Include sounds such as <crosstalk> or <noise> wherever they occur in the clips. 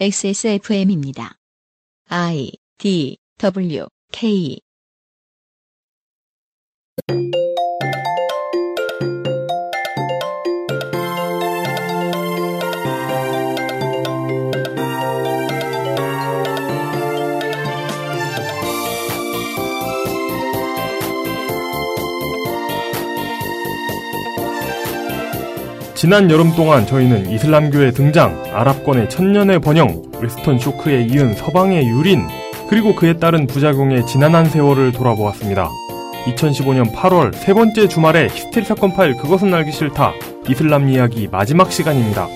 XSFM입니다. I D W K 지난 여름 동안 저희는 이슬람교의 등장, 아랍권의 천년의 번영, 웨스턴 쇼크에 이은 서방의 유린, 그리고 그에 따른 부작용의 지난한 세월을 돌아보았습니다. 2015년 8월 세 번째 주말에 히스테리 사건 파일 그것은 알기 싫다 이슬람 이야기 마지막 시간입니다.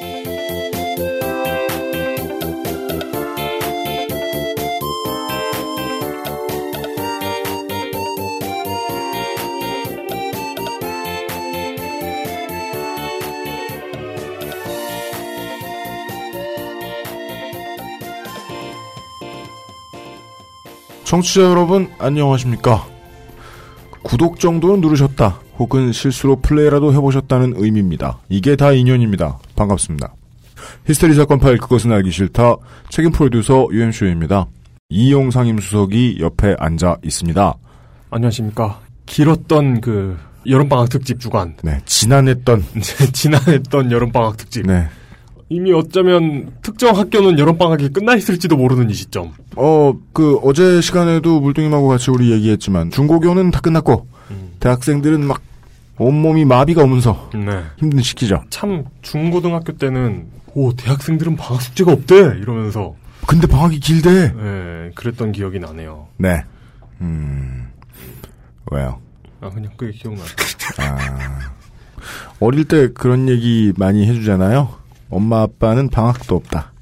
청취자 여러분 안녕하십니까 구독 정도는 누르셨다 혹은 실수로 플레이라도 해보셨다는 의미입니다 이게 다 인연입니다 반갑습니다 히스테리 사건 파일 그것은 알기 싫다 책임 프로듀서 UMC입니다 이용상 임 수석이 옆에 앉아 있습니다 안녕하십니까. 길었던 그 여름방학 특집 주간. 네 지난했던 <laughs> 지난했던 여름방학 특집. 네 이미 어쩌면 특정 학교는 여름방학이 끝나 있을지도 모르는 이 시점. 어, 그, 어제 시간에도 물뚱님하고 같이 우리 얘기했지만, 중고교는 다 끝났고, 음. 대학생들은 막, 온몸이 마비가 오면서 네. 힘든 시기죠. 참 중고등학교 때는 오 대학생들은 방학 숙제가 없대 이러면서 근데 방학이 길대. 네, 그랬던 기억이 나네요. 네. 음, 왜요? 아 그냥 그게 기억나요. 아, 어릴 때 그런 얘기 많이 해주잖아요. 엄마 아빠는 방학도 없다.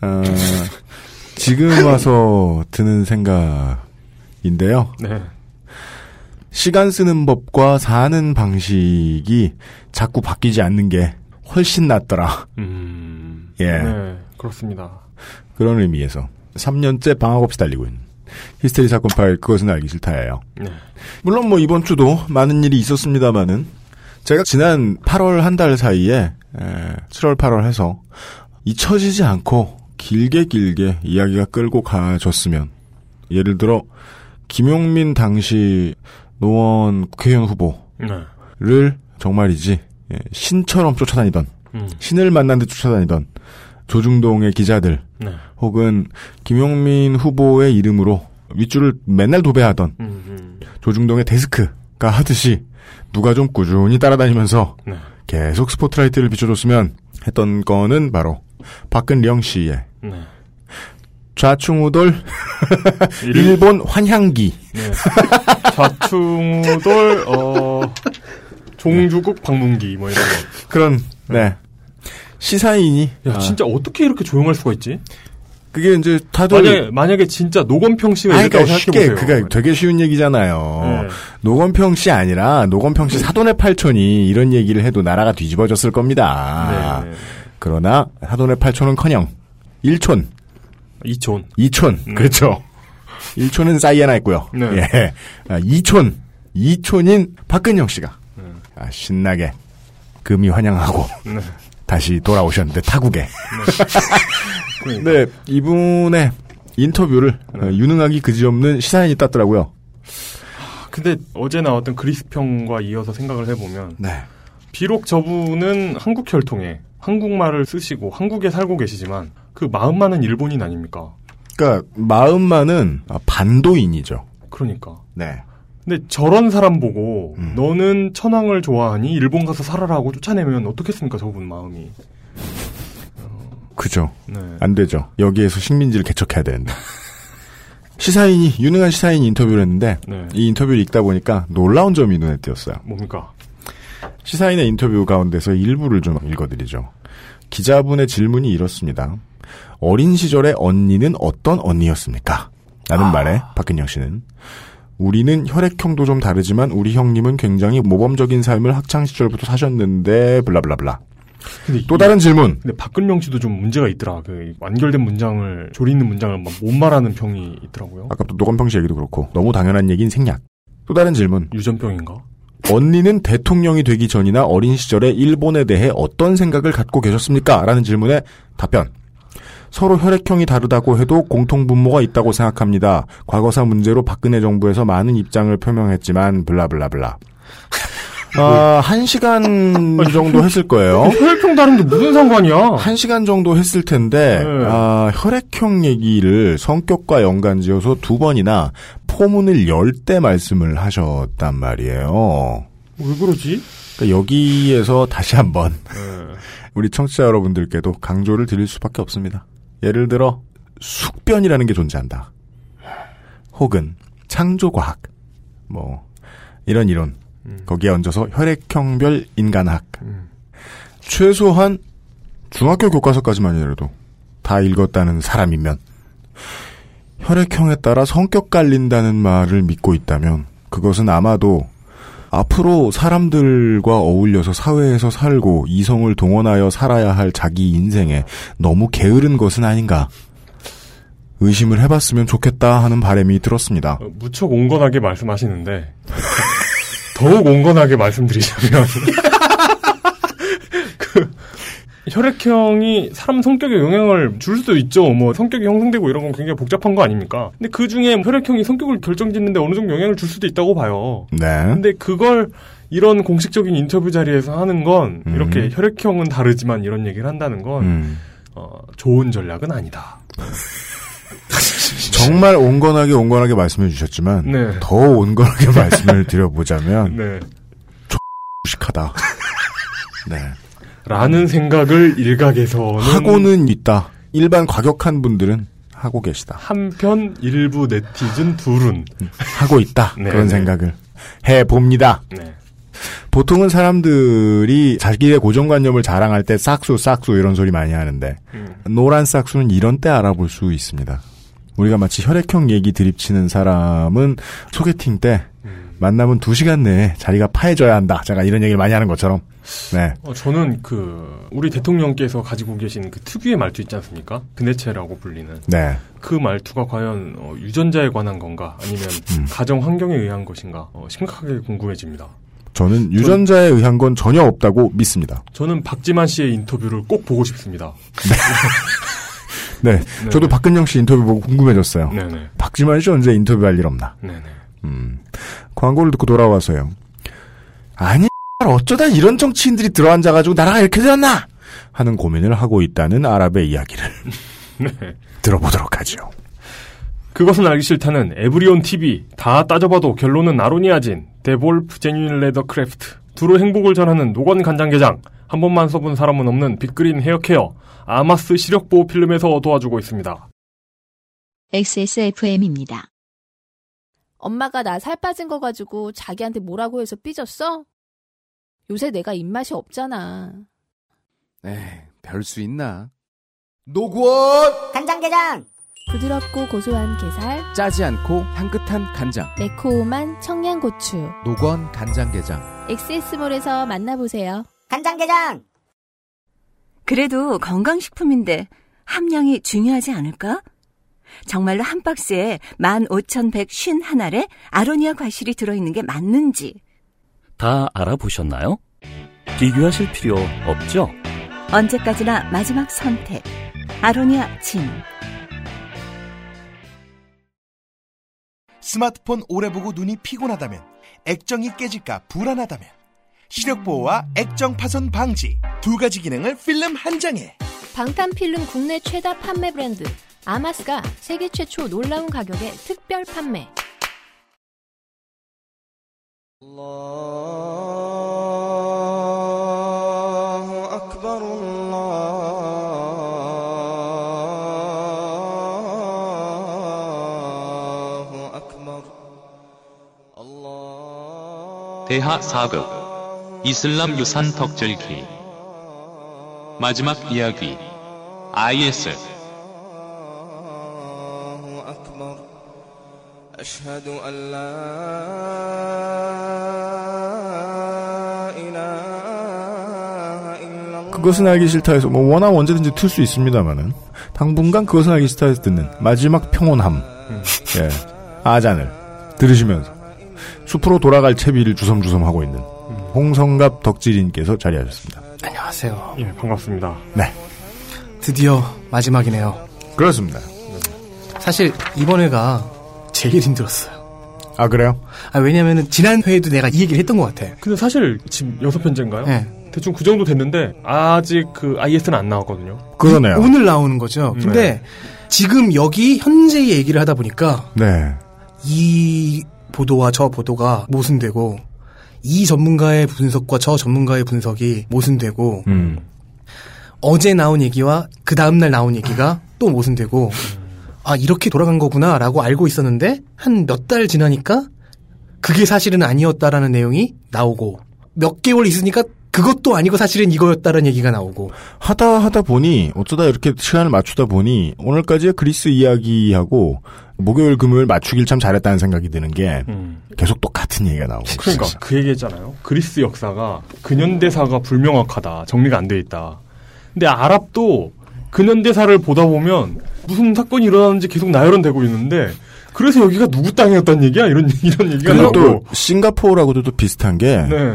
아, 지금 와서 드는 생각인데요. 네. 시간 쓰는 법과 사는 방식이 자꾸 바뀌지 않는 게 훨씬 낫더라. 음. 예. 네 그렇습니다. 그런 의미에서 3년째 방학 없이 달리고 있는 히스테리 사건 파일 그것은 알기 싫다예요. 네. 물론 뭐 이번 주도 많은 일이 있었습니다만은 제가 지난 8월 한 달 사이에 에, 7월 8월 해서 잊혀지지 않고 길게 길게 이야기가 끌고 가졌으면 예를 들어 김용민 당시 노원 국회의원 후보를 네. 정말이지 예, 신처럼 쫓아다니던 음. 신을 만난 듯 쫓아다니던 조중동의 기자들 네. 혹은 김용민 후보의 이름으로 윗줄을 맨날 도배하던 음, 음. 조중동의 데스크가 하듯이 누가 좀 꾸준히 따라다니면서 네. 계속 스포트라이트를 비춰줬으면 했던 거는 바로 박근령 씨의 네. 좌충우돌 <laughs> 일- 일본 환향기 네. 좌충우돌 어 종주국 방문기 뭐 이런 거. 그런 네 시사인이 야 아, 진짜 어떻게 이렇게 조용할 수가 있지? 그게 이제 다들 만약에 만약에 진짜 노건평 씨가 그러니까 쉽게. 그가 되게 쉬운 얘기잖아요. 네. 노건평 씨 아니라 노건평 씨 사돈의 팔촌이 이런 얘기를 해도 나라가 뒤집어졌을 겁니다. 네. 그러나 사돈의 팔촌은커녕 일촌, 이촌. 이촌 음. 그렇죠. 일촌은 사이에나 있고요. 네. 예, 아, 이촌, 이촌인 박근영 씨가 음. 아, 신나게 금이 환영하고 네. 다시 돌아오셨는데 타국에. 그러니까. 네, 이분의 인터뷰를 어, 유능하기 그지없는 시사인이 땄더라고요. 근데 어제 나왔던 그리스평과 이어서 생각을 해보면 네. 비록 저분은 한국 혈통에 한국말을 쓰시고 한국에 살고 계시지만 그 마음만은 일본인 아닙니까? 그러니까 마음만은 아, 반도인이죠. 그러니까. 네. 근데 저런 사람 보고 음. 너는 천황을 좋아하니 일본 가서 살아라고 쫓아내면 어떻겠습니까 저분 마음이. 그죠. 네. 안 되죠. 여기에서 식민지를 개척해야 되는데. 시사인이 유능한 시사인이 인터뷰를 했는데 네. 이 인터뷰를 읽다 보니까 놀라운 점이 눈에 띄었어요. 뭡니까? 시사인의 인터뷰 가운데서 일부를 좀 읽어드리죠. 기자분의 질문이 이렇습니다. 어린 시절의 언니는 어떤 언니였습니까? 라는 말에 박근영 씨는 우리는 혈액형도 좀 다르지만 우리 형님은 굉장히 모범적인 삶을 학창 시절부터 사셨는데 블라블라블라. 또 이- 다른 질문. 근데 박근영 씨도 좀 문제가 있더라. 그 완결된 문장을 조리 있는 문장을 막 못 말하는 평이 있더라고요. 아까 또 노건평 씨 얘기도 그렇고 너무 당연한 얘기인 생략. 또 다른 질문. 유전병인가? 언니는 대통령이 되기 전이나 어린 시절에 일본에 대해 어떤 생각을 갖고 계셨습니까? 라는 질문에 답변. 서로 혈액형이 다르다고 해도 공통분모가 있다고 생각합니다. 과거사 문제로 박근혜 정부에서 많은 입장을 표명했지만 블라블라블라. 아, 한 시간 <laughs> 정도 했을 거예요. 혈액형 다른 게 무슨 상관이야? 한 시간 정도 했을 텐데, 네. 아, 혈액형 얘기를 성격과 연관 지어서 두 번이나 포문을 열 때 말씀을 하셨단 말이에요. 왜 그러지? 그러니까 여기에서 다시 한번 네. 우리 청취자 여러분들께도 강조를 드릴 수밖에 없습니다. 예를 들어 숙변이라는 게 존재한다. 혹은 창조과학, 뭐 이런 이론 거기에 얹어서 혈액형별 인간학 음. 최소한 중학교 교과서까지만이라도 다 읽었다는 사람이면 혈액형에 따라 성격 갈린다는 말을 믿고 있다면 그것은 아마도 앞으로 사람들과 어울려서 사회에서 살고 이성을 동원하여 살아야 할 자기 인생에 너무 게으른 것은 아닌가 의심을 해봤으면 좋겠다 하는 바람이 들었습니다. 어, 무척 온건하게 말씀하시는데 <laughs> 더욱 온건하게 말씀드리자면 그 혈액형이 사람 성격에 영향을 줄 수도 있죠. 뭐 성격이 형성되고 이런 건 굉장히 복잡한 거 아닙니까? 근데 그 중에 혈액형이 성격을 결정짓는데 어느 정도 영향을 줄 수도 있다고 봐요. 네. 근데 그걸 이런 공식적인 인터뷰 자리에서 하는 건 음. 이렇게 혈액형은 다르지만 이런 얘기를 한다는 건 음. 어, 좋은 전략은 아니다. <laughs> 정말 온건하게 온건하게 말씀해 주셨지만 네. 더 온건하게 말씀을 드려보자면 <laughs> 네. 무식하다. 네. 라는 생각을 일각에서는 하고는 있다. 일반 과격한 분들은 하고 계시다. 한편 일부 네티즌 둘은 하고 있다. <laughs> 네, 그런 네. 생각을 해 봅니다. 네. 보통은 사람들이 자기의 고정관념을 자랑할 때 싹수 싹수 이런 소리 많이 하는데 음. 노란 싹수는 이런 때 알아볼 수 있습니다. 우리가 마치 혈액형 얘기 드립치는 사람은 소개팅 때 음. 만나면 두 시간 내에 자리가 파해져야 한다. 제가 이런 얘기를 많이 하는 것처럼. 네. 어, 저는 그 우리 대통령께서 가지고 계신 그 특유의 말투 있지 않습니까? 그네체라고 불리는 네. 그 말투가 과연 어, 유전자에 관한 건가 아니면 음. 가정 환경에 의한 것인가 어, 심각하게 궁금해집니다. 저는 유전자에 의한 건 전혀 없다고 믿습니다. 저는 박지만 씨의 인터뷰를 꼭 보고 싶습니다. 네. <laughs> 네. 저도 박근령 씨 인터뷰 보고 궁금해졌어요. 네네. 박지만 씨 언제 인터뷰할 일 없나? 네네. 음. 광고를 듣고 돌아와서요. 아니, 어쩌다 이런 정치인들이 들어앉아가지고 나라가 이렇게 되었나? 하는 고민을 하고 있다는 아랍의 이야기를 <laughs> 네. 들어보도록 하죠. 그것은 알기 싫다는 에브리온 TV 다 따져봐도 결론은 아로니아진 데볼프 genuine leather craft 두루 행복을 전하는 노건 간장게장 한 번만 써본 사람은 없는 빅그린 헤어케어 아마스 시력보호 필름에서 도와주고 있습니다. XSFM입니다. 엄마가 나 살 빠진 거 가지고 자기한테 뭐라고 해서 삐졌어? 요새 내가 입맛이 없잖아. 에이, 별 수 있나? 노건 간장게장 부드럽고 고소한 게살, 짜지 않고 향긋한 간장. 매콤한 청양고추. 노건 간장게장. 엑세스몰에서 만나보세요. 간장게장 그래도 건강식품인데 함량이 중요하지 않을까? 정말로 한 박스에 15,151알에 아로니아 과실이 들어있는 게 맞는지. 다 알아보셨나요? 비교하실 필요 없죠? 언제까지나 마지막 선택. 아로니아 진. 스마트폰 오래 보고 눈이 피곤하다면 액정이 깨질까 불안하다면 시력 보호와 액정 파손 방지 두 가지 기능을 필름 한 장에 방탄 필름 국내 최다 판매 브랜드 아마스가 세계 최초 놀라운 가격에 특별 판매. 대하 사극 이슬람 유산 덕절기. 마지막 이야기 IS 그것은 알기 싫다에서 뭐 원하면 언제든지 틀 수 있습니다만은 당분간 그것은 알기 싫다에서 듣는 마지막 평온함, 예, 아잔을 들으시면서 숲으로 돌아갈 채비를 주섬주섬 하고 있는 홍성갑 덕질인께서 자리하셨습니다. 안녕하세요. 예, 반갑습니다. 네. 드디어 마지막이네요. 그렇습니다. 사실 이번에가 제일 힘들었어요. 아 그래요? 아, 왜냐면은 지난 회에도 내가 이 얘기를 했던 것 같아. 근데 사실 지금 여섯 편째인가요? 네. 대충 그 정도 됐는데 아직 그 IS는 안 나왔거든요. 그러네요. 오늘 나오는 거죠. 근데 네. 지금 여기 현재의 얘기를 하다 보니까 네. 이 보도와 저 보도가 모순되고 이 전문가의 분석과 저 전문가의 분석이 모순되고 음. 어제 나온 얘기와 그 다음날 나온 얘기가 또 모순되고 아 이렇게 돌아간 거구나라고 알고 있었는데 한 몇 달 지나니까 그게 사실은 아니었다라는 내용이 나오고 몇 개월 있으니까 그것도 아니고 사실은 이거였다라는 얘기가 나오고 하다 하다 보니 어쩌다 이렇게 시간을 맞추다 보니 오늘까지의 그리스 이야기하고 목요일 금요일 맞추길 참 잘했다는 생각이 드는 게 계속 똑같은 얘기가 나오고 그러니까 있어요. 그 얘기했잖아요. 그리스 역사가 근현대사가 불명확하다. 정리가 안 돼 있다. 근데 아랍도 근현대사를 보다 보면 무슨 사건이 일어나는지 계속 나열은 되고 있는데 그래서 여기가 누구 땅이었단 얘기야? 이런 <laughs> 이런 얘기가 나오고. 싱가포르하고도 또 비슷한 게 네.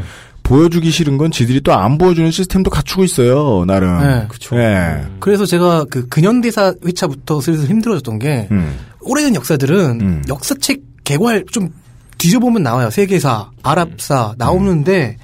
보여주기 싫은 건 지들이 또 안 보여주는 시스템도 갖추고 있어요. 나름. 네. 그쵸. 예. 그래서 제가 그 근현대사 회차부터 슬슬 힘들어졌던 게 음. 오래된 역사들은 음. 역사책 개괄 좀 뒤져보면 나와요. 세계사, 아랍사 나오는데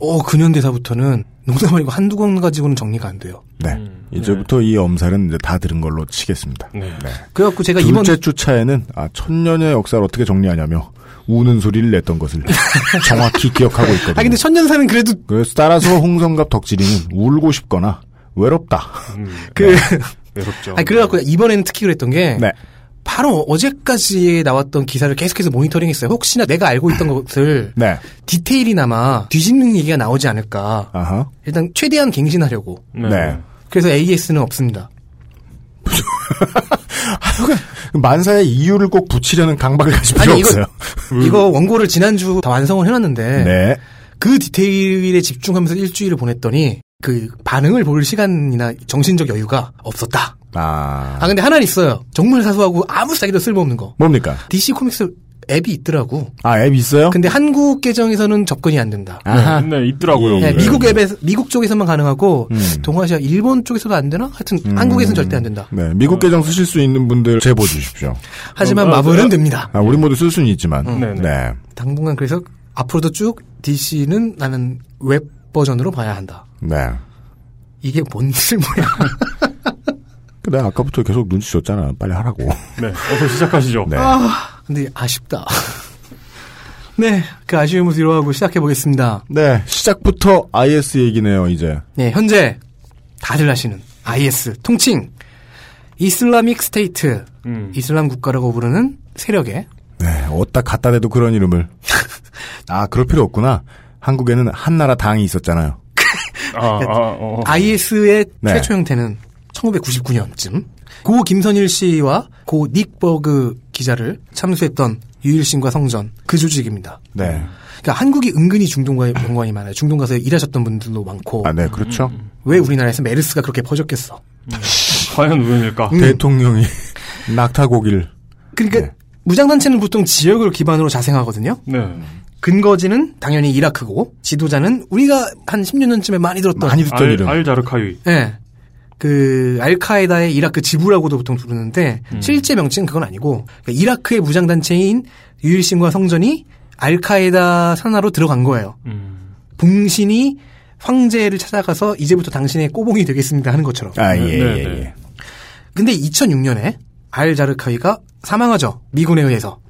어 근현대사부터는 농담 아니고 한두 권 가지고는 정리가 안 돼요. 네. 이제부터 이 엄살은 이제 다 들은 걸로 치겠습니다. 네. 그래갖고 제가 이번 둘째 주차에는 아 천년의 역사를 어떻게 정리하냐며 우는 소리를 냈던 것을 <laughs> 정확히 기억하고 있거든요. 아 근데 천년사는 그래도 그래서 따라서 홍성갑 덕질이는 울고 싶거나 외롭다. <laughs> 그 네. 외롭죠. 아니 그래갖고 이번에는 특히 그랬던 게 네. 바로 어제까지 나왔던 기사를 계속해서 모니터링했어요. 혹시나 내가 알고 있던 <laughs> 것을 네. 디테일이나마 뒤집는 얘기가 나오지 않을까. 아하. 일단 최대한 갱신하려고. 네. 그래서 AS는 없습니다. <laughs> 만사의 이유를 꼭 붙이려는 강박을 가질 필요 아니, 이거- 없어요. <laughs> 이거 원고를 지난주 다 완성을 해놨는데 네. 그 디테일에 집중하면서 일주일을 보냈더니 그 반응을 볼 시간이나 정신적 여유가 없었다. 아. 아 근데 하나는 있어요. 정말 사소하고 아무 사기도 쓸모없는 거. 뭡니까? DC 코믹스 앱이 있더라고. 아, 앱 있어요? 근데 한국 계정에서는 접근이 안 된다. 아하. 네, 있더라고요. 네, 예. 미국 앱에서 미국 쪽에서만 가능하고 음. 동아시아 일본 쪽에서도 안 되나? 하여튼 한국에서는 절대 안 된다. 네. 미국 계정 쓰실 수 있는 분들 제보 주십시오. 하지만 어, 마블은 어, 됩니다. 아, 우리 모두 쓸 수는 있지만. 네, 네. 네. 당분간 그래서 앞으로도 쭉 DC는 나는 웹 버전으로 봐야 한다. 네. 이게 뭔 쓸모야? 그 내가 아까부터 계속 눈치 줬잖아. 빨리 하라고. 네. 어서 시작하시죠. 네. 아, 근데 아쉽다. <laughs> 네, 그 아쉬움을 뒤로하고 시작해 보겠습니다. 네. 시작부터 IS 얘기네요, 이제. 네, 현재 다들 아시는 IS 통칭 Islamic State 음. 이슬람 국가라고 부르는 세력의 네. 어디다 갖다 대도 그런 이름을. <laughs> 아, 그럴 필요 없구나. 한국에는 한나라 당이 있었잖아요. <laughs> 아, 아, 어. IS의 네. 최초 형태는 1999년쯤 고 김선일 씨와 고 닉버그 기자를 참수했던 유일신과 성전 그 조직입니다. 네. 그러니까 한국이 은근히 중동과의 연관이 많아요. 중동 가서 일하셨던 분들도 많고 아, 네, 그렇죠. 왜 우리나라에서 메르스가 그렇게 퍼졌겠어? 과연 우연일까? 음. 대통령이 <laughs> 낙타고기를. 그러니까 네. 무장단체는 보통 지역을 기반으로 자생하거든요. 네. 근거지는 당연히 이라크고 지도자는 우리가 한 10년 전쯤에 많이 들었던 많이 듣던 알, 이름. 알 자르카위. 예. 그 알카에다의 이라크 지부라고도 보통 부르는데 음. 실제 명칭은 그건 아니고 그러니까 이라크의 무장 단체인 유일신과 성전이 알카에다 산하로 들어간 거예요. 음. 봉신이 황제를 찾아가서 이제부터 당신의 꼬봉이 되겠습니다 하는 것처럼. 아, 예, 네, 예, 네. 예. 근데 2006년에 알 자르카이가 사망하죠. 미군에 의해서.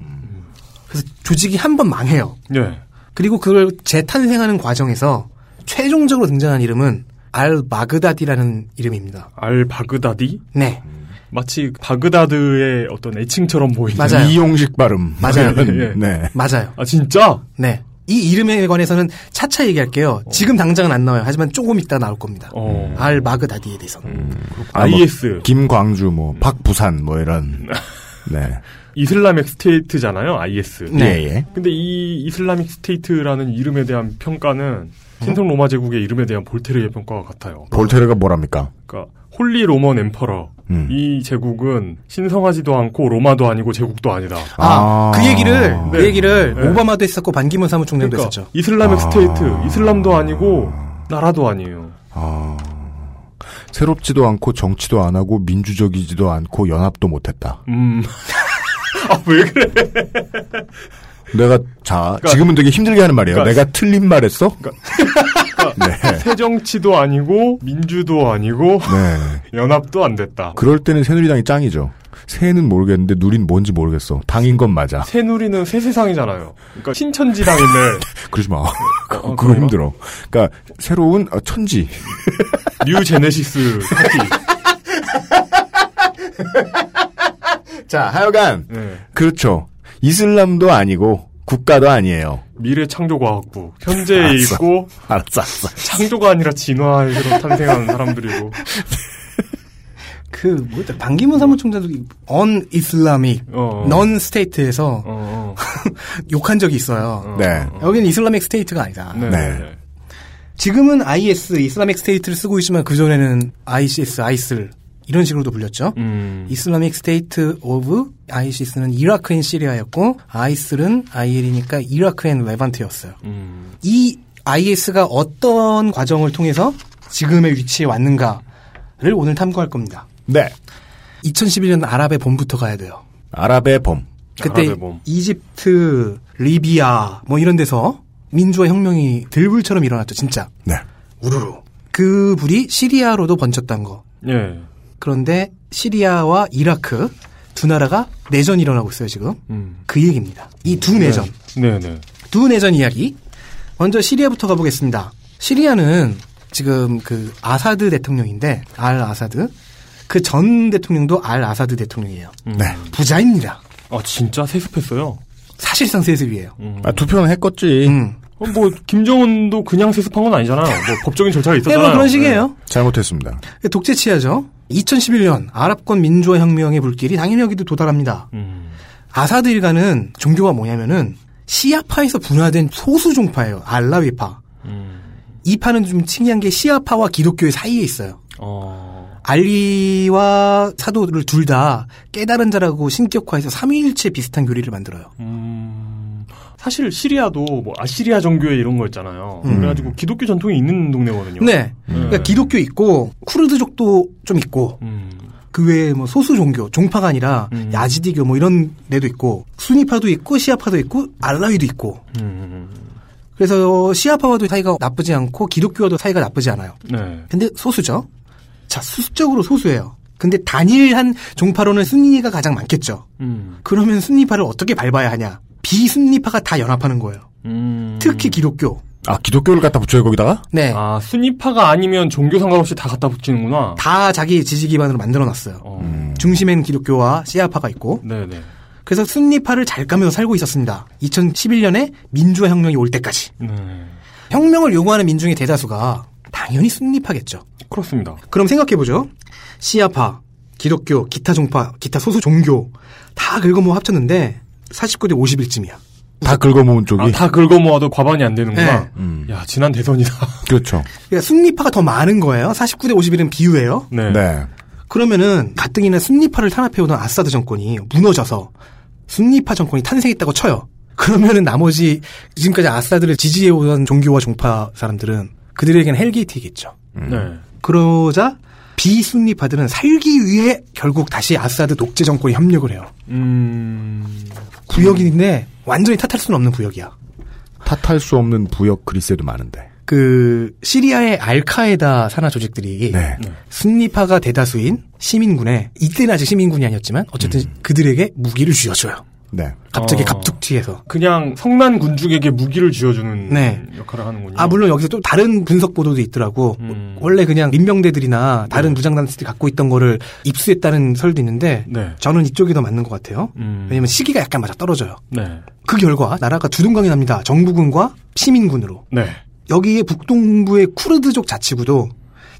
그래서 조직이 한 번 망해요. 네. 그리고 그걸 재탄생하는 과정에서 최종적으로 등장한 이름은 알 마그다디라는 이름입니다. 알 바그다디? 네. 마치 바그다드의 어떤 애칭처럼 보이는. 맞아요. 이용식 발음. 맞아요. <laughs> 예. 네. 맞아요. 아, 진짜? 네. 이 이름에 관해서는 차차 얘기할게요. 지금 당장은 안 나와요. 하지만 조금 있다 나올 겁니다. 어. 알 바그다디에 대해서는. 아, 뭐 IS. 김광주, 뭐, 박부산, 뭐, 이런. <laughs> 네. Islamic State잖아요, IS. 네. 예, 예. 근데 이 Islamic State라는 이름에 대한 평가는 신성 로마 제국의 이름에 대한 볼테르의 평가와 같아요. 볼테르가 뭐랍니까? 그러니까 Holy Roman Emperor. 음. 이 제국은 신성하지도 않고 로마도 아니고 제국도 아니다. 아, 아. 그 얘기를, 그 네. 얘기를 네. 오바마도 했었고 반기문 사무총장도 그러니까 했었죠. Islamic 아. State, 이슬람도 아니고 나라도 아니에요. 아. 새롭지도 않고 정치도 안 하고 민주적이지도 않고 연합도 못 했다. 음. <laughs> 아, 왜 그래? 내가 자 지금은 되게 힘들게 하는 말이에요. 그러니까- 내가 틀린 말했어? <laughs> 네. 새정치도 아니고 민주도 아니고 네. <laughs> 연합도 안 됐다. 그럴 때는 새누리당이 짱이죠. 새는 모르겠는데 누린 뭔지 모르겠어. 당인 건 맞아. 새누리는 새 세상이잖아요. 그러니까 신천지당인데 <laughs> 그러지 마. 어, 그거? 힘들어. 그러니까 새로운 어, 천지. New Genesis Party. 자, 하여간 네. 그렇죠. 이슬람도 아니고 국가도 아니에요. 미래 창조과학부 현재에 알았어. 있고 알았어, 알았어. 창조가 아니라 진화로 탄생한 사람들이고 <laughs> 그 뭐다 반기문 사무총장도 un-Islamic 어. non-state에서 어, <laughs> 욕한 적이 있어요. 네. 여기는 Islamic State가 아니다. 네. 네. 지금은 IS Islamic State를 쓰고 있지만 그 전에는 ISIS, ISIL 이런 식으로도 불렸죠. 음. Islamic State of ISIS는 Iraq and Syria였고 ISIL은 IL이니까 Iraq and Levant였어요. 음. 이 IS가 어떤 과정을 통해서 지금의 위치에 왔는가를 오늘 탐구할 겁니다. 네. 2011년 아랍의 봄부터 가야 돼요. 아랍의 봄. 그때 아랍의 봄. 이집트, 리비아 뭐 이런 데서 민주화 혁명이 들불처럼 일어났죠, 진짜. 네. 우르르. 그 불이 시리아로도 번졌다는 거. 예. 그런데 시리아와 이라크 두 나라가 내전이 일어나고 있어요, 지금. 음. 그 얘기입니다. 이 두 내전. 네, 네. 두 내전 이야기. 먼저 시리아부터 가보겠습니다. 시리아는 지금 그 아사드 대통령인데, 알 아사드. 그 전 대통령도 알 아사드 대통령이에요. 네. 부자입니다. 아 진짜 세습했어요. 사실상 세습이에요. 음. 아, 투표는 했겠지. 음. 어, 뭐 김정은도 그냥 세습한 건 아니잖아요. 뭐 법적인 절차가 네, 있었잖아요. 뭐 그런 식이에요. 잘못했습니다. 독재 치하죠. 2011년 아랍권 민주화 혁명의 불길이 당연히 여기도 도달합니다. 네. 음. 아사드 일가는 종교가 뭐냐면은 시아파에서 분화된 소수 종파예요. 알라위파. 음. 이 파는 좀 특이한 게 시아파와 기독교의 사이에 있어요. 어. 알리와 사도를 둘 다 깨달은 자라고 신격화해서 삼위일체 비슷한 교리를 만들어요. 음. 사실 시리아도 뭐 아시리아 정교회 이런 거 있잖아요. 음. 그래가지고 기독교 전통이 있는 동네거든요. 네. 그러니까 기독교 있고 쿠르드족도 좀 있고 음. 그 외에 뭐 소수 종교, 종파가 아니라 음. 야지디교 뭐 이런 데도 있고 수니파도 있고 시아파도 있고 알라위도 있고 음. 그래서 시아파와도 사이가 나쁘지 않고 기독교와도 사이가 나쁘지 않아요. 네. 근데 소수죠. 자, 수적으로 소수예요. 근데 단일한 종파로는 순니가 가장 많겠죠. 음. 그러면 순니파를 어떻게 밟아야 하냐? 비순니파가 다 연합하는 거예요. 음. 특히 기독교. 아, 기독교를 갖다 붙여요, 거기다가? 네. 아 순위파가 아니면 종교 상관없이 다 갖다 붙이는구나. 다 자기 지지 기반으로 만들어 놨어요. 어. 중심엔 기독교와 시아파가 있고. 네네. 그래서 순니파를 잘 까면서 살고 있었습니다. 2011년에 민주화 혁명이 올 때까지. 네. 혁명을 요구하는 민중의 대다수가 당연히 순니파겠죠. 그렇습니다. 그럼 생각해보죠. 시아파, 기독교, 기타 종파, 기타 소수 종교 다 긁어모아 합쳤는데 49대 51쯤이야. 다 긁어모은 쪽이. 아, 다 긁어모아도 과반이 안 되는구나. 네. 음. 야 지난 대선이다. <laughs> 그렇죠. 그러니까 순니파가 더 많은 거예요. 49대 51은 비유예요. 네. 네. 그러면은 가뜩이나 순니파를 탄압해오던 아사드 정권이 무너져서 순니파 정권이 탄생했다고 쳐요. 그러면은 나머지 지금까지 아사드를 지지해오던 종교와 종파 사람들은 그들에게는 hell gate이겠죠. 네. 그러자 비순니파들은 살기 위해 결국 다시 아사드 독재 정권에 협력을 해요. 음. 구역인데 완전히 탓할 수는 없는 구역이야. 탓할 수 없는 부역 그리스에도 많은데. 그 시리아의 알카에다 산하 조직들이 네. 순니파가 대다수인 시민군에 이때는 아직 시민군이 아니었지만 어쨌든 그들에게 무기를 쥐어줘요. 네. 갑자기 어. 갑툭튀해서. 그냥 성난 군중에게 무기를 쥐어주는 네. 역할을 하는군요. 아 물론 여기서 또 다른 분석 보도도 있더라고. 음. 원래 그냥 민병대들이나 다른 무장단체들이 갖고 있던 거를 입수했다는 설도 있는데 네. 저는 이쪽이 더 맞는 것 같아요. 음. 왜냐면 시기가 약간 맞아 떨어져요. 네. 그 결과 나라가 두둥강이 납니다. 정부군과 시민군으로. 네. 여기에 북동부의 쿠르드족 자치구도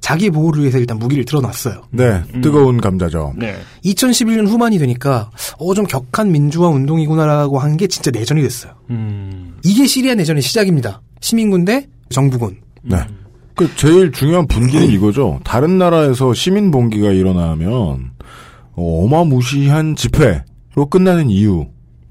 자기 보호를 위해서 일단 무기를 들어놨어요. 네. 뜨거운 감자죠. 네. 2011년 후반이 되니까 어 좀 격한 민주화 운동이구나라고 한 게 진짜 내전이 됐어요. 음. 이게 시리아 내전의 시작입니다. 시민군 대 정부군. 네. 그 제일 중요한 분기는 이거죠. 다른 나라에서 시민 봉기가 일어나면 어, 어마무시한 집회로 끝나는 이유.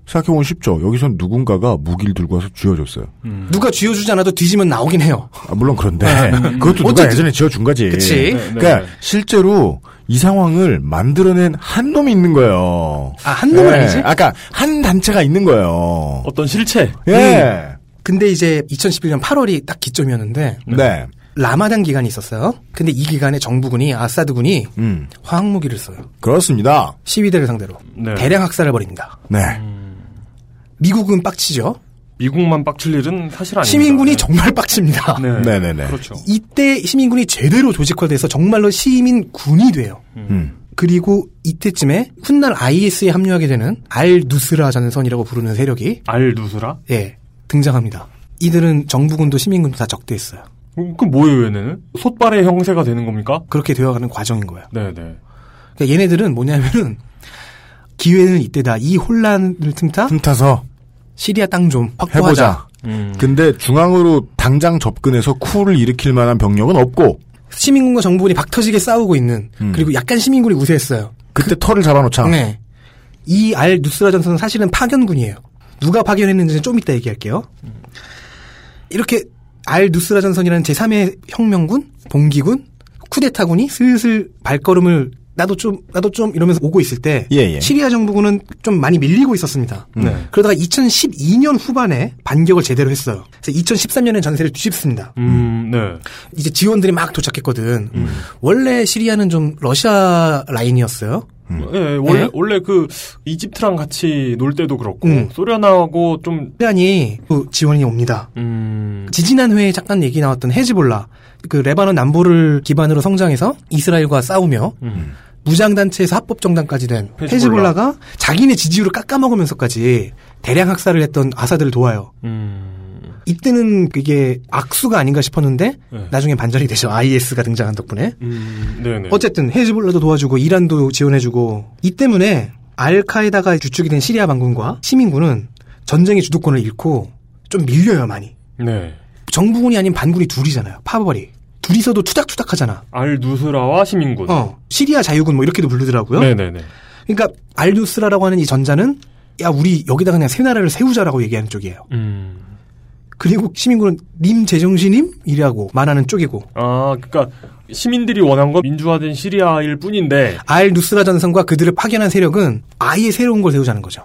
생각해보면 쉽죠. 여기선 누군가가 무기를 들고 와서 쥐어줬어요. 누가 쥐어주지 않아도 뒤지면 나오긴 해요. 아, 물론 그런데 네. <laughs> 그것도 누가 어쨌든- 예전에 지어준 거지. 그치. 네, 네, 그러니까 네. 실제로 이 상황을 만들어낸 한 놈이 있는 거예요. 아, 한 놈은 아니지? 아까 한 단체가 있는 거예요. 어떤 실체. 예. 음. 근데 이제 2011년 8월이 딱 기점이었는데 네. 라마단 기간이 있었어요. 근데 이 기간에 정부군이 아사드군이 음. 화학무기를 써요. 그렇습니다. 시위대를 상대로 네. 대량 학살을 벌입니다. 네. 미국은 빡치죠. 미국만 빡칠 일은 사실 아닙니다. 시민군이 정말 빡칩니다. <laughs> 네. 네네네. 그렇죠. 이때 시민군이 제대로 조직화돼서 정말로 시민군이 돼요. 음. 그리고 이때쯤에 훗날 IS에 합류하게 되는 알 누스라 전선이라고 부르는 세력이 알 누스라? 예 등장합니다. 이들은 정부군도 시민군도 다 적대했어요. 그 뭐예요, 얘네는? 솥발의 형세가 되는 겁니까? 그렇게 되어가는 과정인 거예요. 네네. 그러니까 얘네들은 뭐냐면은 기회는 이때다. 이 혼란을 틈타 틈타서 시리아 땅 좀 확보하자. 해보자. 음. 근데 중앙으로 당장 접근해서 쿠를 일으킬 만한 병력은 없고 시민군과 정부군이 박터지게 싸우고 있는 그리고 약간 시민군이 우세했어요. 그때 털을 잡아놓자. 네. 이 알 누스라 전선은 사실은 파견군이에요. 누가 파견했는지는 좀 이따 얘기할게요. 이렇게 알 누스라 전선이라는 제3의 혁명군, 봉기군, 쿠데타군이 슬슬 발걸음을 나도 좀 나도 좀 이러면서 오고 있을 때 예, 예. 시리아 정부군은 좀 많이 밀리고 있었습니다. 네. 그러다가 2012년 후반에 반격을 제대로 했어요. 그래서 2013년에 전세를 뒤집습니다. 음, 네. 이제 지원들이 막 도착했거든. 원래 시리아는 좀 러시아 라인이었어요. 예, 원래, 네? 원래 그, 이집트랑 같이 놀 때도 그렇고, 음. 소련하고 좀, 시리안이 그 지원이 옵니다. 음, 지지난 회에 잠깐 얘기 나왔던 헤즈볼라, 그 레바논 남부를 기반으로 성장해서 이스라엘과 싸우며 음. 무장단체에서 합법정당까지 된 헤즈볼라. 헤즈볼라 가 자기네 지지율을 깎아먹으면서까지 대량 학살을 했던 아사드를 도와요. 음, 이때는 그게 악수가 아닌가 싶었는데 네. 나중에 반전이 되죠. IS가 등장한 덕분에. 음, 네네. 어쨌든 헤즈볼라도 도와주고 이란도 지원해주고 이 때문에 알카에다가 주축이 된 시리아 반군과 시민군은 전쟁의 주도권을 잃고 좀 밀려요 많이. 네. 정부군이 아닌 반군이 둘이잖아요. 파벌이. 둘이서도 투닥투닥 하잖아. 알 누스라와 시민군. 어. 시리아 자유군 뭐 이렇게도 부르더라고요. 네네네. 그러니까 알 누스라라고 하는 이 전자는 야 우리 여기다 그냥 새 나라를 세우자라고 얘기하는 쪽이에요. 음. 그리고 시민군은 님 제정신임 이라고 말하는 쪽이고 아, 그니까, 시민들이 원한 건 민주화된 시리아일 뿐인데, 알 누스라 전선과 그들을 파견한 세력은 아예 새로운 걸 세우자는 거죠.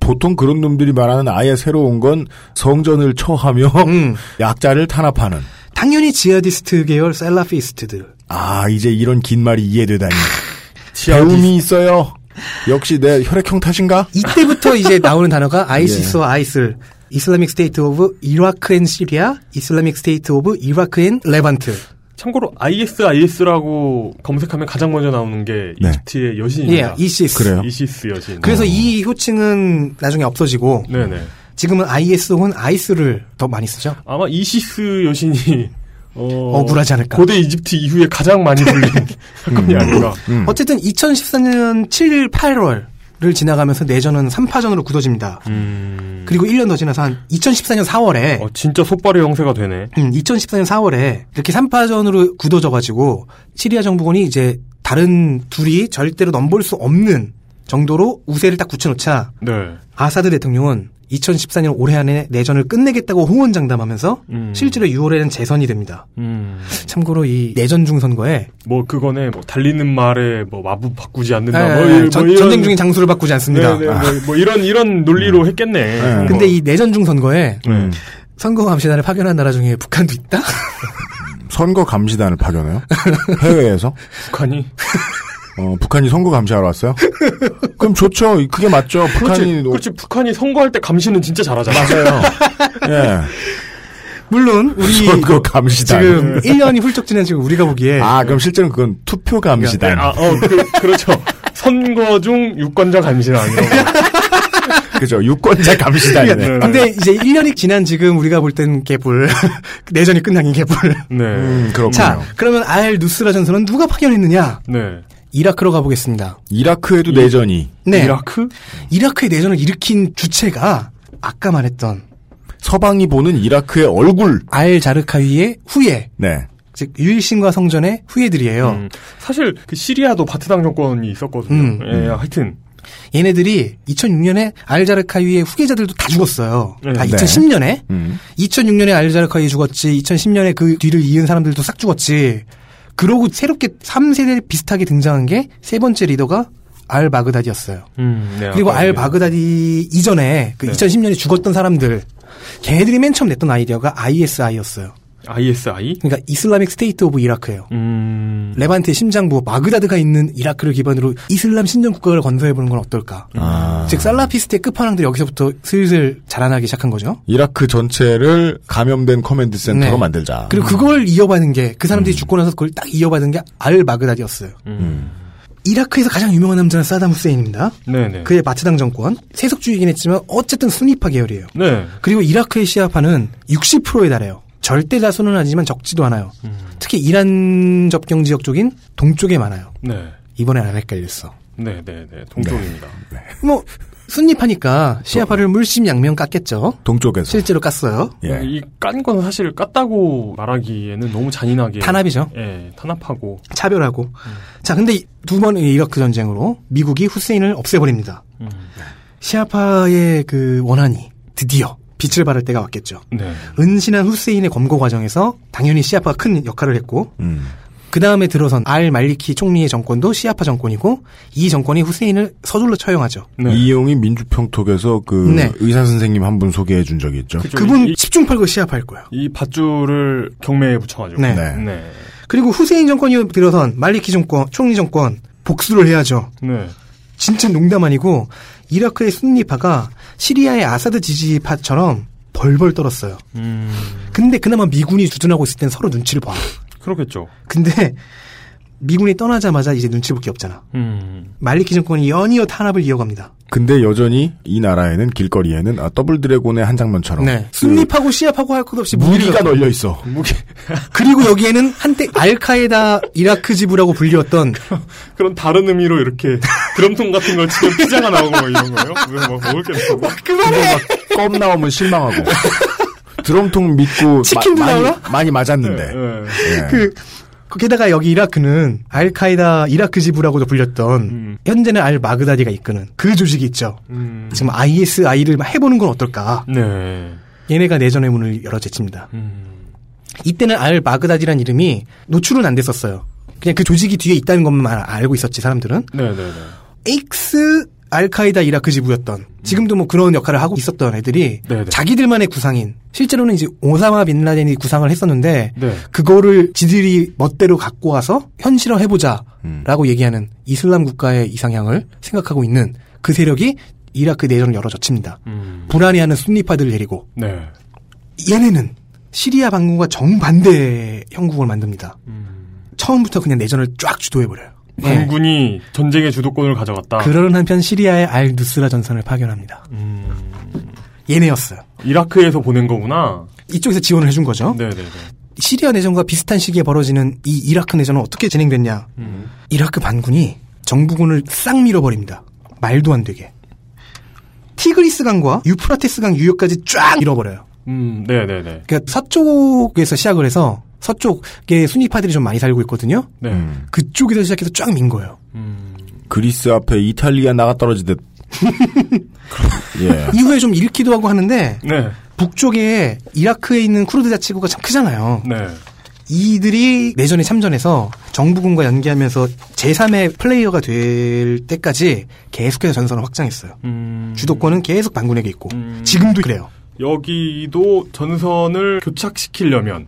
보통 그런 놈들이 말하는 아예 새로운 건 성전을 칭하며 음. 약자를 탄압하는. 당연히 지하디스트 계열 살라피스트들. 아 이제 이런 긴 말이 이해되다니. 배움이 있어요. 역시 내 혈액형 탓인가? 이때부터 이제 나오는 단어가 <laughs> ISIS와 ISIL, Islamic State of Iraq and Syria, Islamic State of Iraq and Levant. 참고로 IS, IS라고 검색하면 가장 먼저 나오는 게 네. 이집트의 여신입니다. 예, 이시스. 그래요? 이시스 여신. 그래서 이 호칭은 나중에 없어지고 네네. 지금은 IS 혹은 아이스를 더 많이 쓰죠. 아마 이시스 여신이 어, 억울하지 않을까. 고대 이집트 이후에 가장 많이 불린 <laughs> 사건이 아닌가. 음. 어쨌든 2014년 7일, 8월을 지나가면서 내전은 3파전으로 굳어집니다. 음. 그리고 1년 더 지나서 한 2014년 4월에 어, 진짜 솥발의 형세가 되네. 음, 2014년 4월에 이렇게 3파전으로 굳어져가지고 시리아 정부군이 이제 다른 둘이 절대로 넘볼 수 없는 정도로 우세를 딱 굳혀놓자 네. 아사드 대통령은 2014년 올해 안에 내전을 끝내겠다고 호언장담하면서 음. 실제로 6월에는 재선이 됩니다. 음. 참고로 이 내전 중 선거에 뭐 그거네 뭐 달리는 말에 뭐 마부 바꾸지 않는다. 에, 뭐, 이- 뭐 예, 전, 이런- 전쟁 중인 장수를 바꾸지 않습니다. 네, 네, 뭐, 뭐 이런 이런 논리로 했겠네. 네. 근데 이 내전 중 선거에 네. 선거 감시단을 파견한 나라 중에 북한도 있다? <laughs> 선거 감시단을 파견해요? 해외에서? 북한이 <laughs> 어, 북한이 선거 감시하러 왔어요? 그럼 좋죠. 그게 맞죠. 그렇지, 북한이 그렇지 북한이 선거할 때 감시는 진짜 잘하잖아. 맞아요. 예. 물론 우리 선거 감시단. 지금 1년이 훌쩍 지난 지금 우리가 보기에 아, 그럼 실제는 그건 투표 감시단. 아, 어, 그, 그렇죠. 선거 중 유권자 감시는 아니라고. <laughs> 그죠. 유권자 감시단이네. 네. 근데 이제 1년이 지난 지금 우리가 볼 땐 개뿔. <laughs> 내전이 끝난 게 개뿔. 네. 음, 그렇군요. 자, 그러면 알 누스라 전선은 누가 파견했느냐? 네. 이라크로 가보겠습니다. 이라크에도 내전이. 네. 이라크? 이라크의 내전을 일으킨 주체가 아까 말했던 서방이 보는 이라크의 얼굴. 알 자르카위의 후예, 네. 즉 유일신과 성전의 후예들이에요. 음, 사실 그 시리아도 바트당 정권이 있었거든요. 음. 예, 하여튼 얘네들이 2006년에 알자르카위의 후계자들도 다 죽었어요. 다 네. 2010년에. 음. 2006년에 알자르카위 죽었지. 2010년에 그 뒤를 이은 사람들도 싹 죽었지. 그러고 새롭게 3세대 비슷하게 등장한 게 세 번째 리더가 알 바그다디였어요. 음, 네, 그리고 알 얘기한- 바그다디 이전에 그 네. 2010년에 죽었던 사람들 걔네들이 맨 처음 냈던 아이디어가 ISI였어요. ISI? 그러니까 Islamic State of Iraq예요. 음. 레반트의 심장부 바그다드가 있는 이라크를 기반으로 이슬람 신정 국가를 건설해보는 건 어떨까? 아. 즉 살라피스트의 끝판왕들이 여기서부터 슬슬 자라나기 시작한 거죠. 이라크 전체를 감염된 command center로 네. 만들자. 그리고 그걸 이어받은 게 그 사람들이 죽고 나서 그걸 딱 이어받은 게알 바그다디였어요. 음. 이라크에서 가장 유명한 남자는 사담 후세인입니다. 네네. 그의 바트당 정권 세속주의이긴 했지만 어쨌든 순니파 계열이에요. 네. 그리고 이라크의 시아파는 60%에 달해요. 절대 다수는 아니지만 적지도 않아요. 특히 이란 접경 지역 쪽인 동쪽에 많아요. 네. 이번엔 안 헷갈렸어. 네 네 네. 동쪽입니다. 뭐 순위파니까 시아파를 물심 양면 깠겠죠. 동쪽에서. 실제로 깠어요. 예. 이깐 건 사실 깠다고 말하기에는 너무 잔인하게. 탄압이죠. 예, 탄압하고. 차별하고. 자, 근데 두 번의 이라크 전쟁으로 미국이 후세인을 없애버립니다. 음. 시아파의 그 원한이 드디어 빛을 발할 때가 왔겠죠. 네. 은신한 후세인의 검거 과정에서 당연히 시아파가 큰 역할을 했고, 음. 그 다음에 들어선 알 말리키 총리의 정권도 시아파 정권이고, 이 정권이 후세인을 서둘러 처형하죠. 이용이 민주평톡에서 그 네. 의사 선생님 한 분 소개해 준 적이 있죠. 그분 10중 8구 시아파일 거예요. 이 밧줄을 경매에 붙여가지고. 네. 네. 그리고 후세인 정권이 들어선 말리키 정권, 총리 정권, 복수를 해야죠. 네. 진짜 농담 아니고 이라크의 순니파가 시리아의 아사드 지지파처럼 벌벌 떨었어요. 음. 근데 그나마 미군이 주둔하고 있을 땐 서로 눈치를 봐. 그렇겠죠. 근데 미군이 떠나자마자 이제 눈치 볼 게 없잖아. 음. 말리키 정권이 연이어 탄압을 이어갑니다. 근데 여전히 이 나라에는 길거리에는 아, Double Dragon의 한 장면처럼 네. 순니파고 시아파고 할 것 없이 무기가 널려 있어. 무기. 그리고 여기에는 한때 알카에다 이라크 지부라고 불리웠던 <laughs> 그런 다른 의미로 이렇게 드럼통 같은 걸 치면 피자가 나오고 뭐 이런 거예요? 왜막 먹을 게 없어. 그만해! 껌 나오면 실망하고. 드럼통 믿고 치킨도 마- 많이, 나오나? 많이 맞았는데. 네. 예. 그 게다가 여기 이라크는 알카에다 이라크 지부라고도 불렸던 현재는 알 마그다디가 이끄는 그 조직이 있죠. 음. 지금 ISI를 해보는 건 어떨까? 네. 얘네가 내전의 문을 열어 제칩니다. 음. 이때는 알 바그다디란 이름이 노출은 안 됐었어요. 그냥 그 조직이 뒤에 있다는 것만 알- 알고 있었지 사람들은. 네네네. ex 알카이다 이라크 지부였던 지금도 뭐 그런 역할을 하고 있었던 애들이 네네. 자기들만의 구상인 실제로는 이제 오사마 빈 라덴이 구상을 했었는데 네. 그거를 지들이 멋대로 갖고 와서 현실화 해보자라고 음. 얘기하는 이슬람 국가의 이상향을 생각하고 있는 그 세력이 이라크 내전을 열어젖힙니다. 음. 불안해하는 순니파들을 데리고 네. 얘네는 시리아 반군과 정반대의 형국을 만듭니다. 음. 처음부터 그냥 내전을 쫙 주도해버려요. 네. 반군이 전쟁의 주도권을 가져갔다. 그러는 한편 시리아의 알 누스라 전선을 파견합니다. 음. 얘네였어요. 이라크에서 보낸 거구나. 이쪽에서 지원을 해준 거죠. 네네네. 시리아 내전과 비슷한 시기에 벌어지는 이 이라크 내전은 어떻게 진행됐냐? 음. 이라크 반군이 정부군을 싹 밀어버립니다. 말도 안 되게. 티그리스 강과 유프라테스 강 유역까지 쫙 밀어버려요. 음, 네네네. 그러니까 서쪽에서 시작을 해서 서쪽에 순위파들이 좀 많이 살고 있거든요. 네. 음. 그쪽에서 시작해서 쫙 민 거예요. 그리스 앞에 이탈리아 나가 떨어지듯. <laughs> 예. 이후에 좀 잃기도 하고 하는데 네. 북쪽에 이라크에 있는 쿠르드 자치구가 참 크잖아요. 네. 이들이 내전에 참전해서 정부군과 연계하면서 제3의 플레이어가 될 때까지 계속해서 전선을 확장했어요. 음. 주도권은 계속 반군에게 있고 지금도 그래요. 여기도 전선을 교착시키려면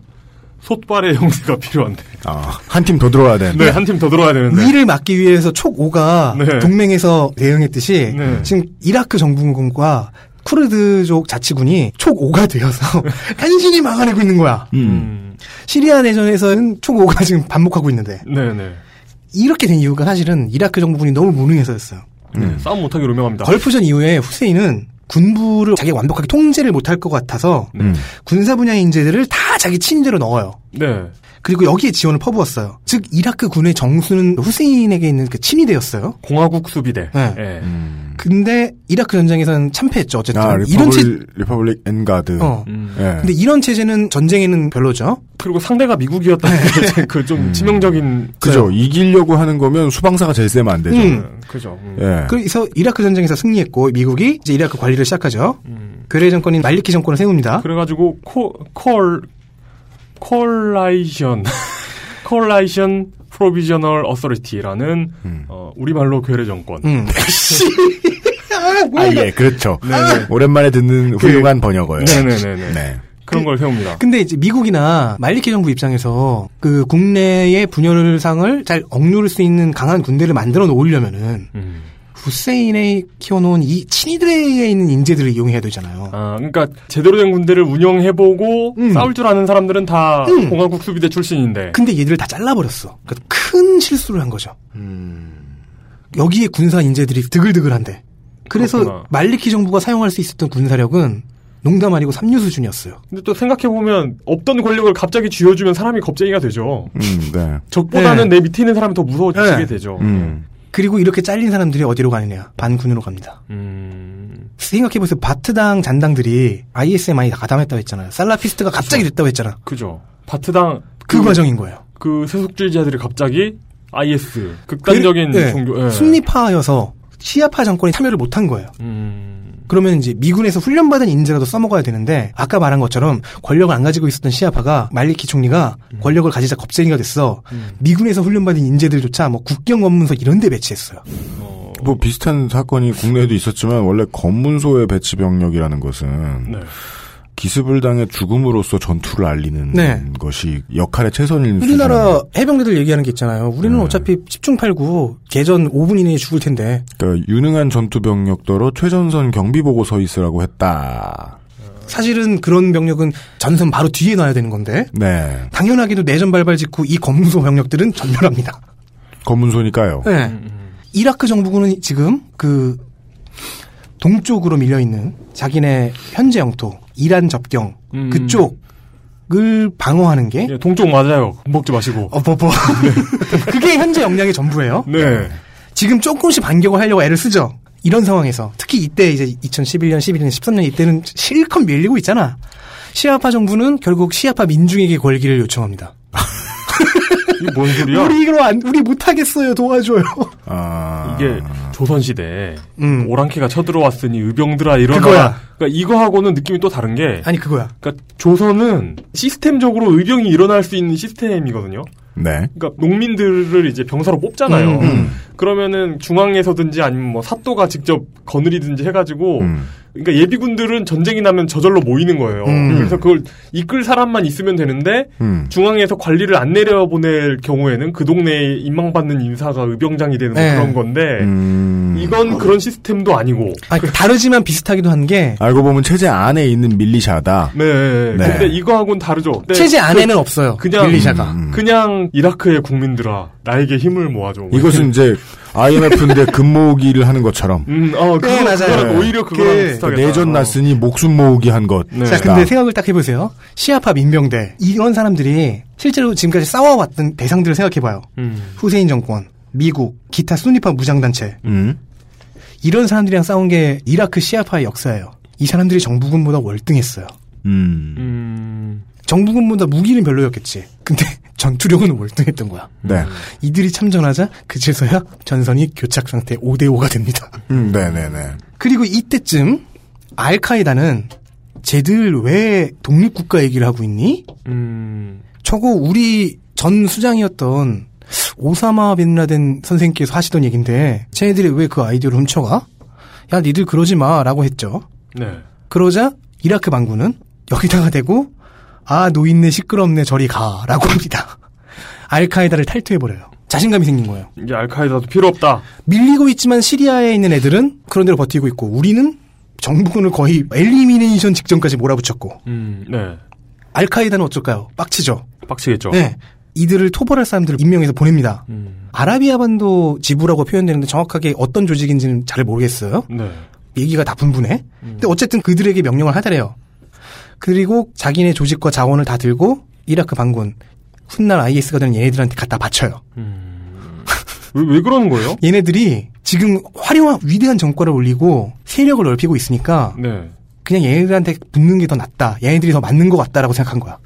솥발의 형제가 필요한데. 아, 한 팀 더 들어와야 되는데. 네, 한 팀 더 들어와야 되는데. 위를 막기 위해서 촉 5가 네. 동맹에서 대응했듯이 네. 지금 이라크 정부군과 쿠르드족 자치군이 촉 5가 되어서 <laughs> 간신히 막아내고 있는 거야. 음. 시리아 내전에서는 촉 5가 지금 반복하고 있는데 네네. 이렇게 된 이유가 사실은 이라크 정부군이 너무 무능해서였어요. 음. 싸움 못하기로 유명합니다. 걸프전 이후에 후세인은 군부를 자기가 완벽하게 통제를 못할 것 같아서 음. 군사 분야의 인재들을 다 자기 친위대로 넣어요. 네. 그리고 여기에 지원을 퍼부었어요. 즉 이라크 군의 정수는 후세인에게 있는 그 친위대였어요. 공화국 수비대. 네. 예. 근데 이라크 전쟁에서는 참패했죠. 어쨌든 아, 이런 체 Republic, Republican Guard. 어. 음. 예. 근데 이런 체제는 전쟁에는 별로죠. 그리고 상대가 미국이었다는 게그좀 치명적인 그죠. 이기려고 하는 거면 수방사가 제일 세면 안 되죠. 음. 그죠. 음. 예. 그래서 이라크 전쟁에서 승리했고 미국이 이제 이라크 관리를 시작하죠. 괴뢰 정권인 말리키 정권을 세웁니다. 그래가지고 코, 콜 Coalition Coalition Provisional Authority라는 어, 우리말로 괴뢰 정권. 음. <laughs> 아, 예, 그렇죠. 네네. 오랜만에 듣는 훌륭한 번역어예요. 네네네네. 네. 그런 걸 세웁니다. 근데 이제 미국이나 말리키 정부 입장에서 그 국내의 분열상을 잘 억누를 수 있는 강한 군대를 만들어 놓으려면은 음. 후세인이 키워놓은 이 친위대에 있는 인재들을 이용해야 되잖아요. 아, 그러니까 제대로 된 군대를 운영해보고 음. 싸울 줄 아는 사람들은 다 음. 공화국 수비대 출신인데. 근데 얘들을 다 잘라버렸어. 그러니까 큰 실수를 한 거죠. 여기에 군사 인재들이 드글드글한데. 그래서 그렇구나. 말리키 정부가 사용할 수 있었던 군사력은 농담 아니고 삼류 수준이었어요. 근데 또 생각해보면 없던 권력을 갑자기 쥐어주면 사람이 겁쟁이가 되죠. 음, 네. 적보다는 네. 내 밑에 있는 사람이 더 무서워지게 네. 되죠. 음. 그리고 이렇게 잘린 사람들이 어디로 가느냐? 반군으로 갑니다. 음. 생각해보세요. 바트당 잔당들이 IS에 많이 가담했다고 했잖아요. 살라피스트가 갑자기 됐다고 했잖아. 그죠. 바트당 그, 과정인 거예요. 그 세속주의자들이 갑자기 IS 극단적인 그- 네. 종교 예. 순리파여서 시아파 정권이 참여를 못한 거예요. 음. 그러면 이제 미군에서 훈련받은 인재라도 써먹어야 되는데 아까 말한 것처럼 권력을 안 가지고 있었던 시아파가 말리키 총리가 음. 권력을 가지자 겁쟁이가 됐어. 미군에서 훈련받은 인재들조차 뭐 국경 검문소 이런 데 배치했어요. 뭐 비슷한 사건이 국내에도 있었지만 원래 검문소의 배치 병력이라는 것은 네. 기습을 당해 죽음으로써 전투를 알리는 네. 것이 역할의 최선인 우리나라 해병대들 얘기하는 게 있잖아요. 우리는 네. 어차피 10중 8구 개전 5분 이내에 죽을 텐데 그러니까 유능한 전투 병력더러 최전선 경비 보고 서 있으라고 했다. 사실은 그런 병력은 전선 바로 뒤에 놔야 되는 건데 네. 당연하게도 내전 발발 직후 이 검문소 병력들은 전멸합니다. 검문소니까요. 네. 이라크 정부군은 지금 그 동쪽으로 밀려 있는 자기네 현재 영토 이란 접경 음. 그쪽 을 방어하는 게 예, 동쪽 맞아요. 먹지 마시고. 어, 뭐, 뭐. <laughs> 그게 현재 역량의 전부예요. 네. 지금 조금씩 반격을 하려고 애를 쓰죠. 이런 상황에서 특히 이때 이제 2011년, 11년, 13년 이때는 실컷 밀리고 있잖아. 시아파 정부는 결국 시아파 민중에게 걸기를 요청합니다. 이게 뭔 소리야? 우리 이거 안, 우리 못 하겠어요. 도와줘요. 아. 이게 조선 시대 음. 오랑캐가 쳐들어왔으니 의병들아 이런 그거야. 그러니까 이거하고는 느낌이 또 다른 게 아니 그거야. 그러니까 조선은 시스템적으로 의병이 일어날 수 있는 시스템이거든요. 네. 그러니까 농민들을 이제 병사로 뽑잖아요. 음, 음. 그러면은 중앙에서든지 아니면 뭐 사또가 직접 거느리든지 해가지고 음. 그러니까 예비군들은 전쟁이 나면 저절로 모이는 거예요. 음. 그래서 그걸 이끌 사람만 있으면 되는데 음. 중앙에서 관리를 안 내려 보낼 경우에는 그 동네에 임망받는 인사가 의병장이 되는 뭐 네. 그런 건데 음. 이건 그런 시스템도 아니고. 아니, 다르지만 비슷하기도 한 게 알고 보면 체제 안에 있는 밀리샤다. 네. 네. 근데 이거하고는 다르죠. 근데 체제 안에는 그- 없어요. 그냥 밀리샤가. 음. 그냥 이라크의 국민들아 나에게 힘을 모아줘. 뭐 이것은 이제 <laughs> IMF인데 금모으기를 하는 것처럼 음, 어, 그거, 네, 맞아요. 네. 오히려 그거랑 그. 내전 났으니 목숨 모으기 한 것. 네. 자, 근데 생각을 딱 해보세요. 시아파 민병대 이런 사람들이 실제로 지금까지 싸워왔던 대상들을 생각해봐요. 음. 후세인 정권, 미국, 기타 순위파 무장단체 음. 이런 사람들이랑 싸운 게 이라크 시아파의 역사예요. 이 사람들이 정부군보다 월등했어요. 음. 음. 정부군보다 무기는 별로였겠지. 근데 <laughs> 전투력은 월등했던 거야. 네. 이들이 참전하자 그제서야 전선이 교착 상태 5대5가 됩니다. 음, 네네네. 그리고 이때쯤 알카에다는 쟤들 왜 독립국가 얘기를 하고 있니? 음. 저거 우리 전 수장이었던 오사마 빈 라덴 선생님께서 하시던 얘긴데 쟤네들이 왜 그 아이디어를 훔쳐가? 야 니들 그러지 마라고 했죠. 네. 그러자 이라크 반군은 여기다가 대고 아 노인네 시끄럽네 저리 가라고 합니다. 알카에다를 탈퇴해버려요. 자신감이 생긴 거예요. 이제 알카에다도 필요 없다. 밀리고 있지만 시리아에 있는 애들은 그런 대로 버티고 있고 우리는 정부군을 거의 엘리미네이션 직전까지 몰아붙였고 음. 네. 알카에다는 어쩔까요? 빡치죠. 빡치겠죠. 네. 이들을 토벌할 사람들을 임명해서 보냅니다. 음. 아라비아 반도 지부라고 표현되는데 정확하게 어떤 조직인지는 잘 모르겠어요. 네. 얘기가 다 분분해. 근데 어쨌든 그들에게 명령을 하더래요. 그리고 자기네 조직과 자원을 다 들고 이라크 반군 훗날 IS가 되는 얘네들한테 갖다 바쳐요. 왜, 왜 그러는 거예요? <laughs> 얘네들이 지금 화려한 위대한 정권을 올리고 세력을 넓히고 있으니까 네. 그냥 얘네들한테 붙는 게 더 낫다. 얘네들이 더 맞는 것 같다라고 생각한 거야.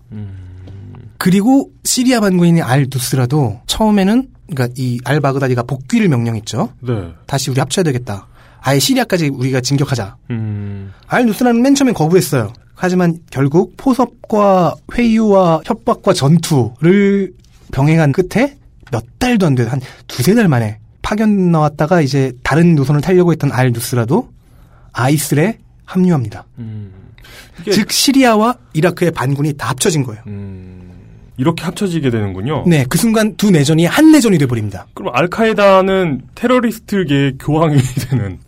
그리고 시리아 반군인 알 누스라도 처음에는 그러니까 이 알 바그다디가 복귀를 명령했죠. 네. 다시 우리 합쳐야 되겠다. 아예 시리아까지 우리가 진격하자. 음. 알 누스라는 맨 처음엔 거부했어요. 하지만 결국 포섭과 회유와 협박과 전투를 병행한 끝에 몇 달도 안 돼, 한 두세 달 만에 파견 나왔다가 이제 다른 노선을 타려고 했던 알 누스라도 아이슬에 합류합니다. 즉 시리아와 이라크의 반군이 다 합쳐진 거예요. 이렇게 합쳐지게 되는군요. 네, 그 순간 두 내전이 한 내전이 돼버립니다. 그럼 알카에다는 테러리스트계의 교황이 <laughs> 되는.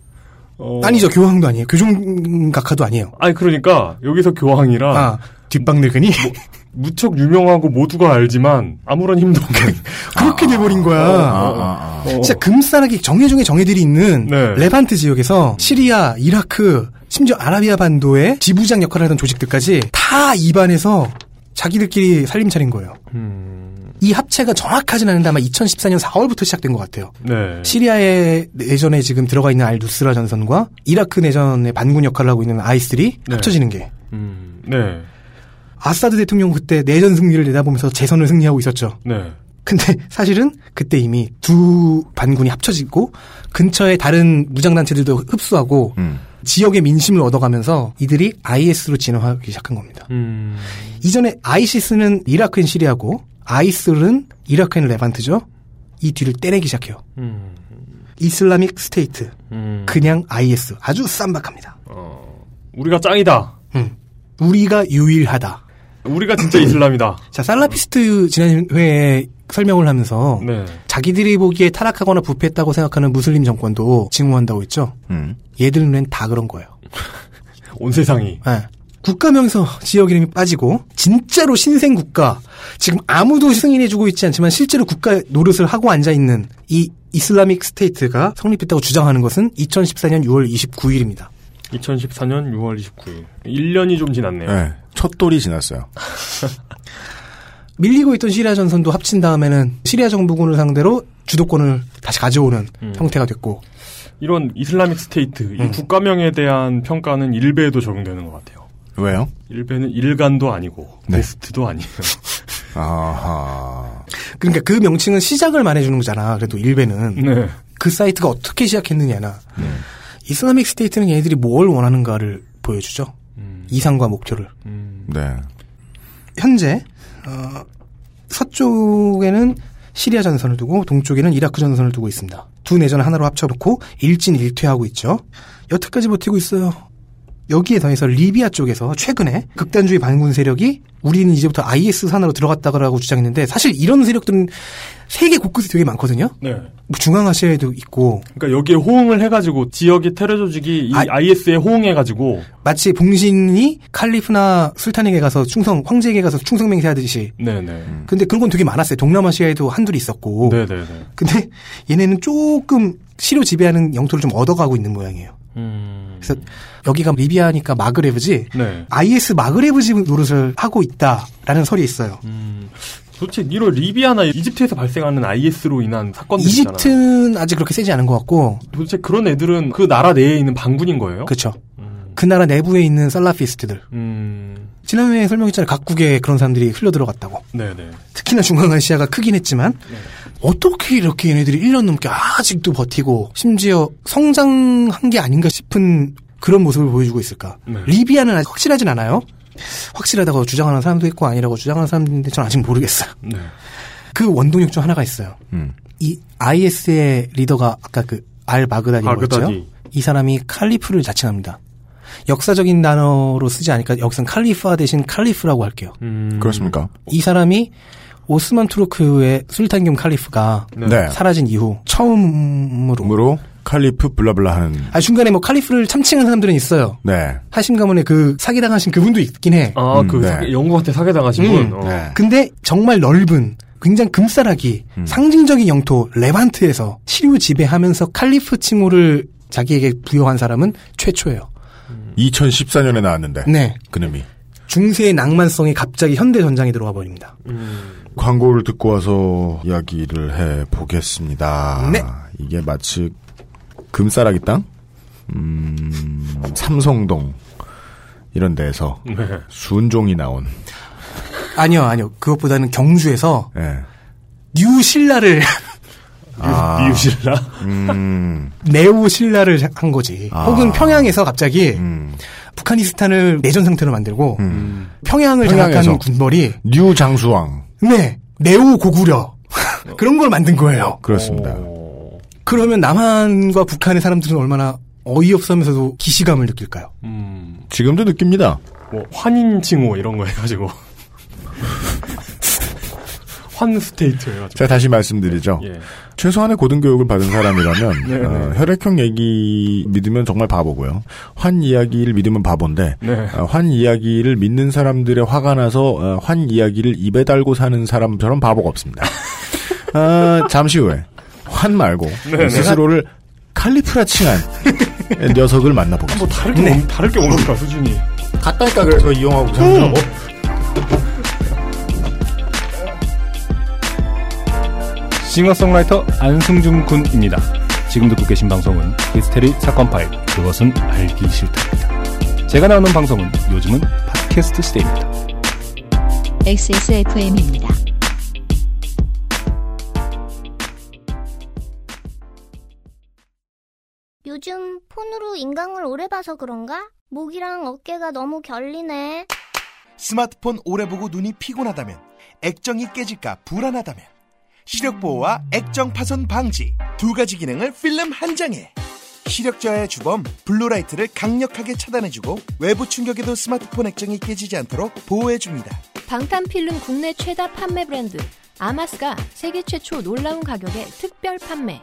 어... 아니죠, 교황도 아니에요. 교종각하도 아니에요. 아니 그러니까 여기서 교황이라 아, 뒷방 늙은이 뭐, 무척 유명하고 모두가 알지만 아무런 힘도 없는 <laughs> 그렇게 돼버린 거야. 아, 아, 진짜 금싸라기 정예 중에 정예들이 있는 네. 레반트 지역에서 시리아, 이라크, 심지어 아라비아 반도의 지부장 역할을 하던 조직들까지 다 입안에서 자기들끼리 살림 차린 거예요. 이 합체가 정확하진 않은데 아마 2014년 4월부터 시작된 것 같아요. 네. 시리아의 내전에 지금 들어가 있는 알 누스라 전선과 이라크 내전의 반군 역할을 하고 있는 아이스들이 네. 합쳐지는 게 음, 네. 아사드 대통령 그때 내전 승리를 내다보면서 재선을 승리하고 있었죠. 네. 근데 사실은 그때 이미 두 반군이 합쳐지고 근처에 다른 무장단체들도 흡수하고 지역의 민심을 얻어가면서 이들이 IS로 진화하기 시작한 겁니다. 음. 이전에 아이시스는 이라크인 시리아고 아이슬은 이라크인 레반트죠. 이 뒤를 떼내기 시작해요. 음. Islamic State. 음. 그냥 IS. 아주 쌈박합니다. 우리가 짱이다. 음. 우리가 유일하다. 우리가 진짜 이슬람이다. 자, 살라피스트 지난 회에 설명을 하면서 네. 자기들이 보기에 타락하거나 부패했다고 생각하는 무슬림 정권도 증오한다고 했죠. 얘들 눈엔 다 그런 거예요. <laughs> 온 세상이. 네. 국가명에서 지역 이름이 빠지고 진짜로 신생 국가 지금 아무도 승인해주고 있지 않지만 실제로 국가 노릇을 하고 앉아 있는 이 Islamic State가 성립했다고 주장하는 것은 2014년 6월 29일입니다. 2014년 6월 29일. 1년이 좀 지났네요. 네. 첫 돌이 지났어요. <laughs> 밀리고 있던 시리아 전선도 합친 다음에는 시리아 정부군을 상대로 주도권을 다시 가져오는 음. 형태가 됐고 이런 Islamic State, 음. 이 국가명에 대한 평가는 일베에도 적용되는 것 같아요. 왜요? 일베는 일간도 아니고 네. 베스트도 아니에요. <laughs> 아하. 그러니까 그 명칭은 시작을 말해주는 거잖아. 그래도 일베는 네. 그 사이트가 어떻게 시작했느냐나 Islamic State는 얘네들이 뭘 원하는가를 보여주죠. 이상과 목표를. 네. 현재 어, 서쪽에는 시리아 전선을 두고 동쪽에는 이라크 전선을 두고 있습니다. 두 내전을 하나로 합쳐놓고 일진일퇴하고 있죠. 여태까지 버티고 있어요. 여기에 더해서 리비아 쪽에서 최근에 극단주의 반군 세력이 우리는 이제부터 IS 산으로 들어갔다고 주장했는데 사실 이런 세력들은 세계 곳곳에 되게 많거든요. 네. 뭐 중앙아시아에도 있고 그러니까 여기에 호응을 해가지고 지역의 테러 조직이 이 IS에 호응해가지고 마치 봉신이 칼리프나 술탄에게 가서 충성 황제에게 가서 충성 맹세 하듯이 네네. 근데 그런 건 되게 많았어요. 동남아시아에도 한둘이 있었고. 네네네. 근데 얘네는 조금 시료 지배하는 영토를 좀 얻어가고 있는 모양이에요. 음. 그래서 여기가 리비아니까 마그레브지. 네. IS 마그레브지 노릇을 하고 있다라는 설이 있어요. 음. 도대체 이런 리비아나 이집트에서 발생하는 IS로 인한 사건들. 이집트는 아직 그렇게 세지 않은 것 같고. 도대체 그런 애들은 그 나라 내에 있는 반군인 거예요? 그렇죠. 그 나라 내부에 있는 살라피스트들. 음. 지난 회에 설명했잖아요. 각국에 그런 사람들이 흘러 들어갔다고. 네네. 특히나 중앙아시아가 크긴 했지만 어떻게 이렇게 얘네들이 1년 넘게 아직도 버티고 심지어 성장한 게 아닌가 싶은 그런 모습을 보여주고 있을까? 네. 리비아는 아직 확실하진 않아요. 확실하다고 주장하는 사람도 있고 아니라고 주장하는 사람도 있는데 저는 아직 모르겠어요. 네. 그 원동력 중 하나가 있어요. 음. 이 IS의 리더가 아까 그 알 바그다디라고 했죠. 바그다디. 이 사람이 칼리프를 자칭합니다. 역사적인 단어로 쓰지 않으니까 여기선 칼리파 대신 칼리프라고 할게요. 음. 그렇습니까? 이 사람이 오스만 투르크의 술탄 겸 칼리프가 네. 사라진 이후 처음으로 으로 칼리프 블라블라 하는. 아 중간에 뭐 칼리프를 참칭한 사람들은 있어요. 네. 하심 가문에 그 사기당하신 그분도 있긴 해. 아, 음, 그 네. 영국한테 사기당하신 음. 분. 어. 네. 근데 정말 넓은 굉장히 금싸라기 상징적인 영토 레반트에서 시류 지배하면서 칼리프 칭호를 자기에게 부여한 사람은 최초예요. 2014년에 나왔는데. 네. 그놈이. 중세의 낭만성이 갑자기 현대 전장에 들어가 버립니다. 음. 광고를 듣고 와서 이야기를 해 보겠습니다. 네. 이게 마치 금싸라기 땅, 음, 삼성동 이런 데에서 네. 순종이 나온 아니요, 아니요. 그것보다는 경주에서 예. new 신라를 아. new 신라? 음, neo 신라를 한 거지. 아. 혹은 평양에서 갑자기 음, 북한이스탄을 내전 상태로 만들고 음. 평양을. 장악한 군벌이 new 장수왕 네 neo 고구려 <laughs> 그런 걸 만든 거예요. 그렇습니다. 그러면 남한과 북한의 사람들은 얼마나 어이없으면서도 기시감을 느낄까요? 음, 지금도 느낍니다. 뭐 환인 칭호 이런 거 해가지고 <laughs> 환 state 해가지고 제가 다시 말씀드리죠. 예. 최소한의 고등교육을 받은 사람이라면 네, 어, 혈액형 얘기 믿으면 정말 바보고요. 환 이야기를 믿으면 바본데 네. 어, 환 이야기를 믿는 사람들의 화가 나서 어, 환 이야기를 입에 달고 사는 사람처럼 바보가 없습니다. <laughs> 아, 잠시 후에 환 말고 네, 스스로를 칼리프라 칭한 <laughs> 녀석을 만나보겠습니다. 뭐 다를 게 뭡- 다를 게 뭡니까 수준이 갔다니까 그래서 이용하고 음. 생각하고 싱어송라이터 안승준 군입니다. 지금 듣고 계신 방송은 히스테리 사건 파일 그것은 알기 싫다입니다. 제가 나오는 방송은 요즘은 팟캐스트 시대입니다. XSFM입니다. 요즘 폰으로 인강을 오래 봐서 그런가? 목이랑 어깨가 너무 결리네. 스마트폰 오래 보고 눈이 피곤하다면 액정이 깨질까 불안하다면 시력 보호와 액정 파손 방지 두 가지 기능을 필름 한 장에 시력 저하의 주범 블루라이트를 강력하게 차단해주고 외부 충격에도 스마트폰 액정이 깨지지 않도록 보호해줍니다. 방탄 필름 국내 최다 판매 브랜드 아마스가 세계 최초 놀라운 가격에 특별 판매.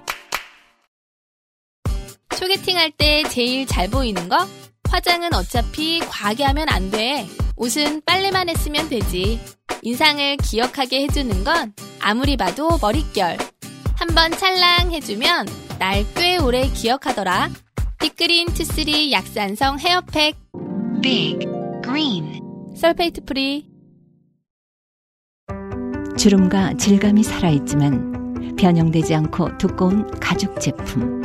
소개팅할 때 제일 잘 보이는 거? 화장은 어차피 과하게 하면 안 돼. 옷은 빨래만 했으면 되지. 인상을 기억하게 해주는 건 아무리 봐도 머릿결. 한번 찰랑 해주면 날 꽤 오래 기억하더라. 빅그린 two three 약산성 헤어팩. 빅 그린 sulfate free. 주름과 질감이 살아있지만 변형되지 않고 두꺼운 가죽 제품.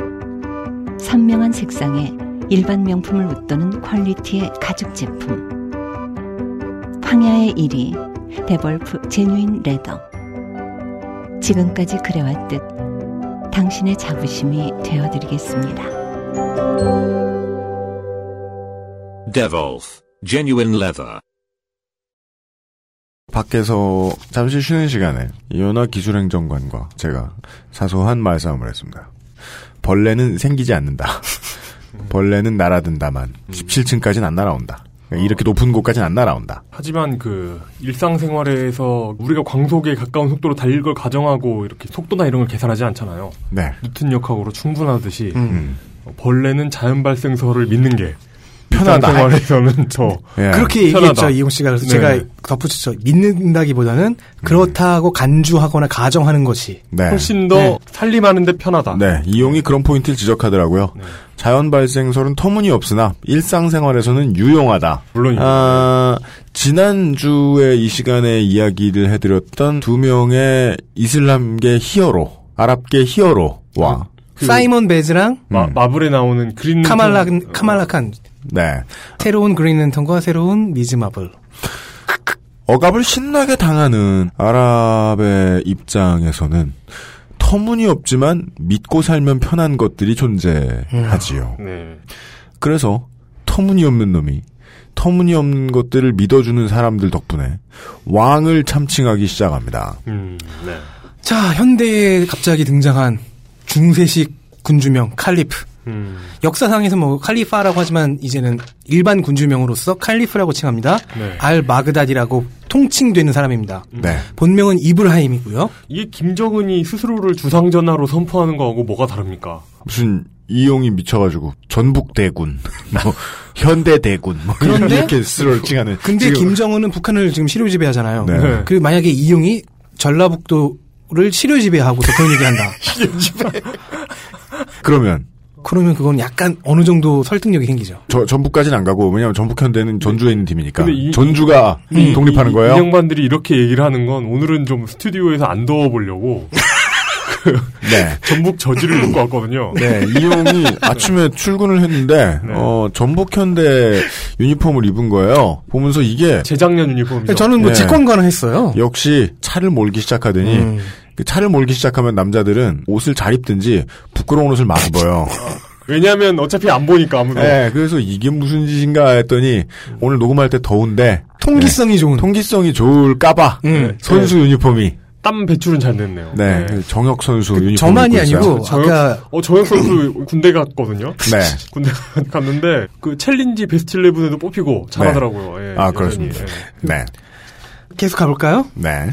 선명한 색상에 일반 명품을 웃도는 퀄리티의 가죽 제품. 황야의 1위 데볼프 제뉴인 레더. 지금까지 그래왔듯 당신의 자부심이 되어드리겠습니다. Devolf, genuine leather. 밖에서 잠시 쉬는 시간에 이현아 기술행정관과 제가 사소한 말싸움을 했습니다. 벌레는 생기지 않는다. <laughs> 벌레는 날아든다만 17층까지는 안 날아온다. 그러니까 이렇게 높은 곳까지는 안 날아온다. 하지만 그 일상생활에서 우리가 광속에 가까운 속도로 달릴 걸 가정하고 이렇게 속도나 이런 걸 계산하지 않잖아요. 네. 뉴튼 역학으로 충분하듯이 음. 어, 벌레는 자연 발생설을 믿는 게 편하다. 일상생활에서는 더 <laughs> 예. 그렇게. 얘기했죠 이용 씨가 그래서 네. 제가 덧붙였죠 믿는다기보다는 그렇다고 간주하거나 가정하는 것이 네. 훨씬 더 네. 살림하는데 편하다. 네, 이용이 그런 포인트를 지적하더라고요. 자연 발생설은 터무니없으나 일상생활에서는 유용하다. 물론이죠. 아, 지난주에 이 시간에 이야기를 해드렸던 두 명의 이슬람계 히어로, 아랍계 히어로와 그 사이먼 베즈랑 마, 마블에 나오는 그린 카말라 카말라칸 네. 새로운 그린 랜턴과 새로운 미즈 마블 억압을 신나게 당하는 아랍의 입장에서는 터무니없지만 믿고 살면 편한 것들이 존재하지요. 네. 그래서 터무니없는 놈이 터무니없는 것들을 믿어주는 사람들 덕분에 왕을 참칭하기 시작합니다. 음, 네. 자 현대에 갑자기 등장한 중세식 군주명 칼리프 음, 역사상에서 뭐 칼리파라고 하지만 이제는 일반 군주명으로서 칼리프라고 칭합니다. 네. 알 마그다디라고 통칭되는 사람입니다. 네. 본명은 이브라임이고요. 이게 김정은이 스스로를 주상전하로 선포하는 거하고 뭐가 다릅니까? 무슨 이용이 미쳐가지고 전북 대군, <laughs> 뭐 현대 대군, 뭐 그런데? 이렇게 스스로를 칭하는. 근데 지금 김정은은 북한을 지금 시료 지배하잖아요. 네. 그 만약에 이용이 전라북도를 시료 지배하고서 그런 얘기한다. <laughs> 그러면 그러면 그건 약간 어느 정도 설득력이 생기죠. 저 전북까지는 안 가고 왜냐면 전북 현대는 전주에 있는 팀이니까 근데 이- 전주가 이- 독립하는 이- 거예요. 이 양반들이 이렇게 얘기를 하는 건 오늘은 좀 스튜디오에서 안 더워보려고 <laughs> 그 네. 전북 저지를 입고 왔거든요. <laughs> 네, 이용이 아침에 출근을 했는데 네. 어 전북 현대 유니폼을 입은 거예요. 보면서 이게 재작년 유니폼이죠. 저는 뭐 네. 직관관을 했어요. 역시 차를 몰기 시작하더니 음. 그 차를 몰기 시작하면 남자들은 옷을 잘 입든지 부끄러운 옷을 막 <laughs> 입어요. 왜냐하면 어차피 안 보니까 아무도. 네, 그래서 이게 무슨 짓인가 했더니 오늘 녹음할 때 더운데 통기성이 좋은. 통기성이 좋을까봐 음. 선수 유니폼이 땀 배출은 잘 됐네요. 네, 그 정혁 선수 유니폼 저만이. 아니고 저역, 아까 어, 저역 선수 <clears throat> 군대 갔거든요. 네. <laughs> 군대 갔는데 그 챌린지 베스트 11에도 뽑히고 잘하더라고요. 예, 아 여전히. 그렇습니다. 예. 네, 계속 가볼까요? 네.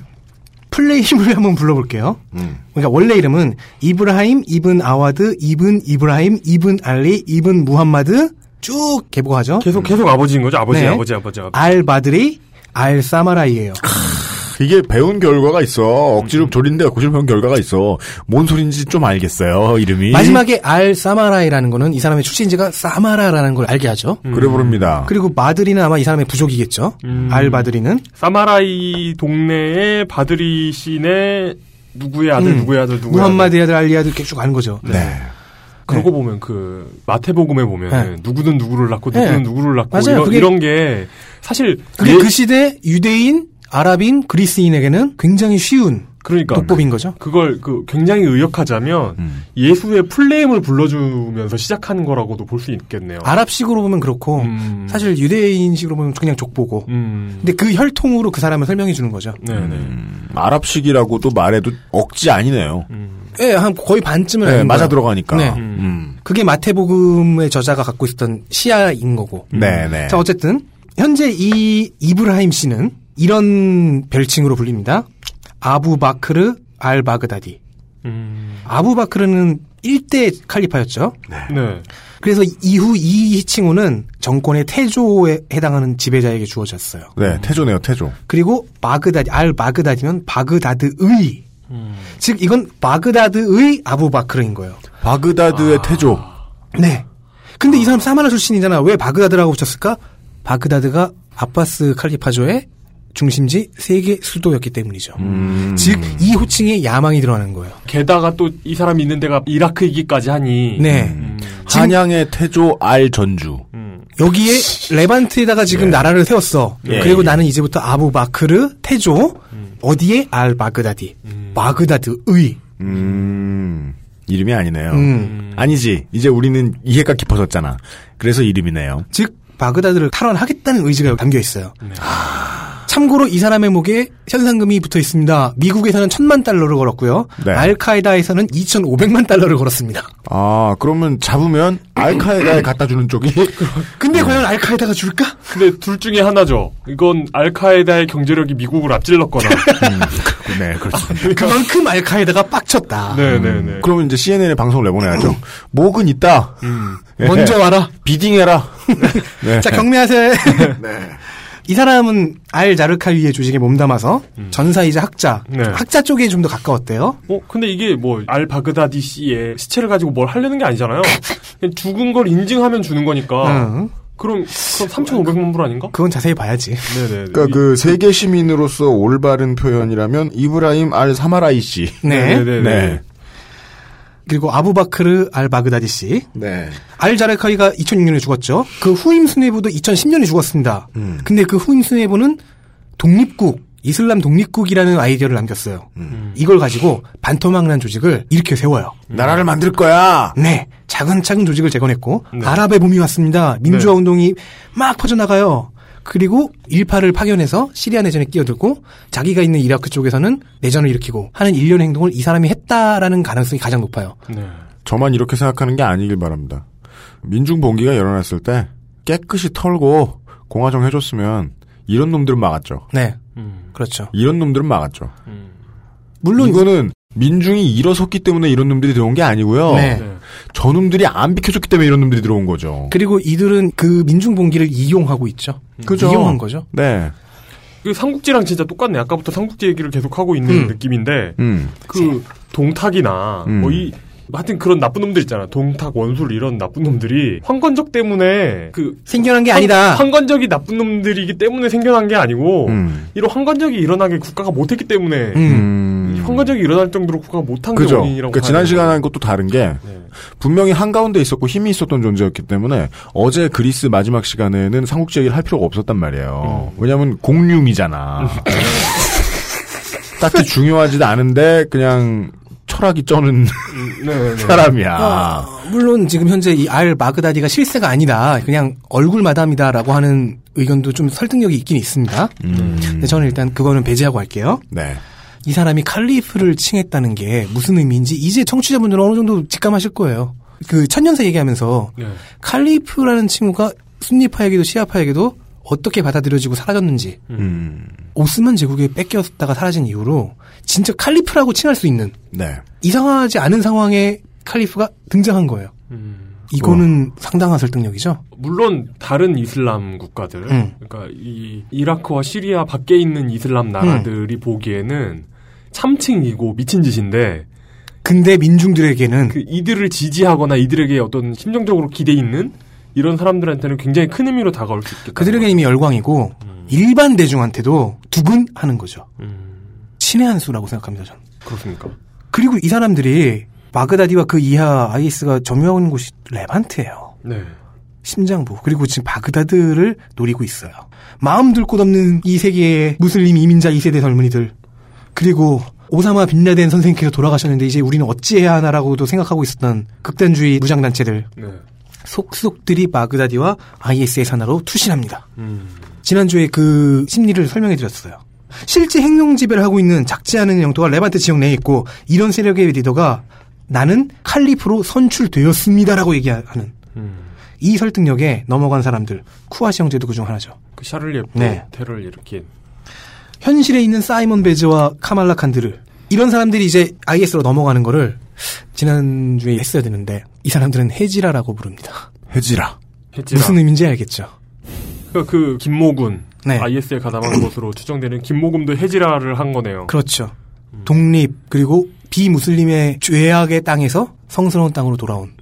플레이 힘을 <laughs> 한번 불러볼게요. 음. 그러니까 원래 이름은 이브라임, 이븐 아와드, 이븐 이브라임, 이븐 알리, 이븐 무함마드 쭉 개보하죠. 계속 계속 아버지인 거죠. 아버지, 네. 아버지, 아버지, 아버지. 알 바드리, 알 사마라이예요. 이게 배운 결과가 있어. 억지로 조린데 고실 배운 결과가 있어. 뭔 소린지 좀 알겠어요. 이름이. 마지막에 알 사마라이라는 거는 이 사람의 출신지가 사마라라는 걸 알게 하죠. 그래 부릅니다. 그리고 마드리는 아마 이 사람의 부족이겠죠. 음. 알 바드리는 사마라이 동네에 바드리 씨네 누구의 아들, 음. 누구의 아들, 누구의 무함마드 아들 알리 아들 이렇게 쭉 가는 거죠. 네. 그러고 보면 그 마태복음에 보면 네. 누구든 누구를 낳고 누구든 네. 누구를 낳고 맞아요. 이런, 그게- 이런 게 사실 그게 예- 그 시대 유대인, 아랍인, 그리스인에게는 굉장히 쉬운 그러니까 독법인 거죠. 그걸 그 굉장히 의역하자면 음. 예수의 풀네임을 불러주면서 시작하는 거라고도 볼 수 있겠네요. 아랍식으로 보면 그렇고 음. 사실 유대인식으로 보면 그냥 족보고. 음. 근데 그 혈통으로 그 사람을 설명해 주는 거죠. 네네. 음, 아랍식이라고도 말해도 억지 아니네요. 예, 한 거의 반쯤은 네, 맞아. 들어가니까. 네. 음. 그게 마태복음의 저자가 갖고 있었던 시야인 거고. 네, 네. 자, 어쨌든 현재 이 이브라임 씨는 이런 별칭으로 불립니다. 아부바크르 알 바그다디. 음. 아부바크르는 1대 칼리파였죠. 네. 그래서 이후 이 칭호는 정권의 태조에 해당하는 지배자에게 주어졌어요. 네, 태조네요, 태조. 그리고 바그다디, 알 바그다디면 바그다드의. 즉 이건 바그다드의 아부바크르인 거예요. 바그다드의 태조. 네. 근데 이 사람 사마라 출신이잖아. 왜 바그다드라고 붙였을까? 바그다드가 아바스 칼리파조의 중심지 세계 수도였기 때문이죠. 음. 즉 이 호칭에 야망이 들어가는 거예요. 게다가 또 이 사람이 있는 데가 이라크이기까지 하니 네. 음. 한양의 태조 알 전주. 여기에 레반트에다가 지금 나라를 세웠어. 예, 그리고 예. 나는 이제부터 아부바크르 태조 어디에 알 바그다디 바그다드의 음, 이름이 아니네요. 음. 아니지. 이제 우리는 이해가 깊어졌잖아. 그래서 이름이네요. 즉 바그다드를 탈환하겠다는 의지가 담겨 있어요. 참고로 이 사람의 목에 현상금이 붙어 있습니다. 미국에서는 천만 달러를 걸었고요. 네. 알카에다에서는 2,500만 달러를 걸었습니다. 아, 그러면 잡으면 알카에다에 갖다 주는 쪽이 <laughs> 근데 과연 알카에다가 줄까? 근데 둘 중에 하나죠. 이건 알카에다의 경제력이 미국을 앞질렀거나. <laughs> 네, 그렇습니다. 그만큼 알카에다가 빡쳤다. 네네네. 그러면 이제 CNN에 방송을 내보내야죠. 목은 있다. 예. 먼저 와라. 비딩해라. <laughs> 네. 자, 경매하세. 이 사람은 알 자르카위의 조직에 몸담아서 전사이자 학자, 네. 학자 쪽에 좀 더 가까웠대요. 어, 근데 이게 뭐, 알 바그다디 씨의 시체를 가지고 뭘 하려는 게 아니잖아요. 그냥 죽은 걸 인증하면 주는 거니까. 응. 그럼, 그럼 3,500만 불 아닌가? 그건 자세히 봐야지. 네네. 그러니까 그 세계 시민으로서 올바른 표현이라면 이브라임 알 사마라이 씨. 네. 네네네. 그리고 아부바크르 알 바그다디 씨. 네. 알 자르카위가 2006년에 죽었죠. 그 후임 수뇌부도 2010년에 죽었습니다. 음. 근데 그 후임 수뇌부는 독립국, 이슬람 독립국이라는 아이디어를 남겼어요. 음. 이걸 가지고 반토막난 조직을 일으켜 세워요. 나라를 만들 거야. 네, 차근차근 조직을 재건했고 네. 아랍의 봄이 왔습니다. 민주화 운동이 막 퍼져나가요. 그리고 일파를 파견해서 시리아 내전에 끼어들고 자기가 있는 이라크 쪽에서는 내전을 일으키고 하는 일련의 행동을 이 사람이 했다라는 가능성이 가장 높아요. 네. 저만 이렇게 생각하는 게 아니길 바랍니다. 민중 봉기가 열어놨을 때 깨끗이 털고 공화정 해줬으면 이런 놈들은 막았죠. 네, 음. 그렇죠. 이런 놈들은 막았죠. 물론 이거는 민중이 일어섰기 때문에 이런 놈들이 들어온 게 아니고요. 네. 네. 저놈들이 안 비켜줬기 때문에 이런 놈들이 들어온 거죠. 그리고 이들은 그 민중 봉기를 이용하고 있죠. 그죠? 이용한 거죠. 네. 그 삼국지랑 진짜 똑같네. 아까부터 삼국지 얘기를 계속 하고 있는 음. 느낌인데, 음. 그 동탁이나 음. 뭐이 하여튼 그런 나쁜 놈들 있잖아. 동탁, 원술 이런 나쁜 놈들이 황건적 때문에 그 생겨난 게 황- 아니다. 황건적이 나쁜 놈들이기 때문에 생겨난 게 아니고 음. 이런 황건적이 일어나게 국가가 못했기 때문에 음. 이 황건적이 일어날 정도로 국가가 못한 게 그죠. 원인이라고. 그러니까 지난 봐야 시간에 돼요. 한 것도 다른 게 네. 분명히 한 가운데 있었고 힘이 있었던 존재였기 때문에 어제 그리스 마지막 시간에는 삼국지 얘기를 할 필요가 없었단 말이에요. 음. 왜냐하면 공룡이잖아. <laughs> 딱히 중요하지도 않은데 그냥 철학이 쩌는 네, 네. 사람이야. 아, 물론 지금 현재 이 알 마그다디가 실세가 아니다. 그냥 얼굴 마담이다라고 하는 의견도 좀 설득력이 있긴 있습니다. 음. 근데 저는 일단 그거는 배제하고 할게요. 네. 이 사람이 칼리프를 칭했다는 게 무슨 의미인지 이제 청취자분들은 어느 정도 직감하실 거예요. 그 천년새 얘기하면서 네. 칼리프라는 칭호가 순니파에게도 시아파에게도 어떻게 받아들여지고 사라졌는지 음. 오스만 제국에 뺏겼다가 사라진 이후로 진짜 칼리프라고 칭할 수 있는 네. 이상하지 않은 상황에 칼리프가 등장한 거예요. 이거는 상당한 설득력이죠. 물론 다른 이슬람 국가들, 음. 그러니까 이 이라크와 시리아 밖에 있는 이슬람 나라들이 보기에는 참칭이고 미친 짓인데 근데 민중들에게는 그 이들을 지지하거나 이들에게 어떤 심정적으로 기대 있는 이런 사람들한테는 굉장히 큰 의미로 다가올 수 있겠다. 그들에게 이미 열광이고 일반 대중한테도 두근하는 거죠. 신의 한 수라고 생각합니다. 저는. 그렇습니까? 그리고 이 사람들이 마그다디와 그 이하 점유하고 있는 곳이 레반트예요. 네. 심장부 그리고 지금 바그다드를 노리고 있어요. 마음 둘 곳 없는 이 세계의 무슬림 이민자 2세대 젊은이들 그리고 오사마 빈라덴 선생님께서 돌아가셨는데 이제 우리는 어찌해야 하나라고도 생각하고 있었던 극단주의 무장단체들 네. 속속들이 바그다디와 IS의 산하로 투신합니다. 음. 지난주에 그 심리를 설명해 드렸어요. 실제 행동 지배를 하고 있는 작지 않은 영토가 레반트 지역 내에 있고 이런 세력의 리더가 나는 칼리프로 선출되었습니다라고 얘기하는 음. 이 설득력에 넘어간 사람들 쿠아시 형제도 그중 하나죠. 그 샤를리 앱도 네. 테러를 일으킨. 현실에 있는 사이먼 베즈와 카말라 칸드르 이런 사람들이 이제 IS로 넘어가는 거를 지난주에 했어야 되는데 이 사람들은 해지라라고 부릅니다. 해지라. 해지라. 무슨 의미인지 알겠죠? 그러니까 그 김모군 네. IS에 가담한 <clears throat> 것으로 추정되는 김모군도 해지라를 한 거네요. 그렇죠. 독립 그리고 비무슬림의 죄악의 땅에서 성스러운 땅으로 돌아온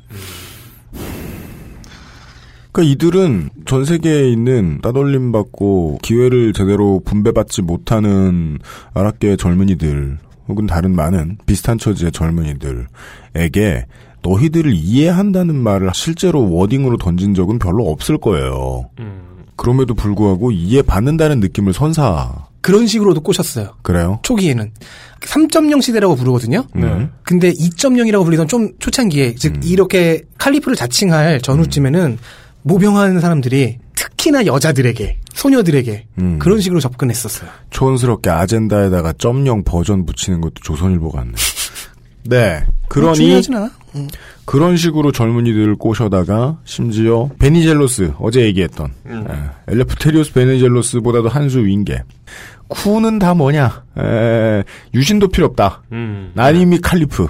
그러니까 이들은 전 세계에 있는 따돌림 받고 기회를 제대로 분배받지 못하는 아랍계 젊은이들 혹은 다른 많은 비슷한 처지의 젊은이들에게 너희들을 이해한다는 말을 실제로 워딩으로 던진 적은 별로 없을 거예요. 음. 그럼에도 불구하고 이해받는다는 느낌을 선사. 그런 식으로도 꼬셨어요. 그래요? 초기에는 3.0 시대라고 부르거든요. 네. 근데 2.0이라고 불리던 좀 초창기에 즉 이렇게 칼리프를 자칭할 전후쯤에는 모병하는 사람들이 특히나 여자들에게 소녀들에게 음. 그런 식으로 접근했었어요. 촌스럽게 아젠다에다가 점령 버전 붙이는 것도 조선일보 같네. 네. 그러니 중요하진 않아. 음. 그런 식으로 젊은이들을 꼬셔다가 심지어 베니젤로스 어제 얘기했던 음. 에, 엘레프테리오스 베니젤로스보다도 한 수 위인 게 쿠는 다 뭐냐 에, 유신도 필요 없다. 음. 난 이미 칼리프.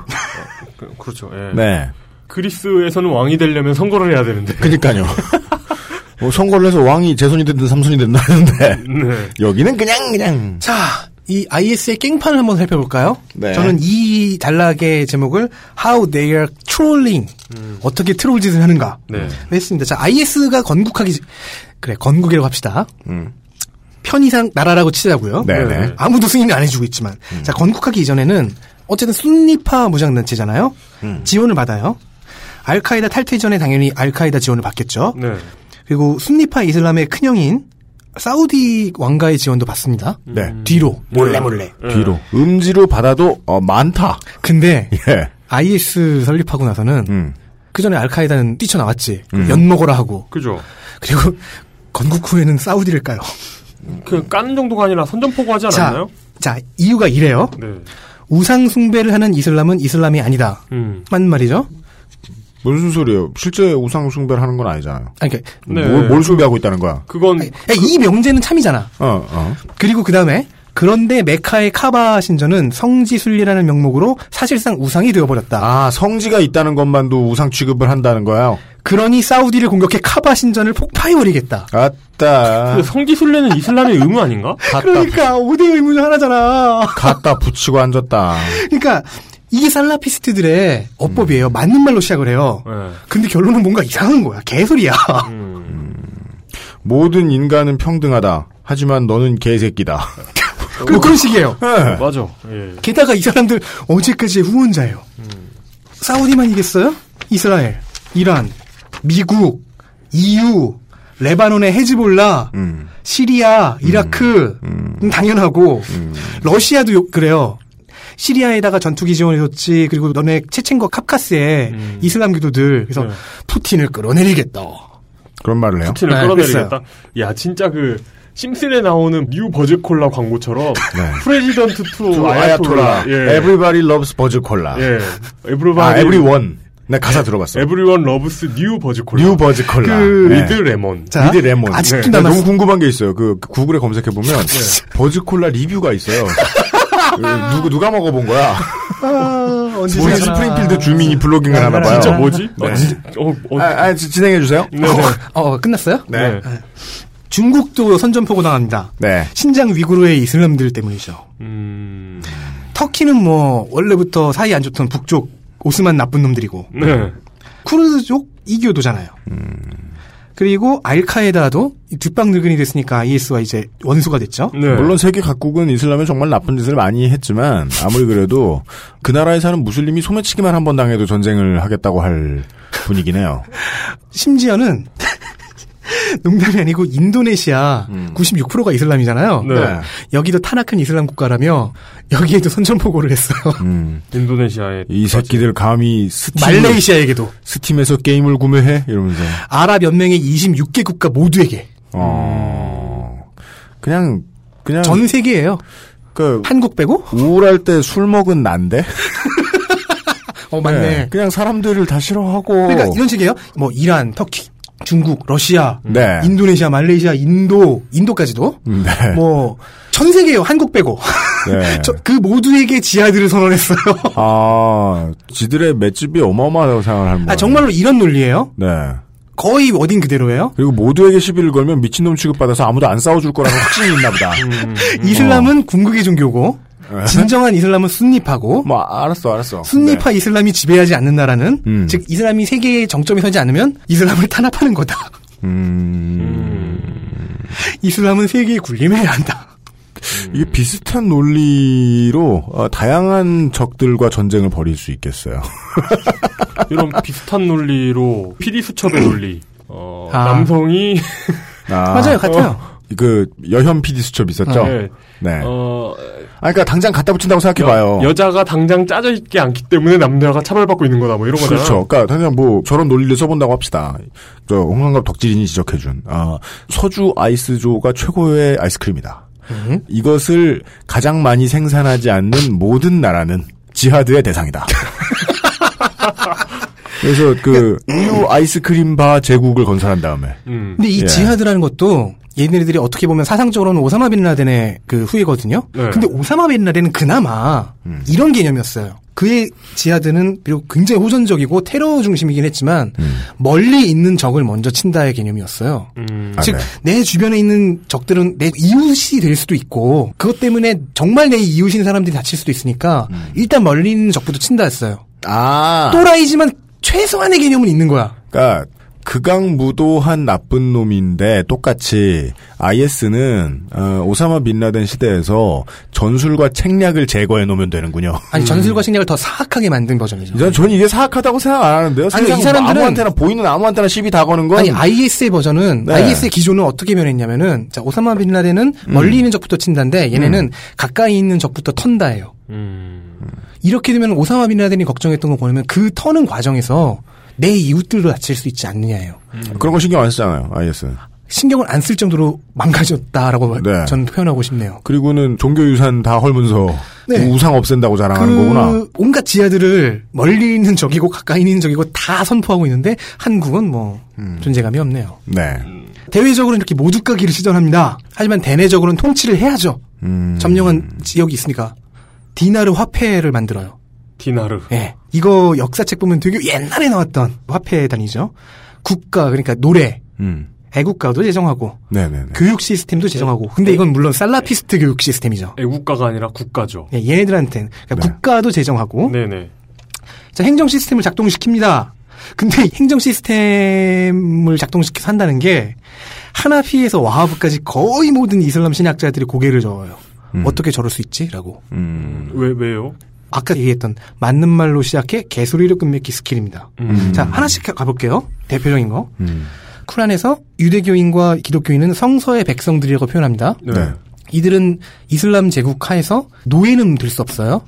그, 그렇죠. 예. 네. 그리스에서는 왕이 되려면 선거를 해야 되는데. 그니까요. 뭐 선거를 해서 왕이 재선이 됐든 삼선이 됐든 하는데 네. 여기는 그냥 그냥 자, 이 IS의 깽판을 한번 살펴볼까요? 네. 저는 이 단락의 제목을 How They Are Trolling 어떻게 트롤 짓을 하는가 네. 했습니다. 자, IS가 건국하기 전- 그래 건국이라고 합시다. 음. 편의상 나라라고 치자고요. 네네. 음. 아무도 승인을 안 해주고 있지만 자 건국하기 이전에는 어쨌든 순니파 무장단체잖아요. 음. 지원을 받아요. 알카이다 탈퇴 전에 당연히 알카이다 지원을 받겠죠. 네. 그리고 순니파 이슬람의 큰형인 사우디 왕가의 지원도 받습니다. 네. 뒤로 몰래 몰래. 뒤로 음지로 받아도 어, 많다. 근데 <laughs> 예. IS 설립하고 나서는 음. 그 전에 알카이다는 뛰쳐나왔지. 음. 연 먹어라 하고. 그죠. 그리고 <laughs> 건국 후에는 사우디를 까요. 그 까는 정도가 아니라 선전포고 하지 자, 않았나요? 자 이유가 이래요. 네. 우상 숭배를 하는 이슬람은 이슬람이 아니다. 음. 맞는 말이죠. 무슨 소리예요? 실제 우상 숭배를 하는 건 아니잖아요. 아니, 그러니까 네. 뭘, 뭘 숭배하고 있다는 거야? 그건 야, 이 명제는 참이잖아. 어, 어. 그리고 그 다음에 그런데 메카의 카바 신전은 성지 순리라는 명목으로 사실상 우상이 되어버렸다. 아, 성지가 있다는 것만도 우상 취급을 한다는 거예요? 그러니 사우디를 공격해 카바 신전을 폭파해버리겠다. 아따. 그 성지 순례는 이슬람의 의무 아닌가? 갖다, <laughs> 그러니까 5대 의문 중 하나잖아. 갖다 붙이고 앉았다. 그러니까 이게 살라피스트들의 어법이에요. 맞는 말로 시작을 해요. 네. 근데 결론은 뭔가 이상한 거야. 개소리야. 모든 인간은 평등하다. 하지만 너는 개새끼다. <laughs> 그, 그런 식이에요. 네. 맞아. 예. 게다가 이 사람들 어제까지의 후원자예요. 사우디만 이겠어요? 이스라엘, 이란, 미국, EU, 레바논의 헤즈볼라, 음. 시리아, 이라크, 음, 당연하고 러시아도 요- 그래요. 시리아에다가 전투기 지원해줬지. 그리고 너네 체첸과 캅카스에 이슬람 기도들 그래서 네. 푸틴을 끌어내리겠다. 그런 말을 해요. 푸틴을 네, 끌어내리겠다. 그랬어요. 야, 진짜 그, 심슨에 나오는 new 버즈콜라 광고처럼, <laughs> president to to 아야톨라. 예. Everybody loves 버즈콜라. 예. 아, everybody. everyone. 나 가사 들어봤어. everyone loves new 버즈콜라. New 버즈콜라. 그, 네. with lemon. With lemon. 아직도 네. 남았어. 너무 궁금한 게 있어요. 그, 그 구글에 검색해 보면 <laughs> 버즈콜라 리뷰가 있어요. 그 누구 누가 먹어본 거야? 언제 우리. 스프링필드 주민이 blogging을 하나 봐요. 진짜 뭐지? 네. 어, 진- 어, 어. 아, 아, 지- 진행해 주세요. 네, 네. 어, 끝났어요? 네. 중국도 선전포고 당합니다. 네. 신장 위구르의 이슬람들 때문이죠. 음. 터키는 뭐 원래부터 사이 안 좋던 북쪽 오스만 나쁜 놈들이고 네. 쿠르드족 이교도잖아요. 그리고 알카에다도 이 뒷방 늙은이 됐으니까 IS와 이제 원수가 됐죠. 네. 물론 세계 각국은 이슬람에 정말 나쁜 짓을 많이 했지만 아무리 그래도 그 나라에 사는 무슬림이 소매치기만 한 번 당해도 전쟁을 하겠다고 할 분위기네요. <laughs> 심지어는 농담이 아니고 인도네시아 96%가 이슬람이잖아요. 네. 여기도 타락한 이슬람 국가라며 여기에도 선전포고를 했어요. 인도네시아에. 이 새끼들 감히 스팀 말레이시아에게도 스팀에서 게임을 구매해 이러면서 아랍 연맹의 26개 국가 모두에게 어 그냥 그냥 전 세계예요. 그 한국 빼고? 우울할 때 술 먹은 난데 <laughs> 어 맞네. 그냥 사람들을 다 싫어하고 그러니까 이런 식이에요. 뭐 이란, 터키, 중국, 러시아, 네. 인도네시아, 말레이시아, 인도, 인도까지도 네. 뭐전 세계예요. 한국 빼고. 네. <laughs> 저- 그 모두에게 지하들을 선언했어요. 아 지들의 맷집이 어마어마하다고 생각을 하는 거예요. 아 정말로 이런 논리예요. 네. 거의 워딩 그대로예요. 그리고 모두에게 시비를 걸면 미친놈 취급받아서 아무도 안 싸워줄 거라는 확신이 있나 보다. 음. <laughs> 이슬람은 궁극의 종교고 진정한 이슬람은 순니파고 뭐 알았어 알았어. 순니파 이슬람이 지배하지 않는 나라는 음. 즉 이슬람이 세계의 정점에 서지 않으면 이슬람을 탄압하는 거다. 음. 이슬람은 세계에 군림해야 한다. 이게 비슷한 논리로 어, 다양한 적들과 전쟁을 벌일 수 있겠어요. <laughs> 이런 비슷한 논리로 PD 수첩의 논리. 어, 아. 남성이 아, 맞아요, 같아요. 그 여현 PD 수첩 있었죠. 네. 네. 어, 아, 그러니까 당장 갖다 붙인다고 생각해 봐요. 여, 자가 당장 짜져 있지 않기 때문에 남자가 차별받고 있는 거다 뭐 이런 거잖아. 그렇죠. 그러니까 당장 뭐 저런 논리를 써본다고 합시다. 저 홍상갑 덕질인이 지적해준 아, 소주 아이스조가 최고의 아이스크림이다. 음. 이것을 가장 많이 생산하지 않는 모든 나라는 지하드의 대상이다. <laughs> 그래서 그 우유 아이스크림 바 제국을 건설한 다음에 음. 근데 이 예. 지하드라는 것도 얘네들이 어떻게 보면 사상적으로는 오사마 빈 라덴의 그 후예거든요. 네. 근데 오사마 빈 라덴은 그나마 음. 이런 개념이었어요. 그의 지하드는 비록 굉장히 호전적이고 테러 중심이긴 했지만 음. 멀리 있는 적을 먼저 친다의 개념이었어요. 음. 아, 즉, 네. 내 주변에 있는 적들은 내 이웃이 될 수도 있고, 그것 때문에 정말 내 이웃인 사람들이 다칠 수도 있으니까, 일단 멀리 있는 적부터 친다 했어요. 아 또라이지만 최소한의 개념은 있는 거야. 그러니까 극악무도한 나쁜 놈인데 똑같이 IS는 어, 오사마 빈라덴 시대에서 전술과 책략을 제거해 놓으면 되는군요. 아니, 전술과 식량을 더 사악하게 만든 버전이죠. 전, 전 이게 사악하다고 생각 안 하는데요. 아니, 이 사람들은- 뭐 아무한테나 보이는 아무한테나 시비 다 거는 건 아니, IS의 버전은, 네. IS의 기조는 어떻게 변했냐면은, 자, 오사마 빈 라덴은 음. 멀리 있는 적부터 친다인데, 얘네는 가까이 있는 적부터 턴다예요. 음. 이렇게 되면 오사마 빈 라덴이 걱정했던 거 보면 그 터는 과정에서 내 이웃들도 다칠 수 있지 않느냐예요. 그런 거 신경 안 쓰잖아요. IS는. 신경을 안 쓸 정도로 망가졌다라고 네. 저는 표현하고 싶네요. 그리고는 종교유산 다 헐면서 네. 우상 없앤다고 자랑하는 그 거구나. 온갖 지하들을 멀리 있는 적이고 가까이 있는 적이고 다 선포하고 있는데 한국은 뭐 음. 존재감이 없네요. 네. 대외적으로는 이렇게 모두 가기를 시전합니다. 하지만 대내적으로는 통치를 해야죠. 음. 점령한 지역이 있으니까 디나르 화폐를 만들어요. 디나르. 예. 이거 역사책 보면 되게 옛날에 나왔던 화폐 단위죠. 국가 그러니까 노래 음. 애국가도 제정하고 네네. 교육 시스템도 제정하고. 근데 이건 물론 살라피스트 교육 시스템이죠. 애국가가 아니라 국가죠. 예, 얘네들한테는 그러니까 국가도 제정하고 네네. 자, 행정 시스템을 작동시킵니다. 근데 행정 시스템을 작동시켜서 한다는 게 하나피에서 와하브까지 거의 모든 이슬람 신학자들이 고개를 저어요. 어떻게 저럴 수 있지? 라고. 왜 왜요? 아까 얘기했던 맞는 말로 시작해 개소리로 끝맺기 스킬입니다. 음. 자, 하나씩 가볼게요. 대표적인 거. 쿠란에서 유대교인과 기독교인은 성서의 백성들이라고 표현합니다. 네. 이들은 이슬람 제국 하에서 노예는 될 수 없어요.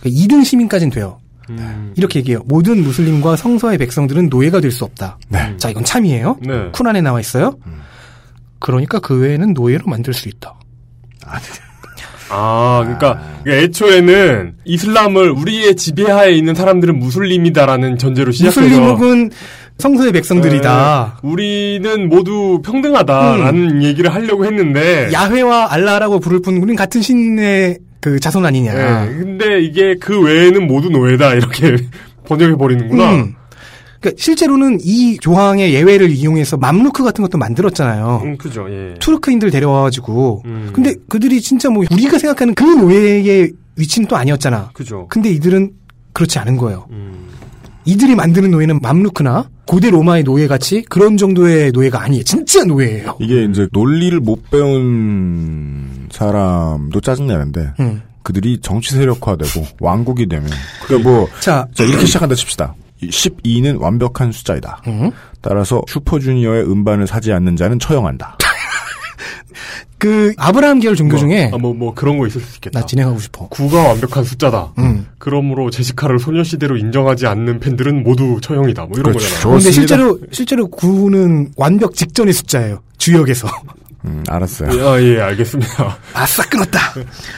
그러니까 2등 시민까지는 돼요. 음. 이렇게 얘기해요. 모든 무슬림과 성서의 백성들은 노예가 될 수 없다. 자, 이건 참이에요. 네. 쿠란에 나와 있어요. 그러니까 그 외에는 노예로 만들 수 있다. 아, 그러니까 애초에는 이슬람을 우리의 지배하에 있는 사람들은 무슬림이다라는 전제로 시작해서 무슬림 혹은 성서의 백성들이다. 네, 우리는 모두 평등하다라는 얘기를 하려고 했는데 야훼와 알라라고 부를 뿐 우린 같은 신의 그 자손 아니냐. 네, 근데 이게 그 외에는 모두 노예다 이렇게 <laughs> 번역해 버리는구나. 음. 그러니까 실제로는 이 조항의 예외를 이용해서 맘루크 같은 것도 만들었잖아요. 음, 그죠. 예. 투르크인들 데려와가지고. 음. 근데 그들이 진짜 뭐 우리가 생각하는 그 노예의 위치는 또 아니었잖아. 그죠. 음. 근데 이들은 그렇지 않은 거예요. 이들이 만드는 노예는 맘루크나 고대 로마의 노예 같이 그런 정도의 노예가 아니에요. 진짜 노예예요. 이게 이제 논리를 못 배운 사람도 짜증내는데 음. 그들이 정치 세력화되고 왕국이 되면 그러니까 뭐 자, 이렇게 시작한다 칩시다. 12는 완벽한 숫자이다. 음. 따라서 슈퍼주니어의 음반을 사지 않는 자는 처형한다. <laughs> 그 아브라함 계열 종교 중에 아, 뭐, 뭐 그런 거 있을 수 있겠다. 나 진행하고 싶어. 구가 완벽한 숫자다. 음. 그러므로 제시카를 소녀시대로 인정하지 않는 팬들은 모두 처형이다. 뭐 이런 그렇죠. 거잖아요. 근데 실제로 실제로 구는 완벽 직전의 숫자예요. 주역에서. 음, 알았어요. 아, 예, 알겠습니다. 아싸 끊었다.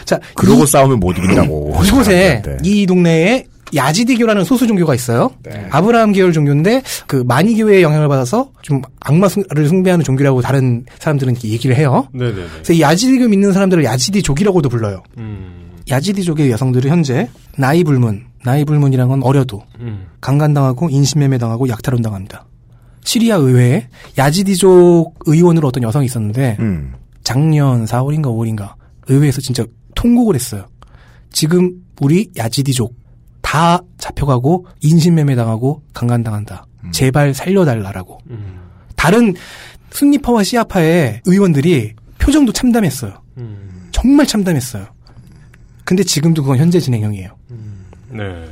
자, 그러고 싸우면 못 이긴다고. 이곳에. 이 동네에 야지디교라는 소수 종교가 있어요. 네. 아브라함 계열 종교인데 그 마니 교회의 영향을 받아서 좀 악마를 숭배하는 종교라고 다른 사람들은 얘기를 해요. 네네 네. 그래서 이 야지디교 믿는 사람들을 야지디족이라고도 불러요. 음. 야지디족의 여성들은 현재 나이 불문, 나이 불문이란 건 어려도 음. 강간당하고 인신매매당하고 약탈혼당합니다. 시리아 의회에 야지디족 의원으로 어떤 여성이 있었는데 음. 작년 4월인가 5월인가 의회에서 진짜 통곡을 했어요. 지금 우리 야지디족 다 잡혀가고 인신매매 당하고 강간당한다. 제발 살려달라라고. 다른 순니파와 시아파의 의원들이 표정도 참담했어요. 정말 참담했어요. 근데 지금도 그건 현재 진행형이에요. 네.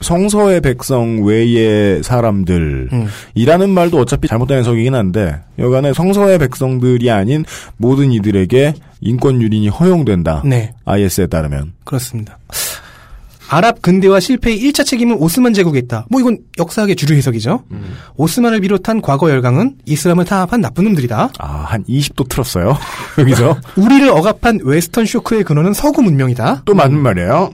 성서의 백성 외의 사람들 음. 이라는 말도 어차피 잘못된 해석이긴 한데 여간에 성서의 백성들이 아닌 모든 이들에게 인권 유린이 허용된다. 네. IS에 따르면 그렇습니다. 아랍 근대화 실패의 1차 책임은 오스만 제국에 있다. 뭐 이건 역사학의 주류 해석이죠. 오스만을 비롯한 과거 열강은 이슬람을 탄압한 나쁜 놈들이다. 아, 한 20도 틀었어요. <laughs> 여기서 우리를 억압한 western shock의 근원은 서구 문명이다. 또 맞는 말이에요.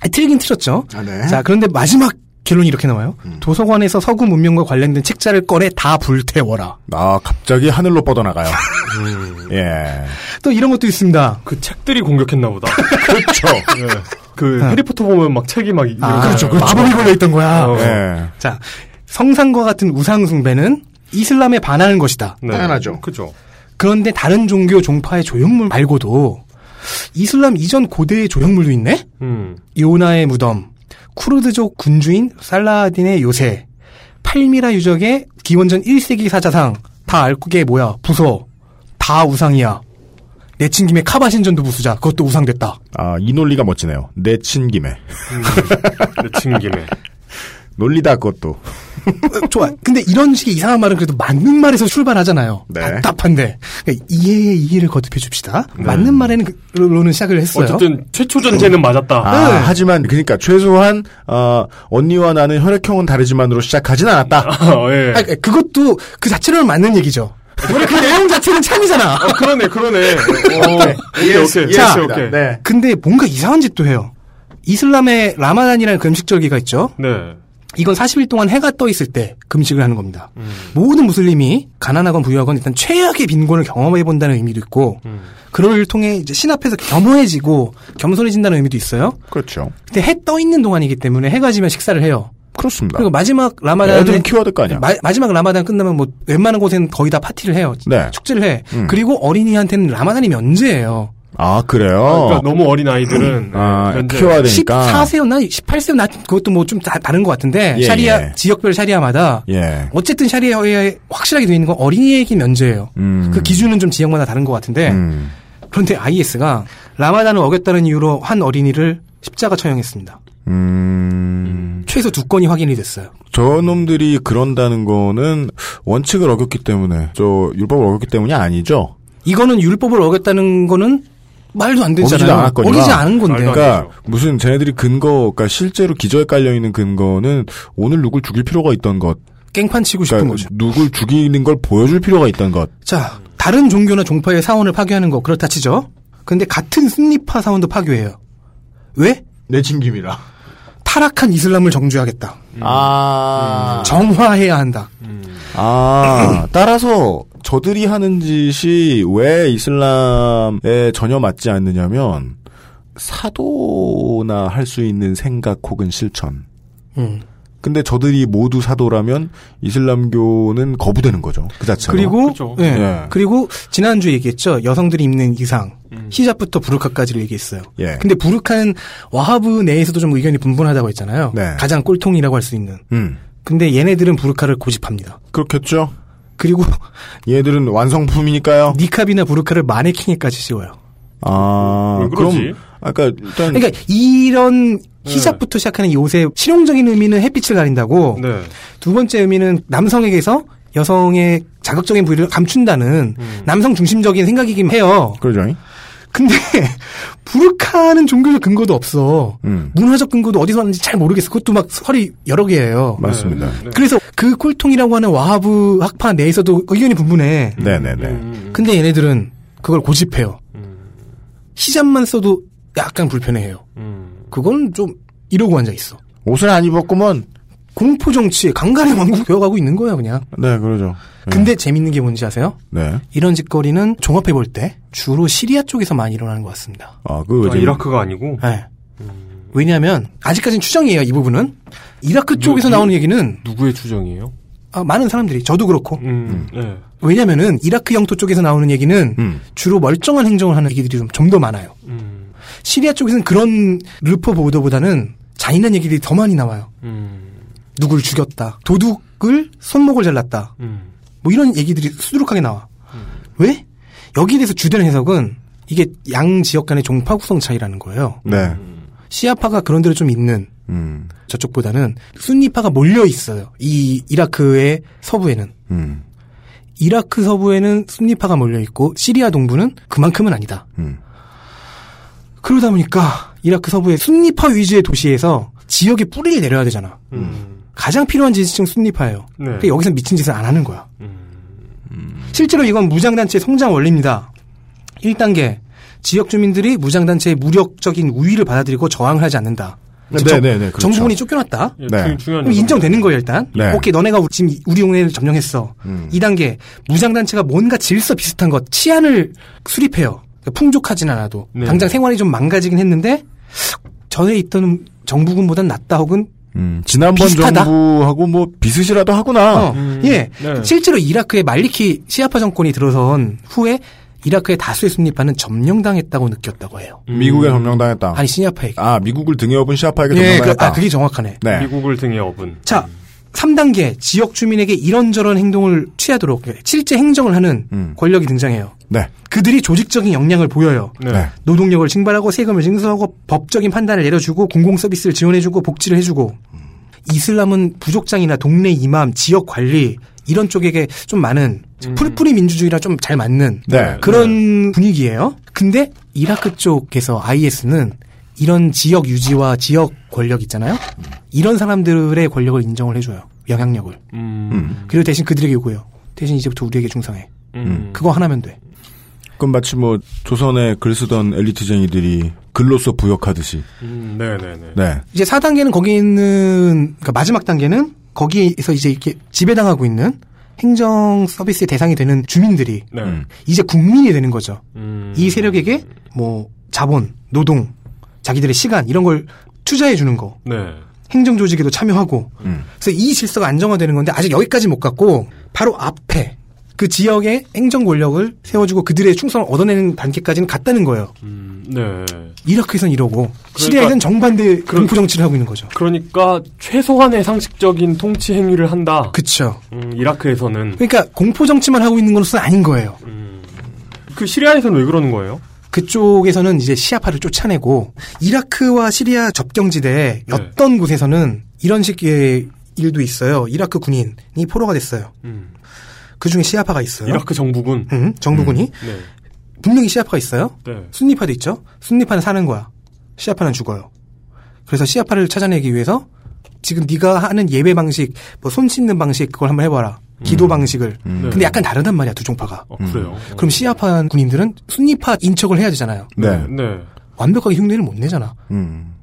아, 틀긴 틀었죠. 아, 네. 자, 그런데 마지막 결론이 이렇게 나와요. 도서관에서 서구 문명과 관련된 책자를 꺼내 다 불태워라. 아, 갑자기 하늘로 뻗어나가요. <laughs> 예. 또 이런 것도 있습니다. 그 책들이 공격했나 보다. <laughs> 그렇죠. 네. 그 해리포터 보면 막 책이 막 아, 그렇죠. 있잖아요. 마법이 걸려 있던 거야. 어. 예. 자, 성상과 같은 우상 숭배는 이슬람에 반하는 것이다. 네. 당연하죠. 그죠. 그런데 다른 종교 종파의 조형물 말고도 이슬람 이전 고대의 조형물도 있네? 음. 요나의 무덤, 쿠르드족 군주인 살라딘의 요새, 팔미라 유적의 기원전 1세기 사자상, 다 알국의 뭐야, 부서, 다 우상이야. 내친 김에 카바신전도 부수자, 그것도 우상됐다. 아, 이 논리가 멋지네요. 내친 김에. 내친 김에. <laughs> 논리다, 그것도. 어, 좋아. 근데 이런 식의 이상한 말은 그래도 맞는 말에서 출발하잖아요. 네. 답답한데. 그러니까 이해에 이해를 거듭해 줍시다. 맞는 말에는 그로는 시작을 했어요. 어쨌든 최초 전제는 맞았다. 아, 네. 하지만, 그러니까, 최소한, 어, 언니와 나는 혈액형은 다르지만으로 시작하진 않았다. 아, <laughs> 예. 아, 그것도 그 자체로는 맞는 얘기죠. 원래 그 내용 자체는 참이잖아. 어, 그러네, 그러네. 어, 오케이, 오케이. 자, 오케이. 네. 근데 뭔가 이상한 짓도 해요. 이슬람의 라마단이라는 금식절기가 있죠. 네. 이건 40일 동안 해가 떠 있을 때 금식을 하는 겁니다. 모든 무슬림이 가난하건 부유하건 일단 최악의 빈곤을 경험해 본다는 의미도 있고, 그를 통해 이제 신 앞에서 겸허해지고 겸손해진다는 의미도 있어요. 그렇죠. 근데 해 떠 있는 동안이기 때문에 해가 지면 식사를 해요. 그렇습니다. 그리고 마지막 라마단 애들은 키워야 될 거 아니야. 마, 마지막 라마단 끝나면 뭐 웬만한 곳에는 거의 다 파티를 해요. 네. 축제를 해. 음. 그리고 어린이한테는 라마단이 면제예요. 아 그래요. 그러니까 너무 어린 아이들은 아, 면제- 키워야 되니까. 14세였나 18세였나 그것도 뭐 좀 다른 것 같은데 예, 샤리아 예. 지역별 샤리아마다 예. 어쨌든 샤리아에 확실하게 되어 있는 건 어린이에게 면제예요. 음. 그 기준은 좀 지역마다 다른 것 같은데 음. 그런데 IS가 라마단을 어겼다는 이유로 한 어린이를 십자가 처형했습니다. 음. 최소 두 건이 확인이 됐어요. 저놈들이 그런다는 거는 원칙을 어겼기 때문에 저 율법을 어겼기 때문이 아니죠. 이거는 율법을 어겼다는 거는 말도 안 되잖아요. 어기지 않은 건데. 그러니까 무슨 쟤네들이 근거, 그러니까 실제로 기저에 깔려 있는 근거는 오늘 누굴 죽일 필요가 있던 것. 깽판 치고 싶은 그러니까 거죠. 누굴 죽이는 걸 보여줄 필요가 있던 것. 자, 다른 종교나 종파의 사원을 파괴하는 거 그렇다 치죠. 근데 같은 순니파 사원도 파괴해요. 왜? 내친김이라. 타락한 이슬람을 정주하겠다. 아. 정화해야 한다. 아, <clears throat> 따라서 저들이 하는 짓이 왜 이슬람에 전혀 맞지 않느냐면 사도나 할 수 있는 생각 혹은 실천. 음. 근데 저들이 모두 사도라면 이슬람교는 거부되는 거죠. 그 자체로. 그리고 예. 예. 그리고 지난주 에 얘기했죠. 여성들이 입는 의상, 히잡부터 부르카까지를 얘기했어요. 예. 근데 부르카는 와하브 내에서도 좀 의견이 분분하다고 했잖아요. 네. 가장 꼴통이라고 할 수 있는. 음. 근데 얘네들은 부르카를 고집합니다. 그렇겠죠. 그리고 얘들은 완성품이니까요. 니캅이나 부르카를 마네킹에까지 씌워요. 아, 왜 그러지? 그럼 아까 일단 그러니까 이런 히잡부터 시작하는 이 옷의 실용적인 의미는 햇빛을 가린다고 네. 두 번째 의미는 남성에게서 여성의 자극적인 부위를 감춘다는 남성 중심적인 생각이긴 해요. 그러죠. 근데 <laughs> 부르카는 종교적 근거도 없어. 음. 문화적 근거도 어디서 왔는지 잘 모르겠어. 그것도 막 설이 여러 개예요. 맞습니다. 그래서 그 콜통이라고 하는 와하브 학파 내에서도 의견이 분분해. 네네네. 근데 얘네들은 그걸 고집해요. 히잡만 써도 약간 불편해해요. 그건 좀 이러고 앉아 있어. 옷을 안 입었구먼. 공포 정치 강간의 왕국 되어가고 있는 거야 그냥. 네, 그러죠. 근데 재밌는 게 뭔지 아세요? 네. 이런 짓거리는 종합해 볼 때 주로 시리아 쪽에서 많이 일어나는 것 같습니다. 아, 그 아, 이라크가 아니고. 네. 왜냐하면 아직까지는 추정이에요 이 부분은. 이라크 쪽에서 누- 나오는 얘기는 누구의 추정이에요? 아, 많은 사람들이 저도 그렇고. 음, 네. 왜냐면은 이라크 영토 쪽에서 나오는 얘기는 음. 주로 멀쩡한 행정을 하는 얘기들이 좀 좀 더 많아요. 음, 시리아 쪽에서는 그런 르포 보도보다는 잔인한 얘기들이 더 많이 나와요. 음, 누굴 죽였다. 도둑을 손목을 잘랐다. 음. 뭐 이런 얘기들이 수두룩하게 나와. 왜? 여기에 대해서 주된 해석은 이게 양 지역 간의 종파 구성 차이라는 거예요. 네. 시아파가 그런 데로 좀 있는 음. 저쪽보다는 순니파가 몰려 있어요. 이 이라크의 서부에는. 음. 이라크 서부에는 순니파가 몰려 있고 시리아 동부는 그만큼은 아니다. 음. 그러다 보니까 이라크 서부의 순니파 위주의 도시에서 지역에 뿌리를 내려야 되잖아. 가장 필요한 지지층 순니파예요. 네. 그러니까 여기서 미친 짓을 안 하는 거야. 실제로 이건 무장단체의 성장 원리입니다. 1단계 지역 주민들이 무장단체의 무력적인 우위를 받아들이고 저항을 하지 않는다. 네, 네, 네, 그렇죠. 정부군이 쫓겨났다. 예, 네. 그럼 인정되는 거예요 일단. 네. 오케이 너네가 우- 지금 우리 용해를 점령했어. 음. 2단계 무장단체가 뭔가 질서 비슷한 것 치안을 수립해요. 풍족하진 않아도 네. 당장 생활이 좀 망가지긴 했는데 전에 있던 정부군보단 낫다 혹은 음. 지난번 비슷하다? 정부하고 뭐 비슷이라도 하구나. 어, 음. 예 네. 실제로 이라크의 말리키 시아파 정권이 들어선 후에 이라크의 다수의 순니파는 점령당했다고 느꼈다고 해요. 미국에 점령당했다. 아니 시아파에게. 아, 미국을 등에 업은 시아파에게 예, 그, 점령당했다. 아, 그게 정확하네. 네. 미국을 등에 업은. 자, 3단계 지역 주민에게 이런저런 행동을 취하도록 실제 행정을 하는 음. 권력이 등장해요. 네. 그들이 조직적인 역량을 보여요. 네. 네. 노동력을 징발하고 세금을 징수하고 법적인 판단을 내려주고 공공 서비스를 지원해주고 복지를 해주고 이슬람은 부족장이나 동네 이맘, 지역 관리 이런 쪽에게 좀 많은 풀뿌리 민주주의랑 좀 잘 맞는 네. 그런 분위기예요. 근데 이라크 쪽에서 IS는 이런 지역 유지와 지역 권력 있잖아요. 이런 사람들의 권력을 인정을 해줘요. 영향력을. 음, 그리고 대신 그들에게 요구해요. 대신 이제부터 우리에게 중상해. 음. 그거 하나면 돼. 그럼 마치 뭐 조선에 글 쓰던 엘리트쟁이들이 글로써 부역하듯이. 음, 네네네. 네. 이제 4단계는 거기 있는 그러니까 마지막 단계는 거기에서 이제 이렇게 지배당하고 있는 행정 서비스의 대상이 되는 주민들이 네. 음. 이제 국민이 되는 거죠. 음. 이 세력에게 뭐 자본, 노동, 자기들의 시간 이런 걸 투자해 주는 거, 네. 행정 조직에도 참여하고 음. 그래서 이 질서가 안정화되는 건데 아직 여기까지 못 갔고 바로 앞에 그 지역의 행정 권력을 세워주고 그들의 충성을 얻어내는 단계까지는 갔다는 거예요. 네. 이라크에선 이러고 시리아에선 정반대 공포 정치를 하고 있는 거죠. 그러니까 최소한의 상식적인 통치 행위를 한다. 그쵸. 음, 이라크에서는 그러니까 공포 정치만 하고 있는 것은 아닌 거예요. 그 시리아에서는 왜 그러는 거예요? 그쪽에서는 이제 시아파를 쫓아내고 이라크와 시리아 접경지대에 네. 어떤 곳에서는 이런 식의 일도 있어요. 이라크 군인이 포로가 됐어요. 그 중에 시아파가 있어요. 이라크 정부군. 응, 정부군이 네. 분명히 시아파가 있어요. 네. 순니파도 있죠. 순니파는 사는 거야. 시아파는 죽어요. 그래서 시아파를 찾아내기 위해서 지금 네가 하는 예배 방식, 뭐 손 씻는 방식 그걸 한번 해봐라. 기도 방식을. 근데 네. 약간 다르단 말이야 두 종파가. 어, 그래요. 그럼 시아파 군인들은 순니파 인척을 해야 되잖아요. 네. 네. 완벽하게 흉내를 못 내잖아. 음.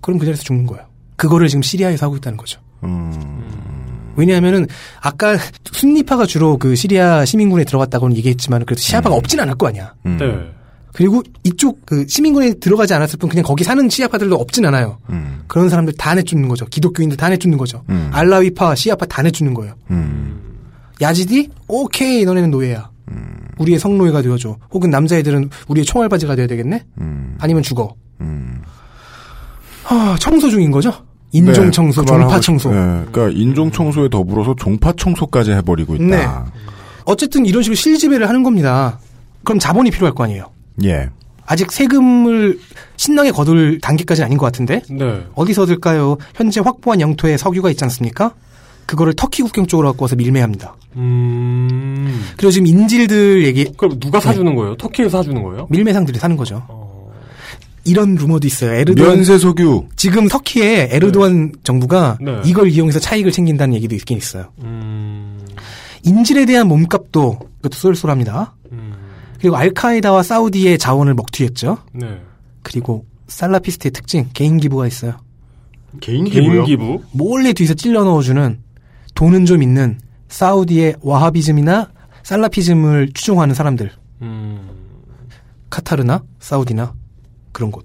그럼 그 자리에서 죽는 거예요. 그거를 지금 시리아에서 하고 있다는 거죠. 음. 왜냐하면은 아까 순니파가 주로 그 시리아 시민군에 들어갔다고는 얘기했지만 그래도 시아파가 없진 않을 거 아니야. 음. 네. 그리고 이쪽 그 시민군에 들어가지 않았을 뿐 그냥 거기 사는 시아파들도 없진 않아요. 음. 그런 사람들 다 내쫓는 거죠. 기독교인들 다 내쫓는 거죠. 음. 알라위파, 시아파 다 내쫓는 거예요. 음. 야지디? 오케이, 너네는 노예야. 우리의 성노예가 되어줘. 혹은 남자애들은 우리의 총알바지가 돼야 되겠네? 음. 아니면 죽어. 하, 청소 중인 거죠? 인종 네, 청소, 그 말을 종파 청소. 싶- 네, 그러니까 인종 청소에 더불어서 종파 청소까지 해버리고 있다. 네. 어쨌든 이런 식으로 실지배를 하는 겁니다. 그럼 자본이 필요할 거 아니에요. 예. 아직 세금을 신나게 거둘 단계까지는 아닌 것 같은데? 네. 어디서 얻을까요? 현재 확보한 영토에 석유가 있지 않습니까? 그거를 터키 국경 쪽으로 갖고 와서 밀매합니다. 음. 그리고 지금 인질들 얘기. 그럼 누가 사주는 거예요? 터키에서 사주는 거예요? 밀매상들이 사는 거죠. 이런 루머도 있어요. 에르도안 면세 석유. 지금 터키의 에르도안 정부가 네. 이걸 이용해서 차익을 챙긴다는 얘기도 있긴 있어요. 음. 인질에 대한 몸값도 그것도 쏠쏠합니다. 그리고 알카에다와 사우디의 자원을 먹튀했죠. 네. 그리고 살라피스트의 특징 개인 기부가 있어요. 개인 개인 기부? 몰래 뒤에서 찔러 넣어주는 돈은 좀 있는 사우디의 와하비즘이나 살라피즘을 추종하는 사람들. 음. 카타르나 사우디나 그런 곳.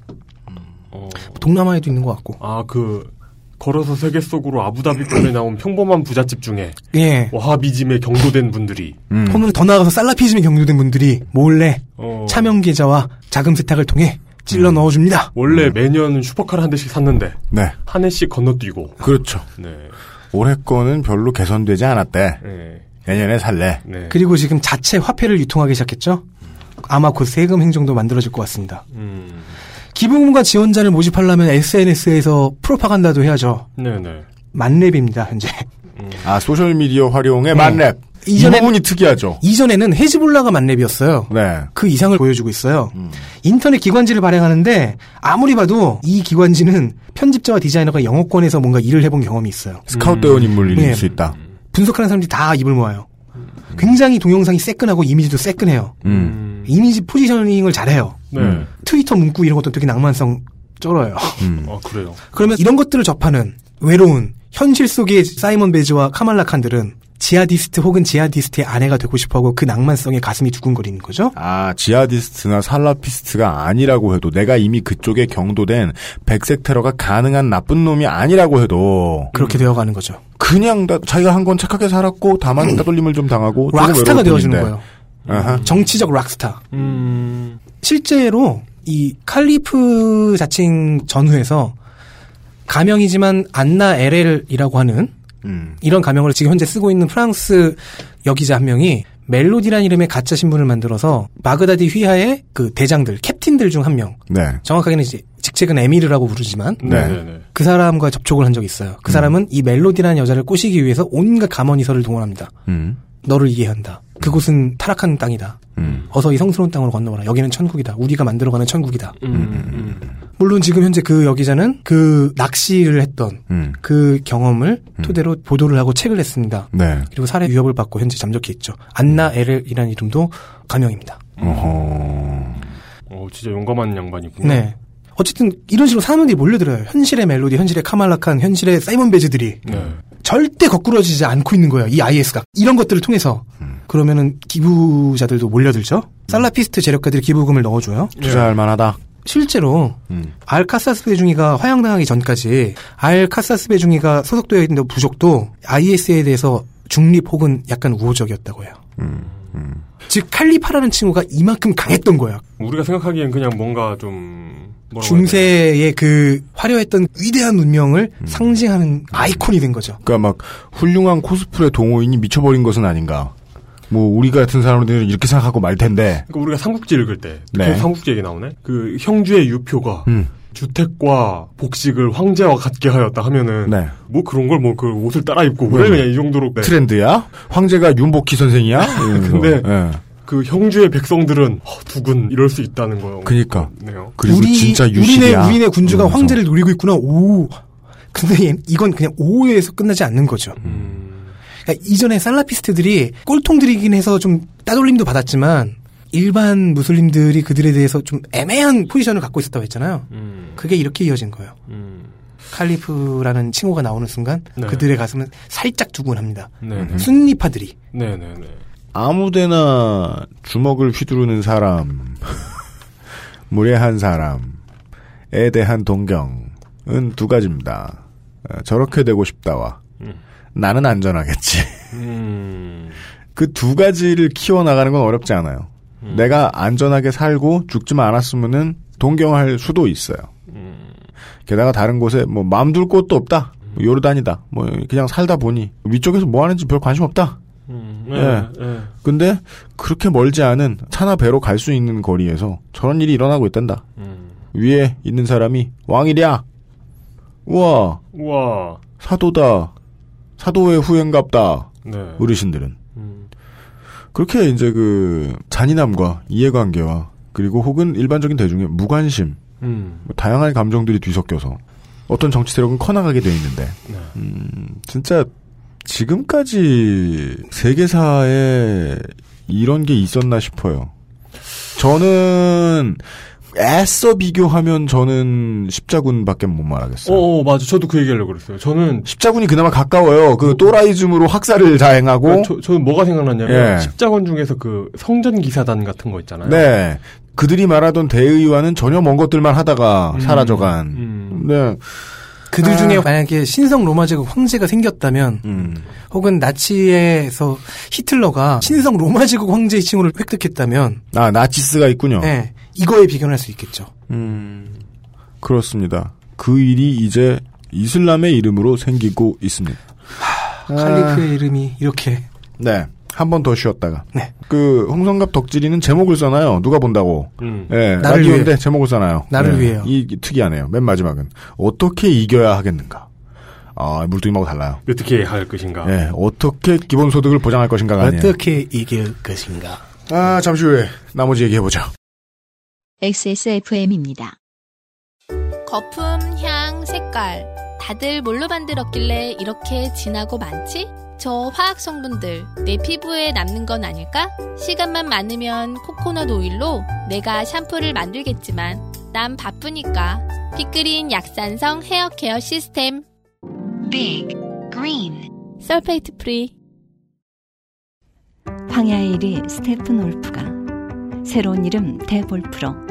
어. 동남아에도 있는 것 같고. 아, 그, 걸어서 세계 속으로 아부다비 편에 나온 평범한 부잣집 중에 예. 와하비즘에 경도된 분들이 혹은 더 나아가서 살라피즘에 경유된 분들이 몰래 어. 차명 계좌와 자금 세탁을 통해 찔러 넣어줍니다. 원래 매년 슈퍼카를 한 대씩 샀는데 네. 한 해씩 건너뛰고 그렇죠. 네. 올해 거는 별로 개선되지 않았대. 네. 내년에 살래. 네. 그리고 지금 자체 화폐를 유통하기 시작했죠. 아마 곧 세금 행정도 만들어질 것 같습니다. 음. 기부금과 지원자를 모집하려면 SNS에서 프로파간다도 해야죠. 네네. 만렙입니다, 현재. 아 소셜 미디어 활용의 네. 만렙. 이 이전에는- 부분이 특이하죠. 이전에는 헤즈볼라가 만렙이었어요. 네. 그 이상을 보여주고 있어요. 음. 인터넷 기관지를 발행하는데 아무리 봐도 이 기관지는 편집자와 디자이너가 영어권에서 뭔가 일을 해본 경험이 있어요. 스카웃되어 온 인물일 네. 수 있다. 분석하는 사람들이 다 입을 모아요. 굉장히 동영상이 새끈하고 이미지도 새끈해요. 음. 이미지 positioning을 잘해요. 네. 음. 트위터 문구 이런 것도 되게 낭만성 쩔어요. 음. 아, 그래요. 그러면 이런 것들을 접하는 외로운 현실 속의 사이먼 베즈와 카말라 칸들은 지하디스트 혹은 지하디스트의 아내가 되고 싶어하고 그 낭만성에 가슴이 두근거리는 거죠. 아, 지하디스트나 살라피스트가 아니라고 해도 내가 이미 그쪽에 경도된 백색 테러가 가능한 나쁜 놈이 아니라고 해도 그렇게 되어가는 거죠. 그냥 다, 자기가 한 건 착하게 살았고 다만 따돌림을 좀 당하고 락스타가 뿐인데. 거예요. 아하. 정치적 락스타. 음. 실제로 이 칼리프 자칭 전후에서 가명이지만 안나 에렐이라고 하는 음. 이런 가명을 지금 현재 쓰고 있는 프랑스 여기자 한 명이 멜로디란 이름의 가짜 신분을 만들어서 바그다디 휘하의 그 대장들, 캡틴들 중 한 명. 네. 정확하게는 이제 직책은 에미르라고 부르지만 네. 네네. 그 사람과 접촉을 한 적이 있어요. 그 사람은 이 멜로디라는 여자를 꼬시기 위해서 온갖 감언이설을 동원합니다. 음. 너를 이해한다. 그곳은 타락한 땅이다. 음. 어서 이 성스러운 땅으로 건너와라. 여기는 천국이다. 우리가 만들어가는 천국이다. 음. 물론 지금 현재 그 여기자는 그 낚시를 했던 음. 그 경험을 토대로 보도를 하고 책을 냈습니다. 네. 그리고 살해 위협을 받고 현재 잠적해 있죠. 안나 에렐이라는 이름도 가명입니다. 어허. 어, 진짜 용감한 양반이군요. 네. 어쨌든 이런 식으로 사람들이 몰려들어요. 현실의 멜로디, 현실의 카말라칸, 현실의 사이먼 베즈들이 네. 절대 거꾸러지지 않고 있는 거예요. 이 IS가 이런 것들을 통해서 그러면은 기부자들도 몰려들죠. 살라피스트 재력가들이 기부금을 넣어줘요. 투자할 만하다. 실제로 음. 알카사스 베중이가 화양당하기 전까지 알카사스 베중이가 소속되어 있는 부족도 IS에 대해서 중립 혹은 약간 우호적이었다고 해요. 음, 즉 칼리파라는 친구가 이만큼 강했던 거야. 우리가 생각하기엔 그냥 뭔가 좀 중세의 그 화려했던 위대한 운명을 음. 상징하는 아이콘이 된 거죠. 그러니까 막 훌륭한 코스프레 동호인이 미쳐버린 것은 아닌가. 뭐 우리 같은 사람들은 이렇게 생각하고 말 텐데. 그러니까 우리가 삼국지 읽을 때, 네. 삼국지 얘기 나오네. 그 형주의 유표가 음. 주택과 복식을 황제와 같게 하였다 하면은 네. 뭐 그런 걸 뭐 그 옷을 따라 입고 그래 음. 그냥 이 정도로 네. 트렌드야? 황제가 윤복희 선생이야? <laughs> 근데 예. 그 형주의 백성들은 어, 두근 이럴 수 있다는 거요. 그니까. 네요. 그리고 우리 진짜 우리네 유실이야. 우리네 군주가 이러면서. 황제를 노리고 있구나. 오. 근데 얘- 이건 그냥 오해에서 끝나지 않는 거죠. 음. 그러니까 이전에 살라피스트들이 꼴통들이긴 해서 좀 따돌림도 받았지만 일반 무슬림들이 그들에 대해서 좀 애매한 포지션을 갖고 있었다고 했잖아요. 음. 그게 이렇게 이어진 거예요. 칼리프라는 칭호가 나오는 순간 네. 그들의 가슴은 살짝 두근합니다. 네. 순니파들이 네네네. 아무데나 주먹을 휘두르는 사람, <laughs> 무례한 사람에 대한 동경은 두 가지입니다. 어, 저렇게 되고 싶다와 음. 나는 안전하겠지. <laughs> 음. 그 두 가지를 키워나가는 건 어렵지 않아요. 음. 내가 안전하게 살고 죽지만 않았으면은 동경할 수도 있어요. 음. 게다가 다른 곳에 뭐 마음 둘 곳도 없다. 뭐 요르단이다. 뭐 그냥 살다 보니 위쪽에서 뭐 하는지 별 관심 없다. 음. 예. 네. 네. 근데 그렇게 멀지 않은 차나 배로 갈 수 있는 거리에서 저런 일이 일어나고 있단다. 음. 위에 있는 사람이 왕이랴. 우와 우와. 사도다. 사도의 후행갑다. 네. 어르신들은 음. 그렇게 이제 그 잔인함과 이해관계와 그리고 혹은 일반적인 대중의 무관심, 음. 뭐 다양한 감정들이 뒤섞여서 어떤 정치 세력은 커나가게 돼 있는데, 네. 음, 진짜 지금까지 세계사에 이런 게 있었나 싶어요. 저는 애써 비교하면 저는 십자군밖에 못 말하겠어요. 어, 어, 맞아. 저도 그 얘기하려고 그랬어요. 저는 십자군이 그나마 가까워요. 그 또라이즘으로 학살을 자행하고. 그러니까 저, 저는 뭐가 생각났냐면 예. 십자군 중에서 그 성전 기사단 같은 거 있잖아요. 네. 그들이 말하던 대의와는 전혀 먼 것들만 하다가 사라져간. 음. 네. 그들 아. 중에 만약에 신성 로마 제국 황제가 생겼다면 음. 혹은 나치에서 히틀러가 신성 로마 제국 황제의 칭호를 획득했다면 아, 나치스가 있군요. 네, 이거에 비견할 수 있겠죠. 음. 그렇습니다. 그 일이 이제 이슬람의 이름으로 생기고 있습니다. 칼리프의 이름이 이렇게 네. 한 번 더 쉬었다가. 네. 그 홍성갑 덕질이는 제목을 써놔요. 누가 본다고. 음. 예, 나를 라디오인데 위해. 제목을 써놔요. 나를 예, 위해요. 이, 이 특이하네요. 맨 마지막은 어떻게 이겨야 하겠는가. 아, 물뚱이하고 달라요. 어떻게 할 것인가. 예, 어떻게 기본소득을 보장할 것인가가 아니에요. 어떻게 이길 것인가. 아, 잠시 후에 나머지 얘기해보죠. XSFM입니다. 거품, 향, 색깔. 다들 뭘로 만들었길래 이렇게 진하고 많지? 저 화학 성분들 내 피부에 남는 건 아닐까? 시간만 많으면 코코넛 오일로 내가 샴푸를 만들겠지만 난 바쁘니까 빅그린 약산성 헤어 케어 시스템 Big Green sulfate free 황야의 이리 슈테펜울프가 새로운 이름 데볼프로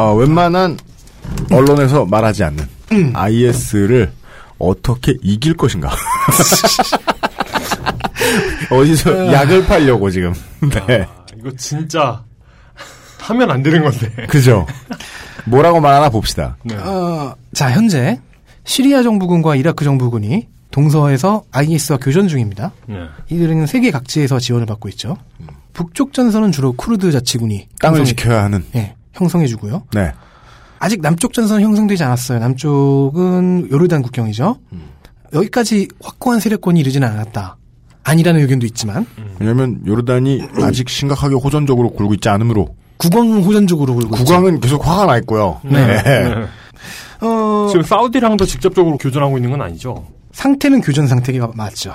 아, 웬만한 언론에서 말하지 않는 IS를 어떻게 이길 것인가. <laughs> 어디서 약을 팔려고 지금. 네. 아, 이거 진짜 하면 안 되는 건데. 그죠. 뭐라고 말하나 봅시다. 네. 어, 자, 현재 시리아 정부군과 이라크 정부군이 동서에서 IS와 교전 중입니다. 네. 이들은 세계 각지에서 지원을 받고 있죠. 북쪽 전선은 주로 쿠르드 자치군이 땅을 형성해- 지켜야 하는. 예, 형성해주고요. 네. 아직 남쪽 전선은 형성되지 않았어요. 남쪽은 요르단 국경이죠. 여기까지 확고한 세력권이 이르지는 않았다. 아니라는 의견도 있지만 왜냐면 요르단이 <clears throat> 아직 심각하게 호전적으로 굴고 있지 않으므로 국왕은 호전적으로 굴고 있죠. 국왕은 계속 화가 나 있고요. 네. <laughs> 어, 지금 사우디랑도 직접적으로 교전하고 있는 건 아니죠. 상태는 교전 상태가 맞죠.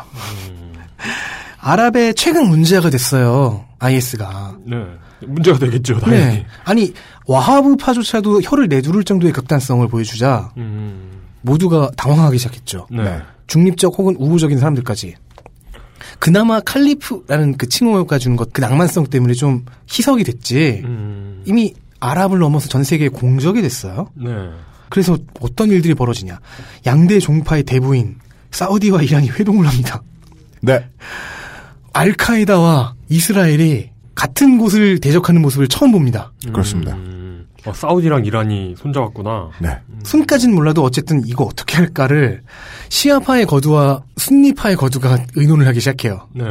<laughs> 아랍의 최근 문제가 됐어요. IS가. 네. 문제가 되겠죠, 당연히. 네. 아니 와하브 파조차도 혀를 내두를 정도의 극단성을 보여주자 음. 모두가 당황하기 시작했죠. 네. 중립적 혹은 우호적인 사람들까지. 그나마 칼리프라는 그 칭호가 주는 것, 그 낭만성 때문에 좀 희석이 됐지. 음. 이미 아랍을 넘어서 전 세계에 공적이 됐어요. 네. 그래서 어떤 일들이 벌어지냐. 양대 종파의 대부인 사우디와 이란이 회동을 합니다. 네. 알카에다와 이스라엘이 같은 곳을 대적하는 모습을 처음 봅니다. 그렇습니다. 어, 사우디랑 이란이 손잡았구나. 네. 손까진 몰라도 어쨌든 이거 어떻게 할까를 시아파의 거두와 순니파의 거두가 의논을 하기 시작해요. 네.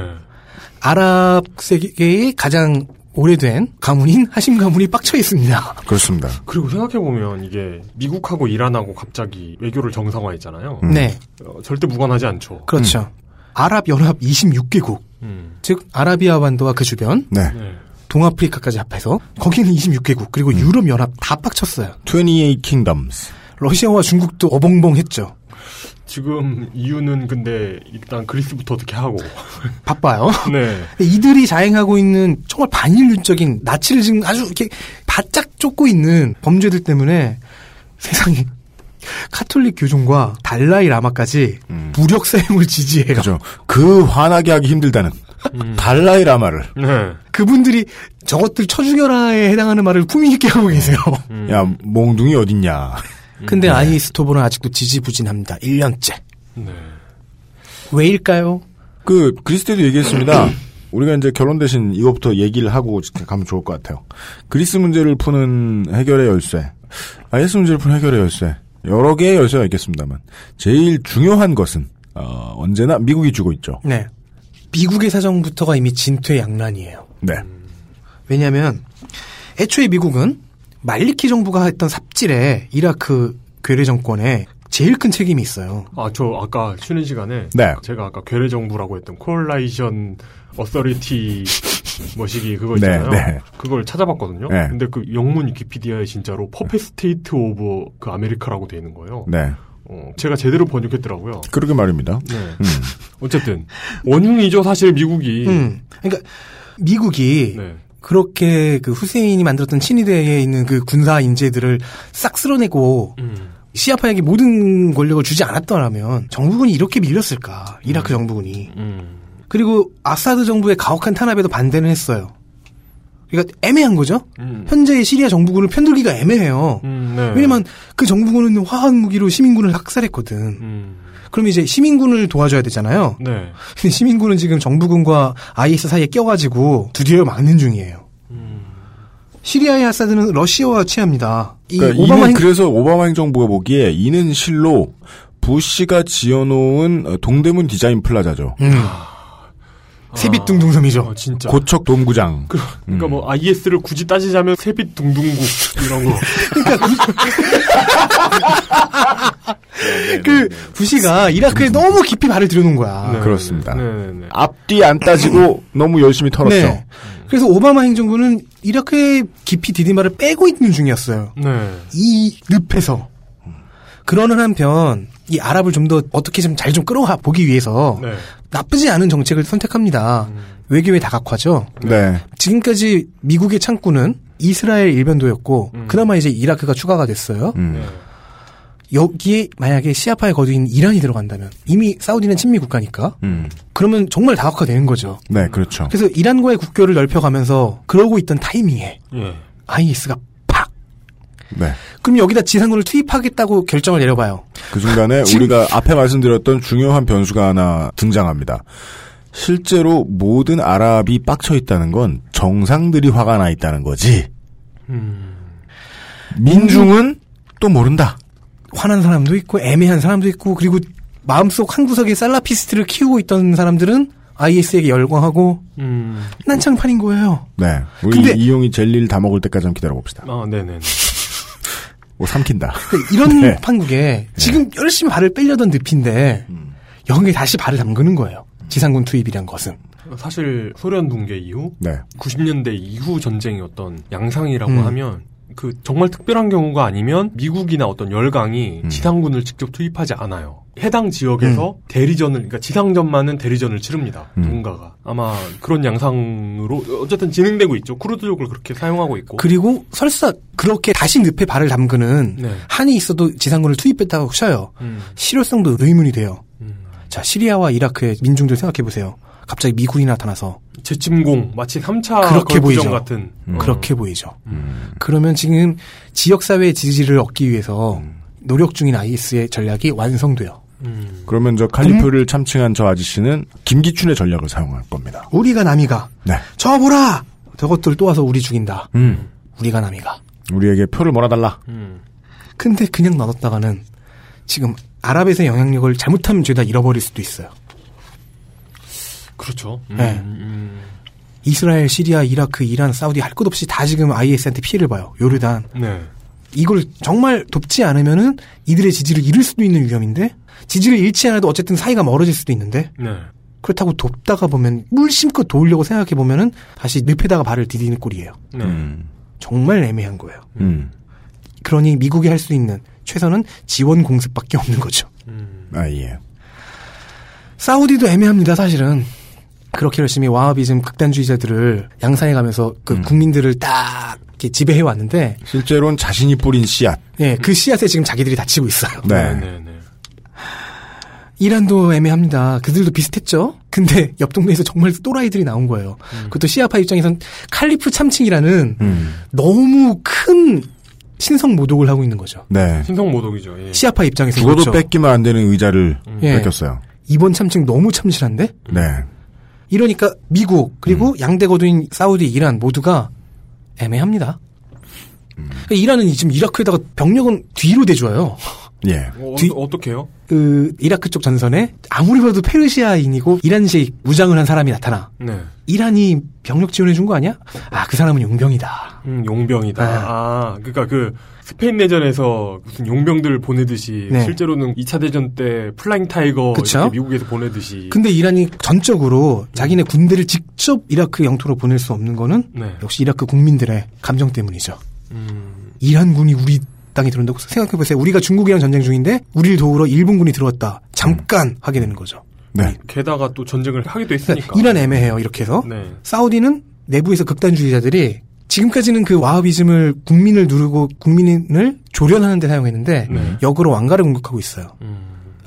아랍 세계의 가장 오래된 가문인 하심 가문이 빡쳐 있습니다. 그렇습니다. 그리고 생각해보면 이게 미국하고 이란하고 갑자기 외교를 정상화했잖아요. 네. 어, 절대 무관하지 않죠. 그렇죠. 아랍 연합 26개국. 음. 즉 아라비아 반도와 그 주변 네. 동아프리카까지 합해서 거기는 26개국 그리고 유럽 연합 다 빡쳤어요. 28 킹덤스. 러시아와 중국도 어벙벙했죠. 지금 이유는 근데 일단 그리스부터 어떻게 하고. <laughs> 바빠요. 네. 이들이 자행하고 있는 정말 반인륜적인 나치를 지금 아주 이렇게 바짝 쫓고 있는 범죄들 때문에 세상에 카톨릭 교종과 달라이 라마까지 무력 사용을 지지해요. 그죠. 그 화나게 하기 힘들다는 달라이 라마를. 네. 그분들이 저것들 쳐죽여라에 해당하는 말을 품위 있게 하고 계세요. 야, 몽둥이 어딨냐. 근데 아이스토브는 아직도 지지부진합니다. 1년째. 네. 왜일까요? 그, 그리스 때도 얘기했습니다. <clears throat> 우리가 이제 결혼 대신 이것부터 얘기를 하고 가면 좋을 것 같아요. 그리스 문제를 푸는 해결의 열쇠. IS 문제를 푸는 해결의 열쇠. 여러 개의 열쇠가 있겠습니다만. 제일 중요한 것은, 어, 언제나 미국이 주고 있죠. 네. 미국의 사정부터가 이미 진퇴양난이에요. 네. 왜냐하면 애초에 미국은 말리키 정부가 했던 삽질에 이라크 괴뢰 정권에 제일 큰 책임이 있어요. 아, 저 아까 쉬는 시간에 네. 제가 아까 괴뢰 정부라고 했던 Coalition Authority 뭐시기 그거 네, 있잖아요. 네. 그걸 찾아봤거든요. 네. 근데 그 영문 위키피디아에 진짜로 puppet state of 그 America라고 돼 있는 거예요. 네. 어, 제가 제대로 번역했더라고요. 그러게 말입니다. 네. 음. 어쨌든 원흉이죠 사실 미국이. 음. 그러니까 미국이 네. 그렇게 그 후세인이 만들었던 친위대에 있는 그 군사 인재들을 싹 쓸어내고 음. 시아파에게 모든 권력을 주지 않았더라면 정부군이 이렇게 밀렸을까? 이라크 정부군이. 음. 그리고 아사드 정부의 가혹한 탄압에도 반대는 했어요. 그러니까 애매한 거죠. 음. 현재의 시리아 정부군을 편들기가 애매해요. 음, 네. 왜냐면 그 정부군은 화학 무기로 시민군을 학살했거든. 음. 그럼 이제 시민군을 도와줘야 되잖아요. 네. 근데 시민군은 지금 정부군과 IS 사이에 껴가지고 두드려 맞는 중이에요. 음. 시리아의 아사드는 러시아와 취합니다. 이 그러니까 오바마 행... 그래서 오바마 행정부가 보기에 이는 실로 부시가 지어놓은 어, 동대문 디자인 플라자죠. 음. 세빛둥둥섬이죠. 어, 진짜. 고척 돔구장. 그, 러니까뭐 IS를 굳이 따지자면 세빛 둥둥국 이런 거. 그 부시가 이라크에 너무 깊이 발을 들여놓은 거야. 네. 그렇습니다. 네, 네, 네. 앞뒤 안 따지고 너무 열심히 털었죠. 네. 그래서 오바마 행정부는 이라크에 깊이 디디마를 빼고 있는 중이었어요. 네. 이 늪에서. 그러는 한편 이 아랍을 좀 더 어떻게 좀 잘 좀 끌어와 보기 위해서 네. 나쁘지 않은 정책을 선택합니다. 외교의 다각화죠. 네. 지금까지 미국의 창구는 이스라엘 일변도였고 음. 그나마 이제 이라크가 추가가 됐어요. 음. 여기에 만약에 시아파에 거두인 이란이 들어간다면 이미 사우디는 친미 국가니까 음. 그러면 정말 다각화되는 거죠. 네, 그렇죠. 그래서 이란과의 국교를 넓혀가면서 그러고 있던 타이밍에 예. IS가 팍. 네. 그럼 여기다 지상군을 투입하겠다고 결정을 내려봐요. 그 순간에 우리가 앞에 말씀드렸던 중요한 변수가 하나 등장합니다. 실제로 모든 아랍이 빡쳐 있다는 건 정상들이 화가 나 있다는 거지. 음. 민중은 또 모른다. 화난 사람도 있고 애매한 사람도 있고 그리고 마음속 한 구석에 살라피스트를 키우고 있던 사람들은 IS에게 열광하고 음. 난장판인 거예요. 네. 우리 근데- 이용이 젤리를 다 먹을 때까지 한번 기다려 봅시다. 아, 네네. 뭐 삼킨다. 이런 <laughs> 네. 판국에 지금 열심히 발을 빼려던 늪인데 여기에 다시 발을 담그는 거예요. 지상군 투입이란 것은. 사실 소련 붕괴 이후 네. 90년대 이후 전쟁이었던 양상이라고 음. 하면 그 정말 특별한 경우가 아니면 미국이나 어떤 열강이 음. 지상군을 직접 투입하지 않아요. 해당 지역에서 대리전을 그러니까 지상전만은 대리전을 치릅니다. 음. 누군가가 아마 그런 양상으로 어쨌든 진행되고 있죠. 크루즈족을 그렇게 사용하고 있고. 그리고 설사 그렇게 다시 늪에 발을 담그는 네. 한이 있어도 지상군을 투입했다고 쳐요. 음. 실효성도 의문이 돼요. 자, 시리아와 이라크의 민중들 생각해 보세요. 갑자기 미군이 나타나서 재침공 마치 3차 그렇게 보이죠. 같은 어. 그렇게 보이죠. 그러면 지금 지역 사회의 지지를 얻기 위해서 노력 중인 IS의 전략이 완성돼요. 그러면 저 칼리프를 참칭한 저 아저씨는 김기춘의 전략을 사용할 겁니다. 우리가 남이가 네. 저 보라 저것들 또 와서 우리 죽인다. 음. 우리가 남이가. 우리에게 표를 몰아달라. 근데 그냥 놔뒀다가는 지금 아랍에서의 영향력을 잘못하면 죄다 잃어버릴 수도 있어요. 그렇죠. 음, 네. 음. 이스라엘, 시리아, 이라크, 이란, 사우디 할 것 없이 다 지금 IS한테 피해를 봐요. 요르단. 네. 이걸 정말 돕지 않으면은 이들의 지지를 잃을 수도 있는 위험인데 지지를 잃지 않아도 어쨌든 사이가 멀어질 수도 있는데 네. 그렇다고 돕다가 보면 물심껏 도우려고 생각해 보면은 다시 늪에다가 발을 디디는 꼴이에요. 네. 정말 애매한 거예요. 음. 그러니 미국이 할 수 있는 최선은 지원 공습밖에 없는 거죠. 아, 예. 사우디도 애매합니다, 사실은. 그렇게 열심히 와하비즘 극단주의자들을 양산해 가면서 그 국민들을 딱 이렇게 지배해 왔는데 실제로는 자신이 뿌린 씨앗. 예, 그 씨앗에 지금 자기들이 다치고 있어요. 네. 이란도 애매합니다. 그들도 비슷했죠? 근데 <laughs> 옆 동네에서 정말 또라이들이 나온 거예요. 그것도 시아파 입장에선 칼리프 참칭이라는 음. 너무 큰 신성 모독을 하고 있는 거죠. 네. 신성 모독이죠. 예. 시아파 입장에서 죽어도 그렇죠. 뺏기면 안 되는 의자를 예. 뺏겼어요. 이번 참칭 너무 참신한데? 네. 이러니까 미국 그리고 양대 거두인 사우디, 이란 모두가 애매합니다. 그러니까 이란은 지금 이라크에다가 병력은 뒤로 대줘요. 예. 어, 뒤- 어떻게요? 그 이라크 쪽 전선에 아무리 봐도 페르시아인이고 이란식 무장을 한 사람이 나타나. 네. 이란이 병력 지원해 준 거 아니야? 아, 그 사람은 용병이다. 음, 용병이다. 네. 아, 그러니까 그 스페인 내전에서 무슨 용병들 보내듯이 네. 실제로는 2차 대전 때 Flying Tiger 미국에서 보내듯이 근데 이란이 전적으로 자기네 군대를 직접 이라크 영토로 보낼 수 없는 거는 네. 역시 이라크 국민들의 감정 때문이죠. 음, 이란군이 우리 땅에 들어온다고 생각해보세요. 우리가 중국이랑 전쟁 중인데 우리를 도우러 일본군이 들어왔다. 잠깐 하게 되는 거죠. 네. 게다가 또 전쟁을 하기도 했으니까. 그러니까 이란 애매해요. 이렇게 해서 네. 사우디는 내부에서 극단주의자들이 지금까지는 그 와하비즘을 국민을 누르고 국민을 조련하는 데 사용했는데 네. 역으로 왕가를 공격하고 있어요. 음.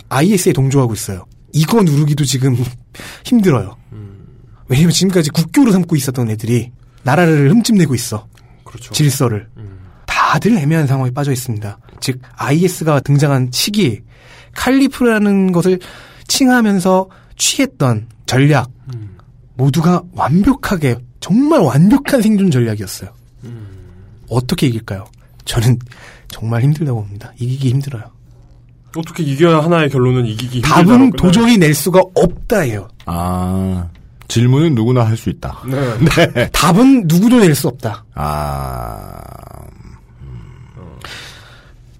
IS에 동조하고 있어요. 이거 누르기도 지금 <laughs> 힘들어요. 음. 왜냐면 지금까지 국교로 삼고 있었던 애들이 나라를 흠집내고 있어. 그렇죠. 질서를. 다들 애매한 상황에 빠져 있습니다. 즉 IS가 등장한 시기 칼리프라는 것을 칭하면서 취했던 전략 모두가 완벽하게 정말 완벽한 생존 전략이었어요. 어떻게 이길까요? 저는 정말 힘들다고 봅니다. 이기기 힘들어요. 어떻게 이겨야 하나의 결론은 이기기 답은 끝나요? 도저히 낼 수가 없다예요. 아. 질문은 누구나 할 수 있다. 네. 네. <laughs> 답은 누구도 낼 수 없다. 아.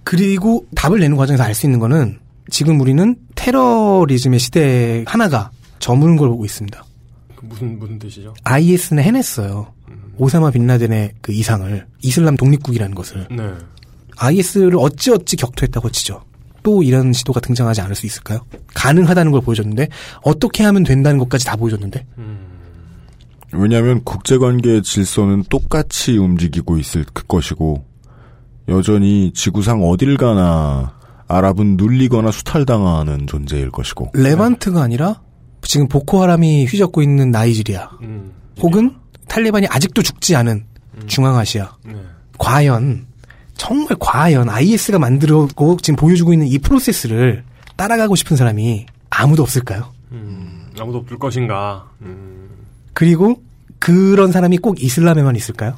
그리고 답을 내는 과정에서 알 수 있는 거는 지금 우리는 테러리즘의 시대 하나가 저무는 걸 보고 있습니다. 그 무슨 무슨 뜻이죠? IS는 해냈어요. 오사마 빈라덴의 그 이상을 이슬람 독립국이라는 것을 네. IS를 어찌어찌 격투했다고 치죠. 또 이런 시도가 등장하지 않을 수 있을까요? 가능하다는 걸 보여줬는데 어떻게 하면 된다는 것까지 다 보여줬는데 왜냐하면 국제관계의 질서는 똑같이 움직이고 있을 그 것이고 여전히 지구상 어딜 가나 아랍은 눌리거나 수탈당하는 존재일 것이고 레반트가 아니라 지금 보코하람이 휘젓고 있는 나이지리아 음. 혹은 탈레반이 아직도 죽지 않은 중앙아시아 네. 과연 정말 과연 IS가 만들고 지금 보여주고 있는 이 프로세스를 따라가고 싶은 사람이 아무도 없을까요? 음, 아무도 없을 것인가. 음. 그리고 그런 사람이 꼭 이슬람에만 있을까요?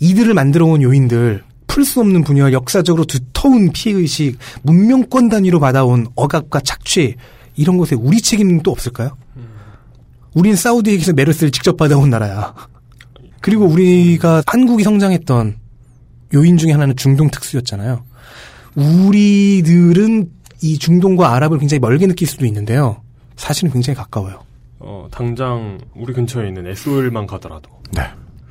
이들을 만들어 온 요인들, 풀 수 없는 분열, 역사적으로 두터운 피해의식, 문명권 단위로 받아온 억압과 착취, 이런 것에 우리 책임은 또 없을까요? 우린 사우디에게서 메르스를 직접 받아온 나라야. 그리고 우리가 한국이 성장했던 요인 중에 하나는 중동 특수였잖아요. 우리들은 이 중동과 아랍을 굉장히 멀게 느낄 수도 있는데요. 사실은 굉장히 가까워요. 어, 어, 당장 우리 근처에 있는 SOL만 가더라도 네.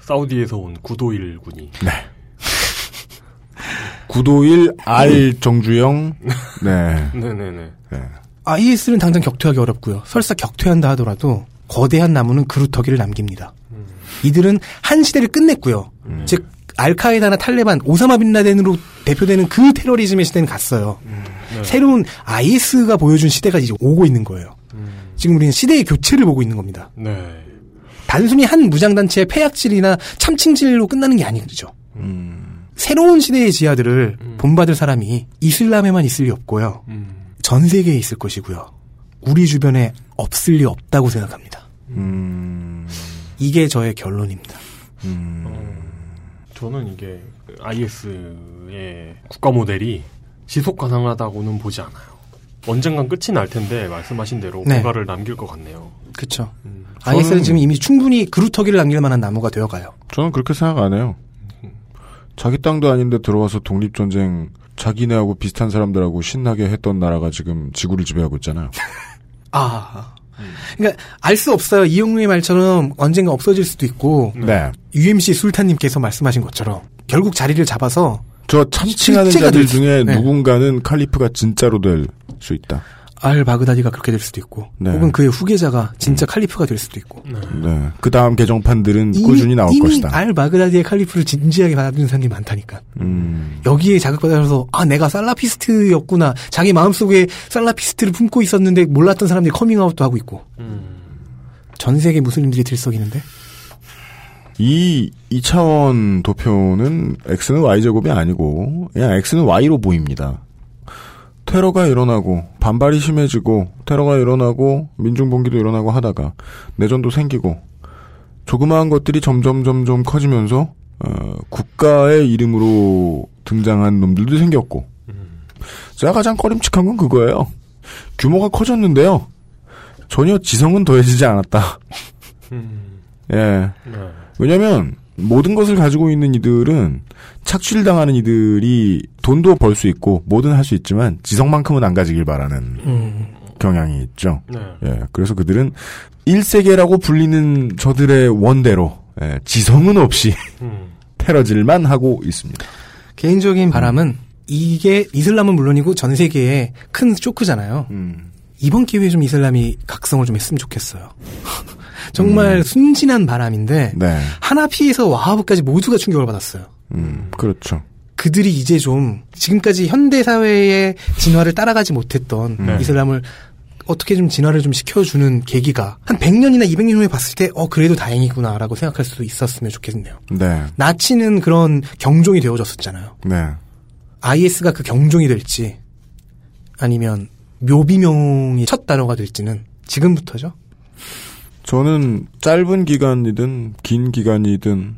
사우디에서 온 구도일 군이 네. <laughs> 구도일 R 정주영. 네. <laughs> 네네 네. IS는 당장 격퇴하기 어렵고요. 설사 격퇴한다 하더라도 거대한 나무는 그루터기를 남깁니다. 이들은 한 시대를 끝냈고요. 즉 알카에다나 탈레반, 오사마 빈라덴으로 대표되는 그 테러리즘의 시대는 갔어요. 네. 새로운 IS가 보여준 시대가 이제 오고 있는 거예요. 지금 우리는 시대의 교체를 보고 있는 겁니다. 네. 단순히 한 무장단체의 폐악질이나 참칭질로 끝나는 게 아니죠. 새로운 시대의 지하들을 본받을 사람이 이슬람에만 있을 리 없고요. 전 세계에 있을 것이고요. 우리 주변에 없을 리 없다고 생각합니다. 이게 저의 결론입니다. 저는 이게 IS의 국가 모델이 지속 가능하다고는 보지 않아요. 언젠간 끝이 날 텐데 말씀하신 대로 네. 뭔가를 남길 것 같네요. 그쵸. 음. IS는 지금 이미 충분히 그루터기를 남길 만한 나무가 되어가요. 저는 그렇게 생각 안 해요. 자기 땅도 아닌데 들어와서 독립 전쟁 자기네하고 비슷한 사람들하고 신나게 했던 나라가 지금 지구를 지배하고 있잖아요. <laughs> 아. 그러니까 알 수 없어요. 이용루의 말처럼 언젠가 없어질 수도 있고 네. UMC 술탄님께서 말씀하신 것처럼 결국 자리를 잡아서 저 참칭하는 자들 중에 네. 누군가는 칼리프가 진짜로 될 수 있다. 알 바그다디가 그렇게 될 수도 있고 네. 혹은 그의 후계자가 진짜 칼리프가 될 수도 있고 네. 그 다음 개정판들은 이미- 꾸준히 나올 이미 것이다. 알 바그다디의 칼리프를 진지하게 받아들이는 사람들이 많다니까. 음. 여기에 자극받아서 아 내가 살라피스트였구나 자기 마음속에 살라피스트를 품고 있었는데 몰랐던 사람들이 커밍아웃도 하고 있고 전 세계 무슬림들이 들썩이는데 이 2차원 도표는 X는 Y제곱이 아니고 그냥 X는 Y로 보입니다. 테러가 일어나고 반발이 심해지고 테러가 일어나고 민중봉기도 일어나고 하다가 내전도 생기고 조그마한 것들이 점점 점점 커지면서 어, 국가의 이름으로 등장한 놈들도 생겼고 제가 가장 꺼림칙한 건 그거예요. 규모가 커졌는데요. 전혀 지성은 더해지지 않았다. 예. 왜냐면 모든 것을 가지고 있는 이들은 착취를 당하는 이들이 돈도 벌 수 있고 뭐든 할 수 있지만 지성만큼은 안 가지길 바라는 음. 경향이 있죠. 네. 예. 그래서 그들은 1세계라고 불리는 저들의 원대로 예, 지성은 없이 <laughs> 테러질만 하고 있습니다. 개인적인 바람은 이게 이슬람은 물론이고 전 세계에 큰 쇼크잖아요. 이번 기회에 좀 이슬람이 각성을 좀 했으면 좋겠어요. <laughs> 정말 순진한 바람인데 네. 하나피에서 와하브까지 모두가 충격을 받았어요. 음, 그렇죠. 그들이 이제 좀 지금까지 현대 사회의 진화를 따라가지 못했던 네. 이슬람을 어떻게 좀 진화를 좀 시켜주는 계기가 한 100년이나 200년 후에 봤을 때 어 그래도 다행이구나라고 생각할 수 있었으면 좋겠네요. 네. 나치는 그런 경종이 되어줬었잖아요. 네. IS가 그 경종이 될지 아니면 묘비명이 첫 단어가 될지는 지금부터죠. 저는 짧은 기간이든 긴 기간이든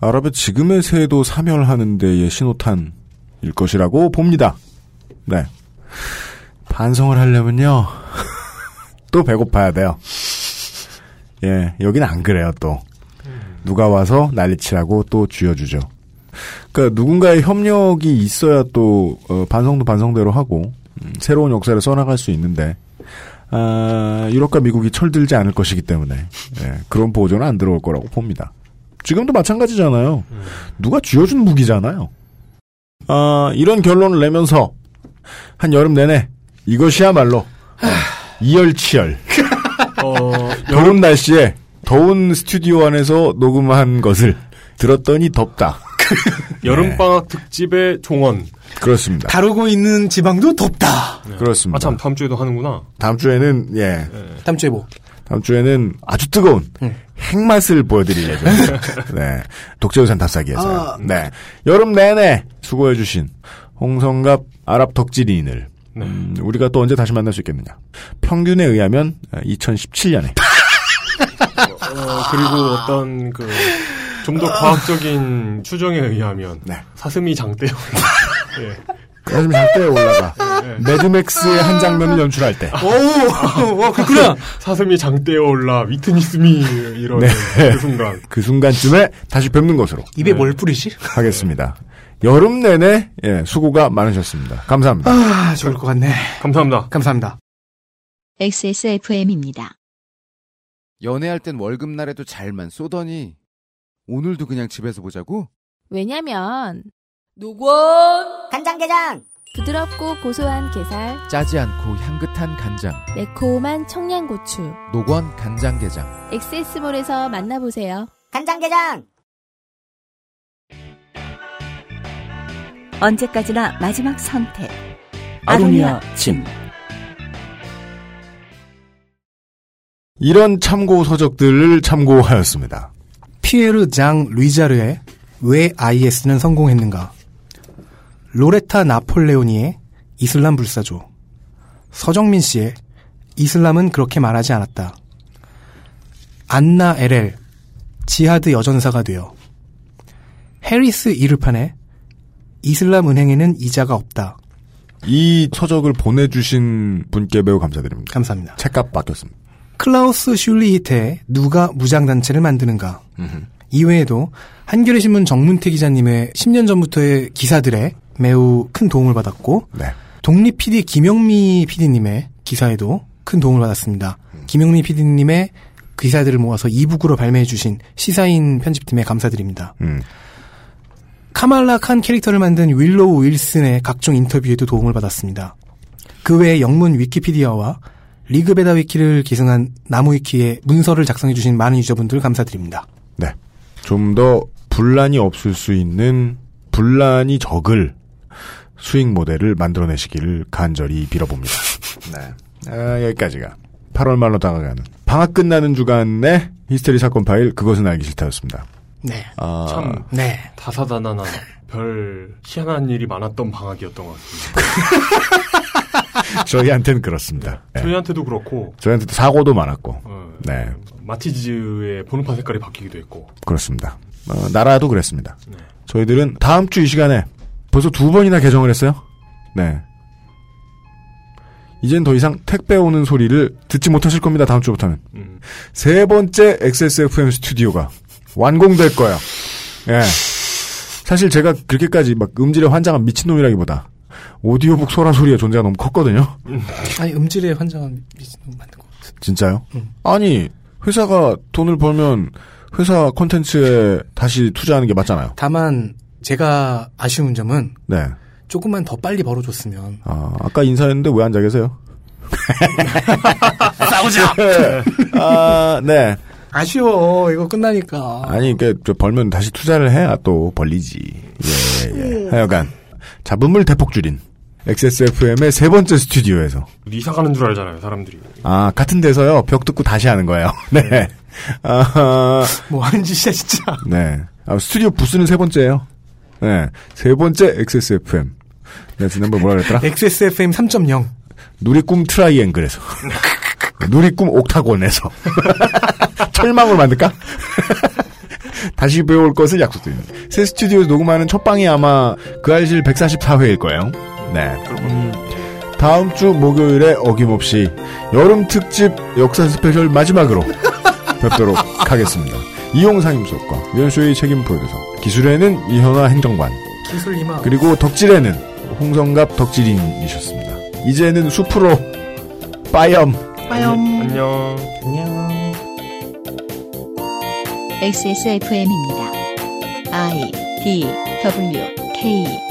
아랍의 지금의 새도 사멸하는 데의 신호탄일 것이라고 봅니다. 네. 반성을 하려면요. <laughs> 또 배고파야 돼요. 예, 여기는 안 그래요, 또. 누가 와서 난리치라고 또 쥐어주죠. 그러니까 누군가의 협력이 있어야 또 어, 반성도 반성대로 하고 음, 새로운 역사를 써나갈 수 있는데 아, 유럽과 미국이 철들지 않을 것이기 때문에 예, 그런 보조는 안 들어올 거라고 봅니다. 지금도 마찬가지잖아요. 누가 쥐어준 무기잖아요. 아, 이런 결론을 내면서 한 여름 내내 이것이야말로 <laughs> 어, 이열치열 어, 더운 날씨에 더운 스튜디오 안에서 녹음한 것을 들었더니 덥다. <laughs> 여름방학 특집의 종원. 그렇습니다. 다루고 있는 지방도 덥다. 그렇습니다. 아, 참, 다음 주에도 하는구나. 다음 주에는 예. 다음 주에 뭐? 다음 주에는 아주 뜨거운 핵맛을 보여드릴 예정입니다. <laughs> 네. 독재우산 탑사기에서요. 아. 네. 여름 내내 수고해주신 홍성갑 아랍 덕질인을 음, 우리가 또 언제 다시 만날 수 있겠느냐. 평균에 의하면 2017년에. <laughs> 어, 그리고 어떤 그, 좀 더 과학적인 추정에 의하면 사슴이 장대요. <laughs> 예. 사슴이 장대에 올라가. 매드맥스의 한 장면을 연출할 때. 오, 와, 그렇구나. 사슴이 장대에 올라 위트니스미 이런 그 순간. 그 순간쯤에 다시 뵙는 것으로. 입에 뭘 뿌리지? 하겠습니다. 여름 내내 예, 수고가 많으셨습니다. 감사합니다. 아, 좋을 것 같네. 감사합니다. 감사합니다. XSFM입니다. 연애할 땐 월급날에도 잘만 쏘더니 오늘도 그냥 집에서 보자고? 왜냐면 노건 간장게장 부드럽고 고소한 게살, 짜지 않고 향긋한 간장. 매콤한 청양고추, 노건 간장게장. 엑세스몰에서 만나보세요. 간장게장 언제까지나 마지막 선택. 아로니아 침. 이런 참고 서적들을 참고하였습니다. 피에르 장 루이자르의 왜 IS는 성공했는가? 로레타 나폴레오니의 이슬람 불사조. 서정민 씨의 이슬람은 그렇게 말하지 않았다. 안나 에렐 지하드 여전사가 되어 해리스 이르판의 이슬람 은행에는 이자가 없다. 이 서적을 보내주신 분께 매우 감사드립니다. 감사합니다. 책값 바뀌었습니다. 클라우스 슐리히테의 누가 무장단체를 만드는가. 이외에도 한겨레 신문 정문태 기자님의 10년 전부터의 기사들에 매우 큰 도움을 받았고 네. 독립 PD 김영미 PD님의 기사에도 큰 도움을 받았습니다. 김영미 PD님의 기사들을 모아서 e-book으로 발매해 주신 시사인 편집팀에 감사드립니다. 음. 카말라 칸 캐릭터를 만든 윌로우 윌슨의 각종 인터뷰에도 도움을 받았습니다. 그 외에 영문 위키피디아와 리그베다 위키를 계승한 나무위키에 문서를 작성해 주신 많은 유저분들 감사드립니다. 네. 좀 더 분란이 없을 수 있는 분란이 적을 수익 모델을 만들어내시기를 간절히 빌어봅니다. 네. 아, 여기까지가 8월 말로 다가가는 방학 끝나는 주간의 히스테리 사건 파일 그것은 알기 싫다였습니다. 네. 아, 참 네. 다사다난한 별 희한한 일이 많았던 방학이었던 것 같습니다. <laughs> <laughs> 저희한테는 그렇습니다. 네. 저희한테도 그렇고 저희한테도 사고도 많았고. 어, 네. 마티즈의 번호판 색깔이 바뀌기도 했고 그렇습니다. 어, 나라도 그랬습니다. 네. 저희들은 다음 주 이 시간에 벌써 두 번이나 개정을 했어요. 네. 이젠 더 이상 택배 오는 소리를 듣지 못하실 겁니다. 다음 주부터는. 음. 세 번째 XSFM 스튜디오가 완공될 거예요. 예. 사실 제가 그렇게까지 막 음질에 환장한 미친놈이라기보다 오디오북 소라 소리의 존재가 너무 컸거든요. 아니 음질에 환장한 미친놈 만들고. 진짜요? 음. 아니 회사가 돈을 벌면 회사 콘텐츠에 다시 투자하는 게 맞잖아요. 다만 제가 아쉬운 점은 네. 조금만 더 빨리 벌어줬으면 아, 아까 인사했는데 왜 앉아 계세요? <laughs> 싸우자. <laughs> 아, 네. 아쉬워 이거 끝나니까. 아니, 이게 저 벌면 다시 투자를 해야 또 벌리지. 예, 예. 하여간 잡음을 대폭 줄인 XSFM의 세 번째 스튜디오에서 이사 가는 줄 알잖아요, 사람들이. 아 같은 데서요 벽 뜯고 다시 하는 거예요. <laughs> 네. 아, 뭐 하는 짓이야 진짜. 네. 아, 스튜디오 부스는 세 번째예요. 네. 세 번째 XSFM. 내가 지난번 뭐라 그랬더라? XSFM 3.0. 누리꿈 트라이앵글에서. <laughs> 누리꿈 옥타곤에서. <laughs> 철망을 만들까? 다시 뵐 것을 약속드립니다. 새 스튜디오에서 녹음하는 첫 방이 아마 그 알실 144회일 거예요. 네. 음, 다음 주 목요일에 어김없이 여름 특집 역사 스페셜 마지막으로 <laughs> 뵙도록 하겠습니다. 이용상임 수석과 유현쇼의 책임 프로듀서, 기술에는 이현화 행정관, 기술 이마. 그리고 덕질에는 홍성갑 덕질인이셨습니다. 이제는 숲으로 빠염. 빠염. 안녕. 안녕. XSFM입니다. I D W K